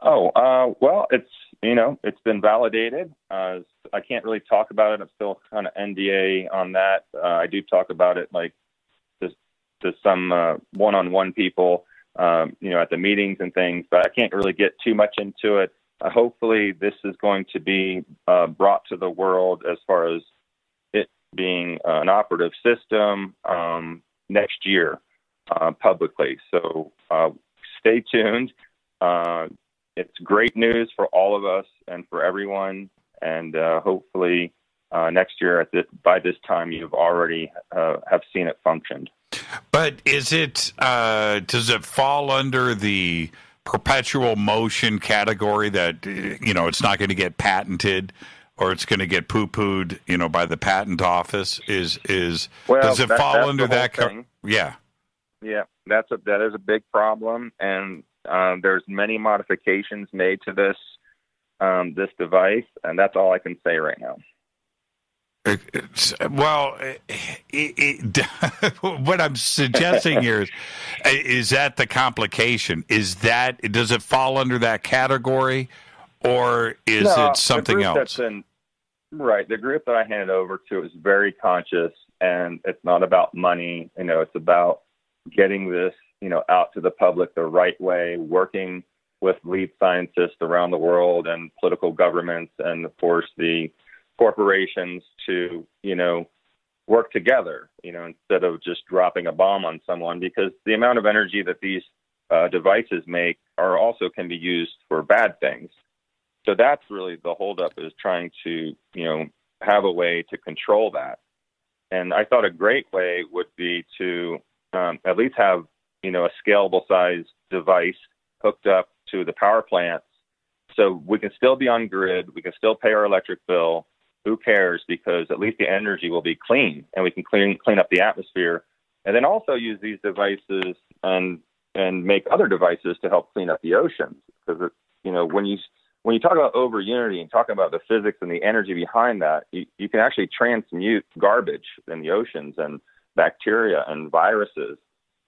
Oh, uh, well, it's you know it's been validated. Uh, I can't really talk about it. I'm still kind of NDA on that. Uh, I do talk about it like to, some uh, one-on-one people, um, you know, at the meetings and things. But I can't really get too much into it. Uh, hopefully, this is going to be uh, brought to the world as far as it being uh, an operative system um, next year uh, publicly. So uh, stay tuned. It's great news for all of us and for everyone. And hopefully, uh, next year this, by this time, you've already uh, have seen it functioned. But is it uh, does it fall under the perpetual motion category that you know it's not going to get patented? Or it's going to get poo-pooed, you know, by the patent office. Is is well, does it that, fall under that? Co- yeah, yeah, that's a that is a big problem, and um, there's many modifications made to this um, this device, and that's all I can say right now. Well, it, it, what I'm suggesting here is is that the complication? Is that does it fall under that category, or is no, it something else? In, right, the group that I handed over to is very conscious, and it's not about money. You know, it's about getting this you know out to the public the right way, working with lead scientists around the world and political governments, and of course the corporations to you know work together. You know, instead of just dropping a bomb on someone, because the amount of energy that these uh, devices make are also can be used for bad things. So that's really the holdup is trying to you know have a way to control that. And I thought a great way would be to um, at least have you know, a scalable size device hooked up to the power plants. So we can still be on grid. We can still pay our electric bill. Who cares? Because at least the energy will be clean and we can clean, clean up the atmosphere. And then also use these devices and, and make other devices to help clean up the oceans. Because, you know, when you, when you talk about over unity and talking about the physics and the energy behind that, you, you can actually transmute garbage in the oceans and bacteria and viruses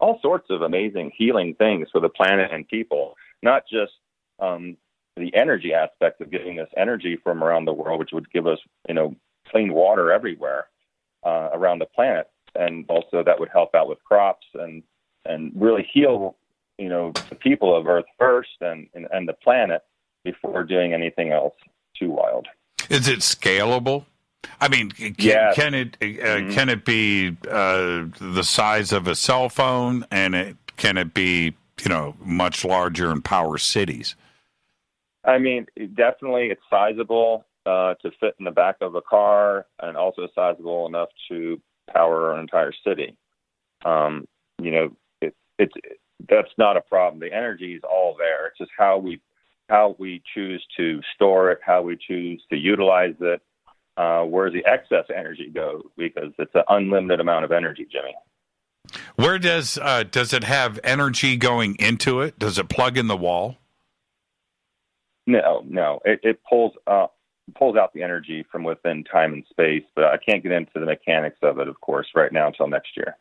all sorts of amazing healing things for the planet and people, not just um, the energy aspect of giving us energy from around the world, which would give us, you know, clean water everywhere uh, around the planet, and also that would help out with crops and and really heal, you know, the people of Earth first and and, and the planet before doing anything else too wild. Is it scalable? I mean, can, yes. can it uh, mm-hmm. can it be uh, the size of a cell phone, and it can it be you know much larger and power cities? I mean, definitely, it's sizable uh, to fit in the back of a car, and also sizable enough to power an entire city. Um, you know, it, it's that's not a problem. The energy is all there. It's just how we how we choose to store it, how we choose to utilize it uh, where does the excess energy go because it's an unlimited amount of energy, Jimmy. Where does uh, does it have energy going into it? Does it plug in the wall? No, no. It, it pulls uh, pulls out the energy from within time and space, but I can't get into the mechanics of it, of course, right now until next year.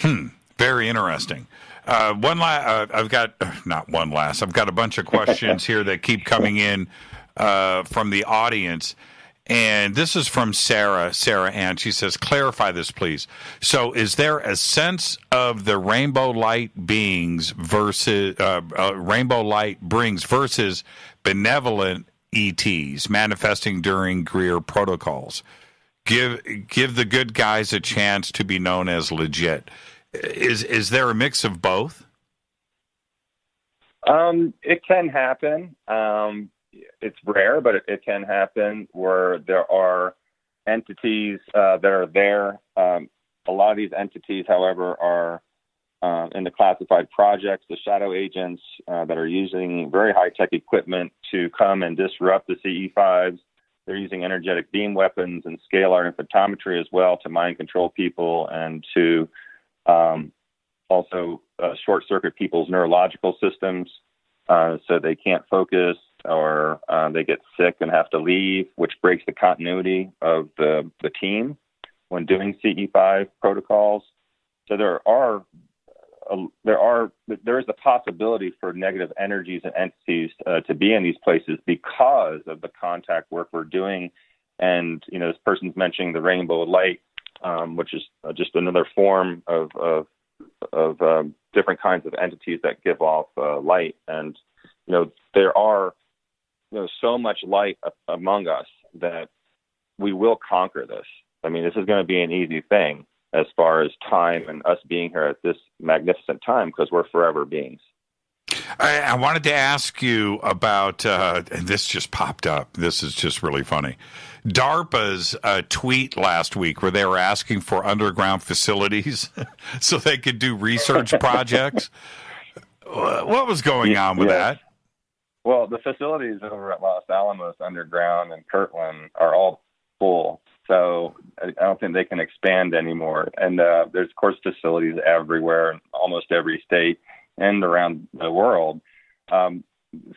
Hmm. Very interesting. Uh, one last. Uh, I've got not one last. I've got a bunch of questions here that keep coming in uh, from the audience. And this is from Sarah, Sarah Ann. She says, clarify this, please. So, is there a sense of the rainbow light beings versus uh, uh, rainbow light brings versus benevolent ETs manifesting during Greer protocols? Give give the good guys a chance to be known as legit. Is is there a mix of both? Um, it can happen. Um, it's rare, but it, it, can happen where there are entities uh, that are there. Um, a lot of these entities, however, are uh, in the classified projects, the shadow agents uh, that are using very high tech equipment to come and disrupt the CE5s. They're using energetic beam weapons and scalar and photometry as well to mind control people and to um, also uh, short circuit people's neurological systems uh, so they can't focus or uh, they get sick and have to leave, which breaks the continuity of the the team when doing CE5 protocols. So there are uh, there are there is a possibility for negative energies and entities uh, to be in these places because of the contact work we're doing. And you know, this person's mentioning the rainbow light, um, which is uh, just another form of of, of um, different kinds of entities that give off uh, light. And you know, there are you know so much light among us that we will conquer this. I mean, this is going to be an easy thing as far as time and us being here at this magnificent time because we're forever beings. I, I, wanted to ask you about, uh, and this just popped up. This is just really funny. DARPA's uh, tweet last week where they were asking for underground facilities so they could do research projects. what was going on with that? Well, the facilities over at Los Alamos underground and Kirtland are all full. So I don't think they can expand anymore. And uh, there's, course, facilities everywhere in almost every state and around the world. Um,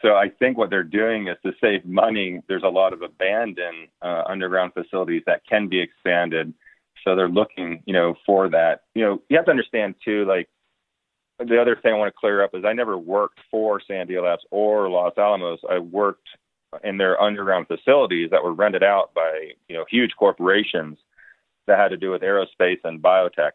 so I think what they're doing is to save money. There's a lot of abandoned uh, underground facilities that can be expanded. So they're looking, you know, for that. You know, you have to understand too, like the other thing I want to clear up is I never worked for Sandia Labs or Los Alamos. I worked in their underground facilities that were rented out by you know huge corporations that had to do with aerospace and biotech.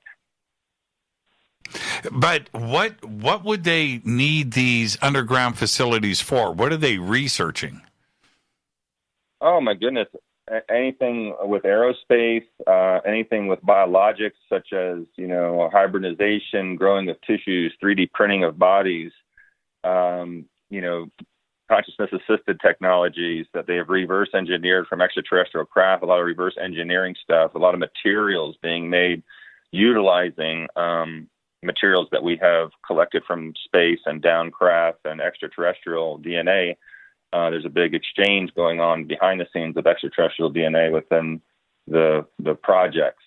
But what what would they need these underground facilities for? What are they researching? Oh my goodness! Anything with aerospace, uh, anything with biologics, such as you know hybridization, growing of tissues, 3D printing of bodies, um, you know consciousness assisted technologies that they have reverse engineered from extraterrestrial craft, a lot of reverse engineering stuff, a lot of materials being made utilizing um, materials that we have collected from space and downcraft and extraterrestrial DNA. Uh, there's a big exchange going on behind the scenes of extraterrestrial DNA within the the projects.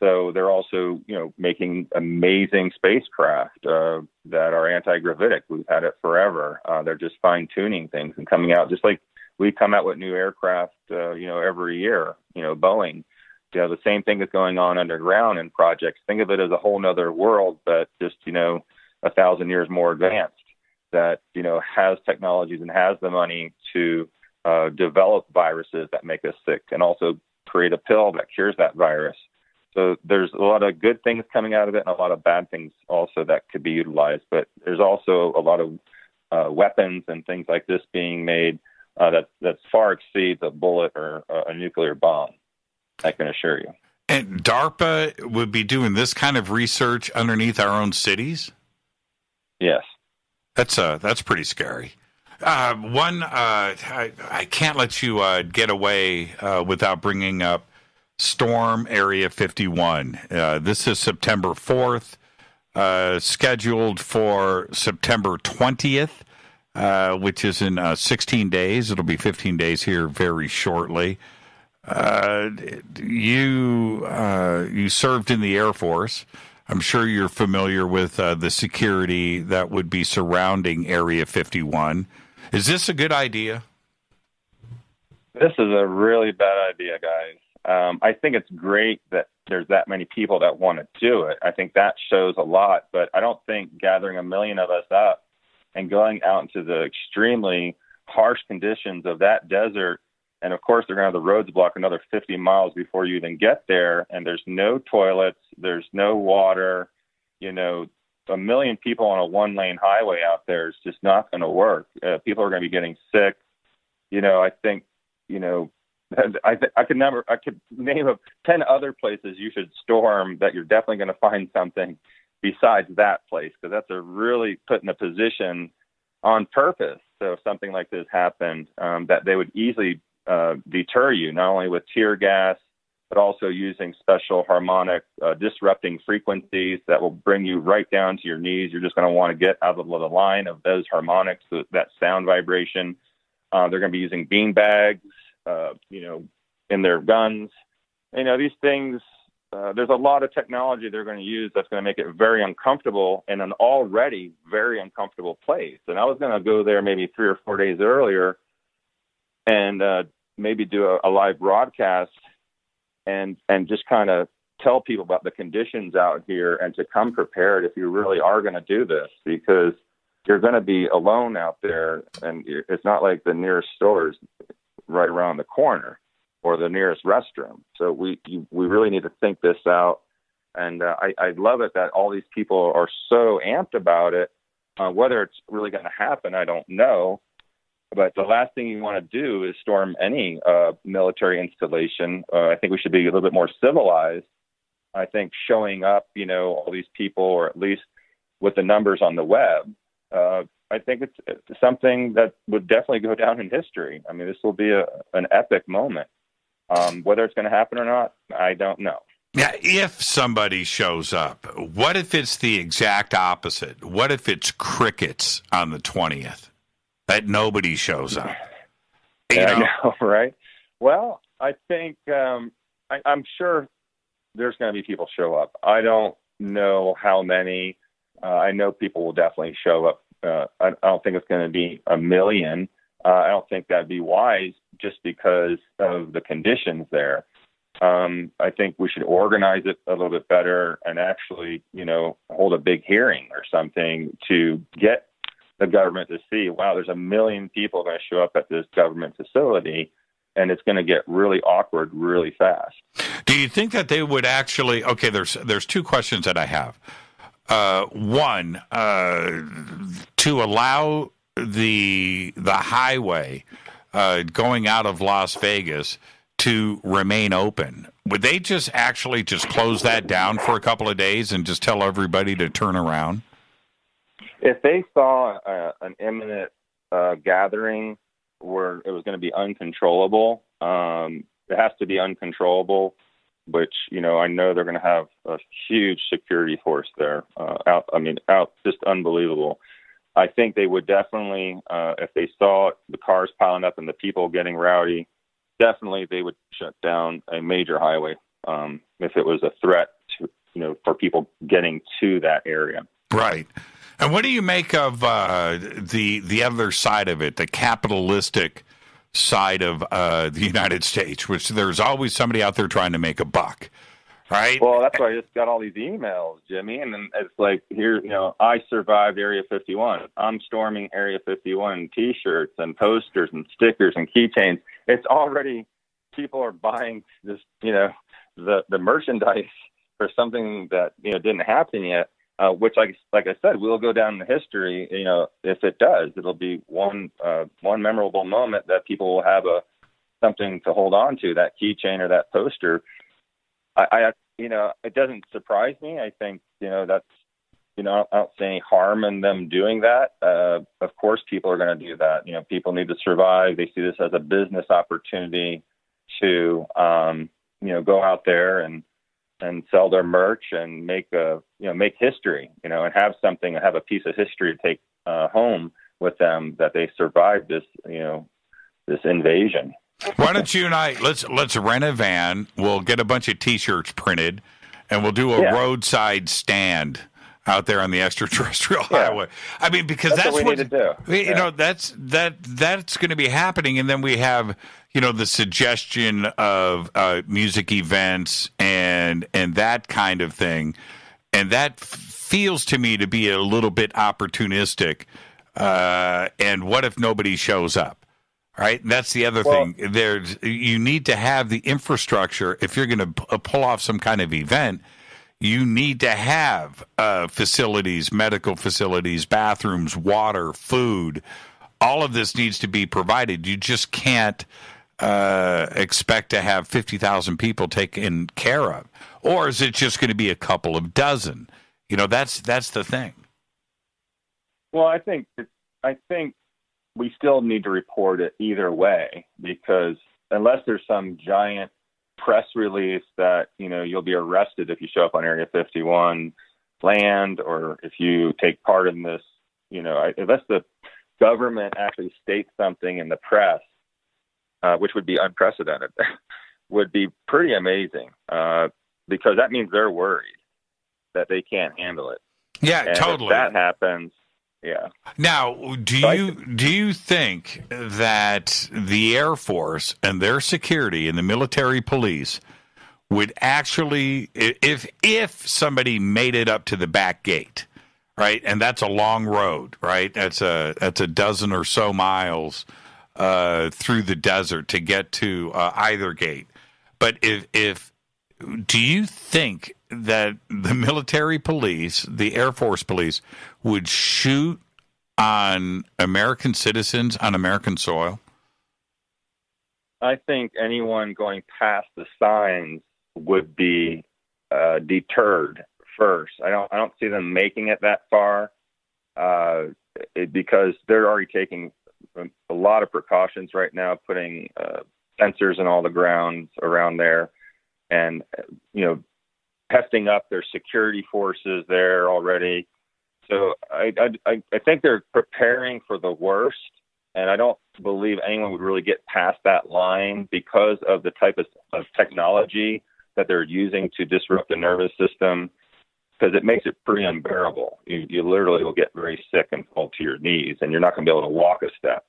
So they're also, you know, making amazing spacecraft uh, that are anti-gravitic. We've had it forever. Uh, they're just fine-tuning things and coming out, just like we come out with new aircraft, uh, you know, every year. You know, Boeing. You know, the same thing is going on underground in projects. Think of it as a whole nother world, but just you know, a thousand years more advanced. That you know has technologies and has the money to uh, develop viruses that make us sick, and also create a pill that cures that virus so there's a lot of good things coming out of it and a lot of bad things also that could be utilized. But there's also a lot of uh, weapons and things like this being made uh, that that far exceeds a bullet or a nuclear bomb. I can assure you. And DARPA would be doing this kind of research underneath our own cities. Yes, that's uh that's pretty scary. Uh, one, uh, I, I, can't let you uh, get away uh, without bringing up Storm Area 51. Uh, this is September 4th, uh, scheduled for September 20th, uh, which is in uh, 16 days. It'll be 15 days here very shortly. Uh, you uh, you served in the Air Force. I'm sure you're familiar with the security that would be surrounding Area 51. Is this a good idea? This is a really bad idea, guys. Um, I think it's great that there's that many people that want to do it. I think that shows a lot, but I don't think gathering a million of us up and going out into the extremely harsh conditions of that desert. And of course, they're going to have the roads blocked another 50 miles before you even get there. And there's no toilets, there's no water. You know, a million people on a one lane highway out there is just not going to work. Uh, people are going to be getting sick. You know, I think, you know, I th- I could never I could name of ten other places you should storm that you're definitely going to find something besides that place because that's a really put in a position on purpose. So if something like this happened, um, that they would easily uh, deter you not only with tear gas but also using special harmonic uh, disrupting frequencies that will bring you right down to your knees. You're just going to want to get out of the line of those harmonics, that sound vibration. Uh, they're going to be using bean bags uh, you know, in their guns. You know, these things uh, there's a lot of technology they're going to use that's going to make it very uncomfortable in an already very uncomfortable place. And I was going to go there maybe three or four days earlier and uh, maybe do a, a live broadcast and and just kind of tell people about the conditions out here and to come prepared if you really are going to do this because you're going to be alone out there and it's not like the nearest stores right around the corner or the nearest restroom. So we you, we really need to think this out. And uh, I, I love it that all these people are so amped about it. Uh, whether it's really going to happen, I don't know. But the last thing you want to do is storm any uh, military installation. Uh, I think we should be a little bit more civilized. I think showing up, you know, all these people, or at least with the numbers on the web, uh, I think it's, it's something that would definitely go down in history. I mean, this will be a, an epic moment. Um, whether it's going to happen or not, I don't know. Yeah, if somebody shows up, what if it's the exact opposite? What if it's crickets on the 20th that nobody shows up? You yeah, know? I know, right? Well, I think um, I, I'm sure there's going to be people show up. I don't know how many. Uh, I know people will definitely show up. Uh, I, I don't think it's going to be a million. Uh, I don't think that'd be wise just because of the conditions there. Um, I think we should organize it a little bit better and actually, you know, hold a big hearing or something to get the government to see, wow, there's a million people going to show up at this government facility and it's going to get really awkward really fast. Do you think that they would actually? Okay, there's there's two questions that I have. Uh, one, uh, to allow the the highway uh, going out of Las Vegas to remain open. Would they just actually just close that down for a couple of days and just tell everybody to turn around? If they saw uh, an imminent uh, gathering where it was going to be uncontrollable, um, it has to be uncontrollable. Which you know, I know they're going to have a huge security force there. Uh, out, I mean, out just unbelievable. I think they would definitely, uh, if they saw the cars piling up and the people getting rowdy, definitely they would shut down a major highway um, if it was a threat to, you know, for people getting to that area. Right. And what do you make of uh, the the other side of it, the capitalistic side of uh, the United States, which there's always somebody out there trying to make a buck? right? Well, that's why I just got all these emails, Jimmy, and then it's like here, you know, I survived Area 51. I'm storming Area 51 T-shirts and posters and stickers and keychains. It's already people are buying this, you know, the the merchandise for something that you know didn't happen yet. Uh, which, like like I said, will go down in history. You know, if it does, it'll be one uh, one memorable moment that people will have a something to hold on to. That keychain or that poster I, I you know, it doesn't surprise me. I think, you know, that's, you know, I don't see any harm in them doing that. Uh, of course, people are going to do that. You know, people need to survive. They see this as a business opportunity to, um, you know, go out there and and sell their merch and make a, you know, make history. You know, and have something, have a piece of history to take uh, home with them that they survived this, you know, this invasion. Why don't you and I let's let's rent a van. We'll get a bunch of T-shirts printed, and we'll do a yeah. roadside stand out there on the extraterrestrial yeah. highway. I mean, because that's, that's what, what need to do. You yeah. know, that's that that's going to be happening, and then we have you know the suggestion of uh, music events and and that kind of thing, and that feels to me to be a little bit opportunistic. Uh, and what if nobody shows up? Right, that's the other well, thing. There's you need to have the infrastructure if you're going to p- pull off some kind of event. You need to have uh, facilities, medical facilities, bathrooms, water, food. All of this needs to be provided. You just can't uh, expect to have fifty thousand people taken care of, or is it just going to be a couple of dozen? You know, that's that's the thing. Well, I think I think we still need to report it either way because unless there's some giant press release that you know you'll be arrested if you show up on Area 51 land or if you take part in this, you know, unless the government actually states something in the press, uh, which would be unprecedented, would be pretty amazing. Uh, because that means they're worried that they can't handle it. Yeah, And totally. If that happens, yeah. Now, do So I you do you think that the Air Force and their security and the military police would actually, if if somebody made it up to the back gate, right, and that's a long road, right? That's a that's a dozen or so miles uh, through the desert to get to uh, either gate. But if if do you think that the military police, the Air Force police, would shoot on American citizens on American soil? I think anyone going past the signs would be uh, deterred first. I don't. I don't see them making it that far uh, it, because they're already taking a lot of precautions right now, putting uh, sensors in all the grounds around there, and you know, testing up their security forces there already. So I, I, I think they're preparing for the worst, and I don't believe anyone would really get past that line because of the type of, of technology that they're using to disrupt the nervous system. Because it makes it pretty unbearable. You, you literally will get very sick and fall to your knees, and you're not going to be able to walk a step.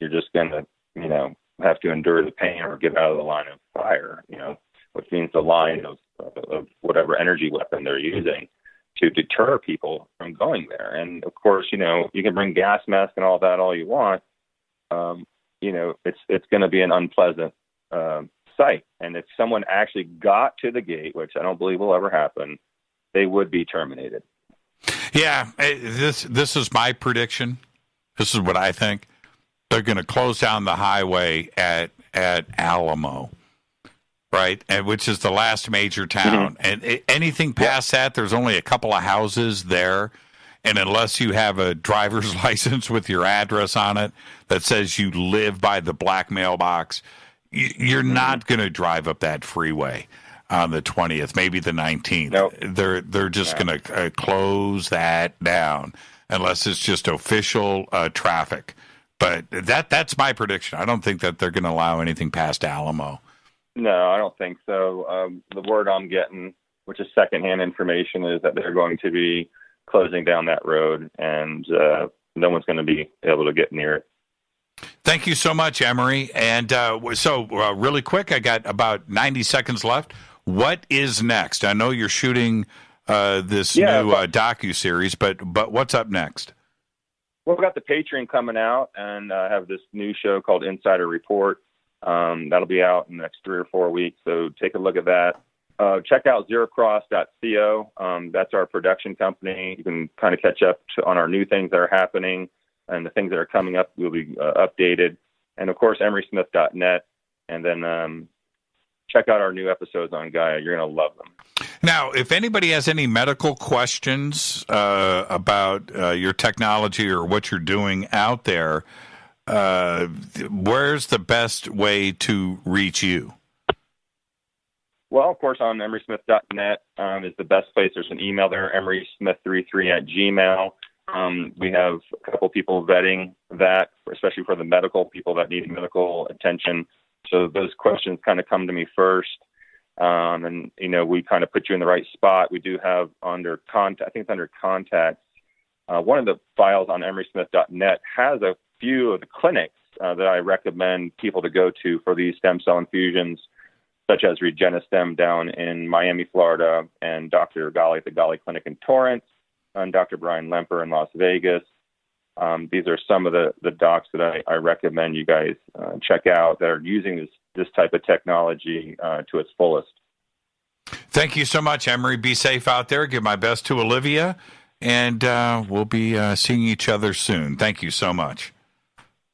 You're just going to, you know, have to endure the pain or get out of the line of fire. You know, which means the line of, of whatever energy weapon they're using to deter people from going there. And of course, you know, you can bring gas masks and all that all you want. Um, you know, it's it's going to be an unpleasant um, sight. And if someone actually got to the gate, which I don't believe will ever happen, they would be terminated. Yeah, eh, this this is my prediction. This is what I think. They're going to close down the highway at at Alamo, right? And which is the last major town. And eh, anything past that, there's only a couple of houses there. And unless you have a driver's license with your address on it that says you live by the black mailbox, you're not going to drive up that freeway on the 20th, maybe the 19th. Nope. They're they're just going to uh, close that down unless it's just official uh, traffic. But that that's my prediction. I don't think that they're going to allow anything past Alamo. No, I don't think so. Um, the word I'm getting, which is secondhand information, is that they're going to be closing down that road, and uh, no one's going to be able to get near it. Thank you so much, Emery. And uh, so, uh, really quick, I got about 90 seconds left. What is next? I know you're shooting uh, this Yeah, new but- uh, docu series, but but what's up next? Well, we've got the Patreon coming out, and I have this new show called Insider Report. Um, that'll be out in the next three or four weeks, so take a look at that. Uh, check out zerocross.co. Um, that's our production company. You can kind of catch up to, on our new things that are happening and the things that are coming up will be uh, updated. And of course, emerysmith.net. And then um, check out our new episodes on Gaia. You're going to love them. Now, if anybody has any medical questions uh, about uh, your technology or what you're doing out there, uh, where's the best way to reach you? Well, of course, on emerysmith.net um, is the best place. There's an email there, emerysmith33 at gmail. Um, we have a couple people vetting that, especially for the medical people that need medical attention. So those questions kind of come to me first. Um, and, you know, we kind of put you in the right spot. We do have under contact, I think it's under contacts. Uh, one of the files on emerysmith.net has a few of the clinics uh, that I recommend people to go to for these stem cell infusions such as Regenistem down in Miami, Florida, and Dr. Gali at the Gali Clinic in Torrance, and Dr. Brian Lemper in Las Vegas. Um, these are some of the, the docs that I, I recommend you guys uh, check out that are using this, this type of technology uh, to its fullest. Thank you so much, Emery. Be safe out there. Give my best to Olivia, and uh, we'll be uh, seeing each other soon. Thank you so much.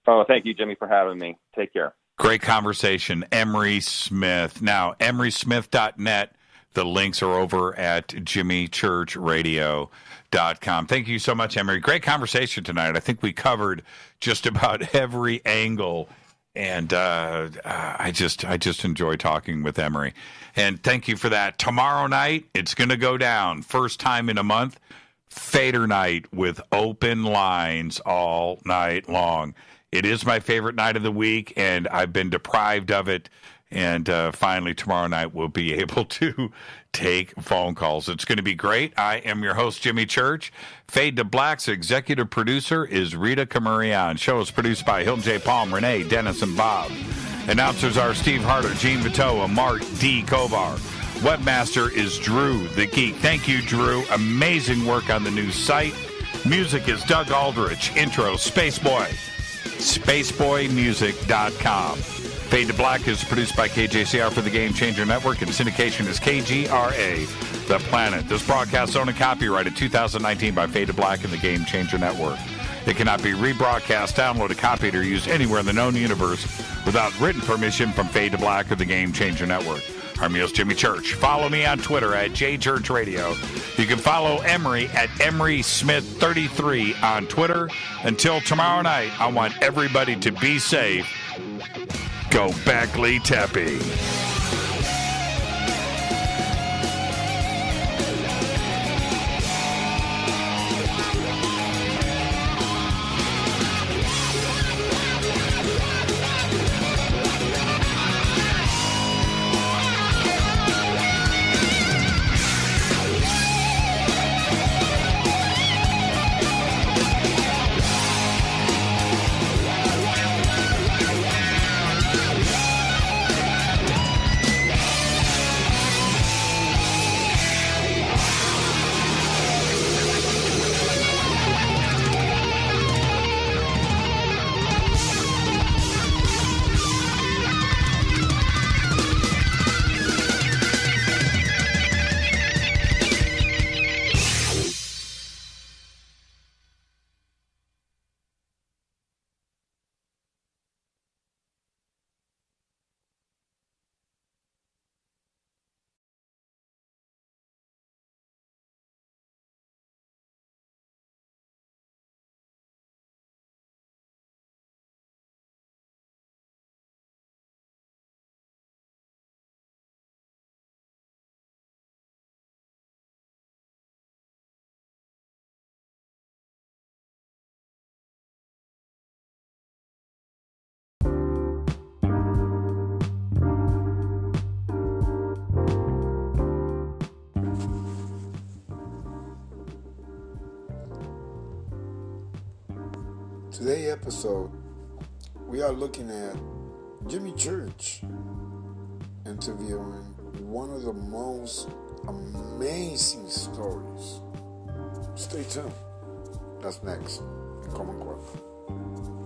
Oh, thank you, Jimmy, for having me. Take care. Great conversation, Emery Smith. Now, emerysmith.net. The links are over at jimmychurchradio.com. Thank you so much, Emery. Great conversation tonight. I think we covered just about every angle, and uh, I just I just enjoy talking with Emery. And thank you for that. Tomorrow night, it's going to go down. First time in a month. Fader night with open lines all night long. It is my favorite night of the week, and I've been deprived of it And uh, finally, tomorrow night, we'll be able to take phone calls. It's going to be great. I am your host, Jimmy Church. Fade to Black's executive producer is Rita Camurian. Show is produced by Hilton J. Palm, Renee, Dennis, and Bob. Announcers are Steve Harder, Gene Vitoa, Mark D. Kovar. Webmaster is Drew the Geek. Thank you, Drew. Amazing work on the new site. Music is Doug Aldrich. Intro, Spaceboy. SpaceboyMusic.com. Fade to Black is produced by KJCR for the Game Changer Network, and syndication is KGRA, The Planet. This broadcast owned and copyrighted 2019 by Fade to Black and the Game Changer Network. It cannot be rebroadcast, downloaded, copied, or used anywhere in the known universe without written permission from Fade to Black or the Game Changer Network. I'm your Jimmy Church. Follow me on Twitter at JChurchRadio. You can follow Emery at Emery Smith 33 on Twitter. Until tomorrow night, I want everybody to be safe. Go Beckley Teppy. Episode, we are looking at Jimmy Church interviewing one of the most amazing stories. Stay tuned. That's next. Common Core.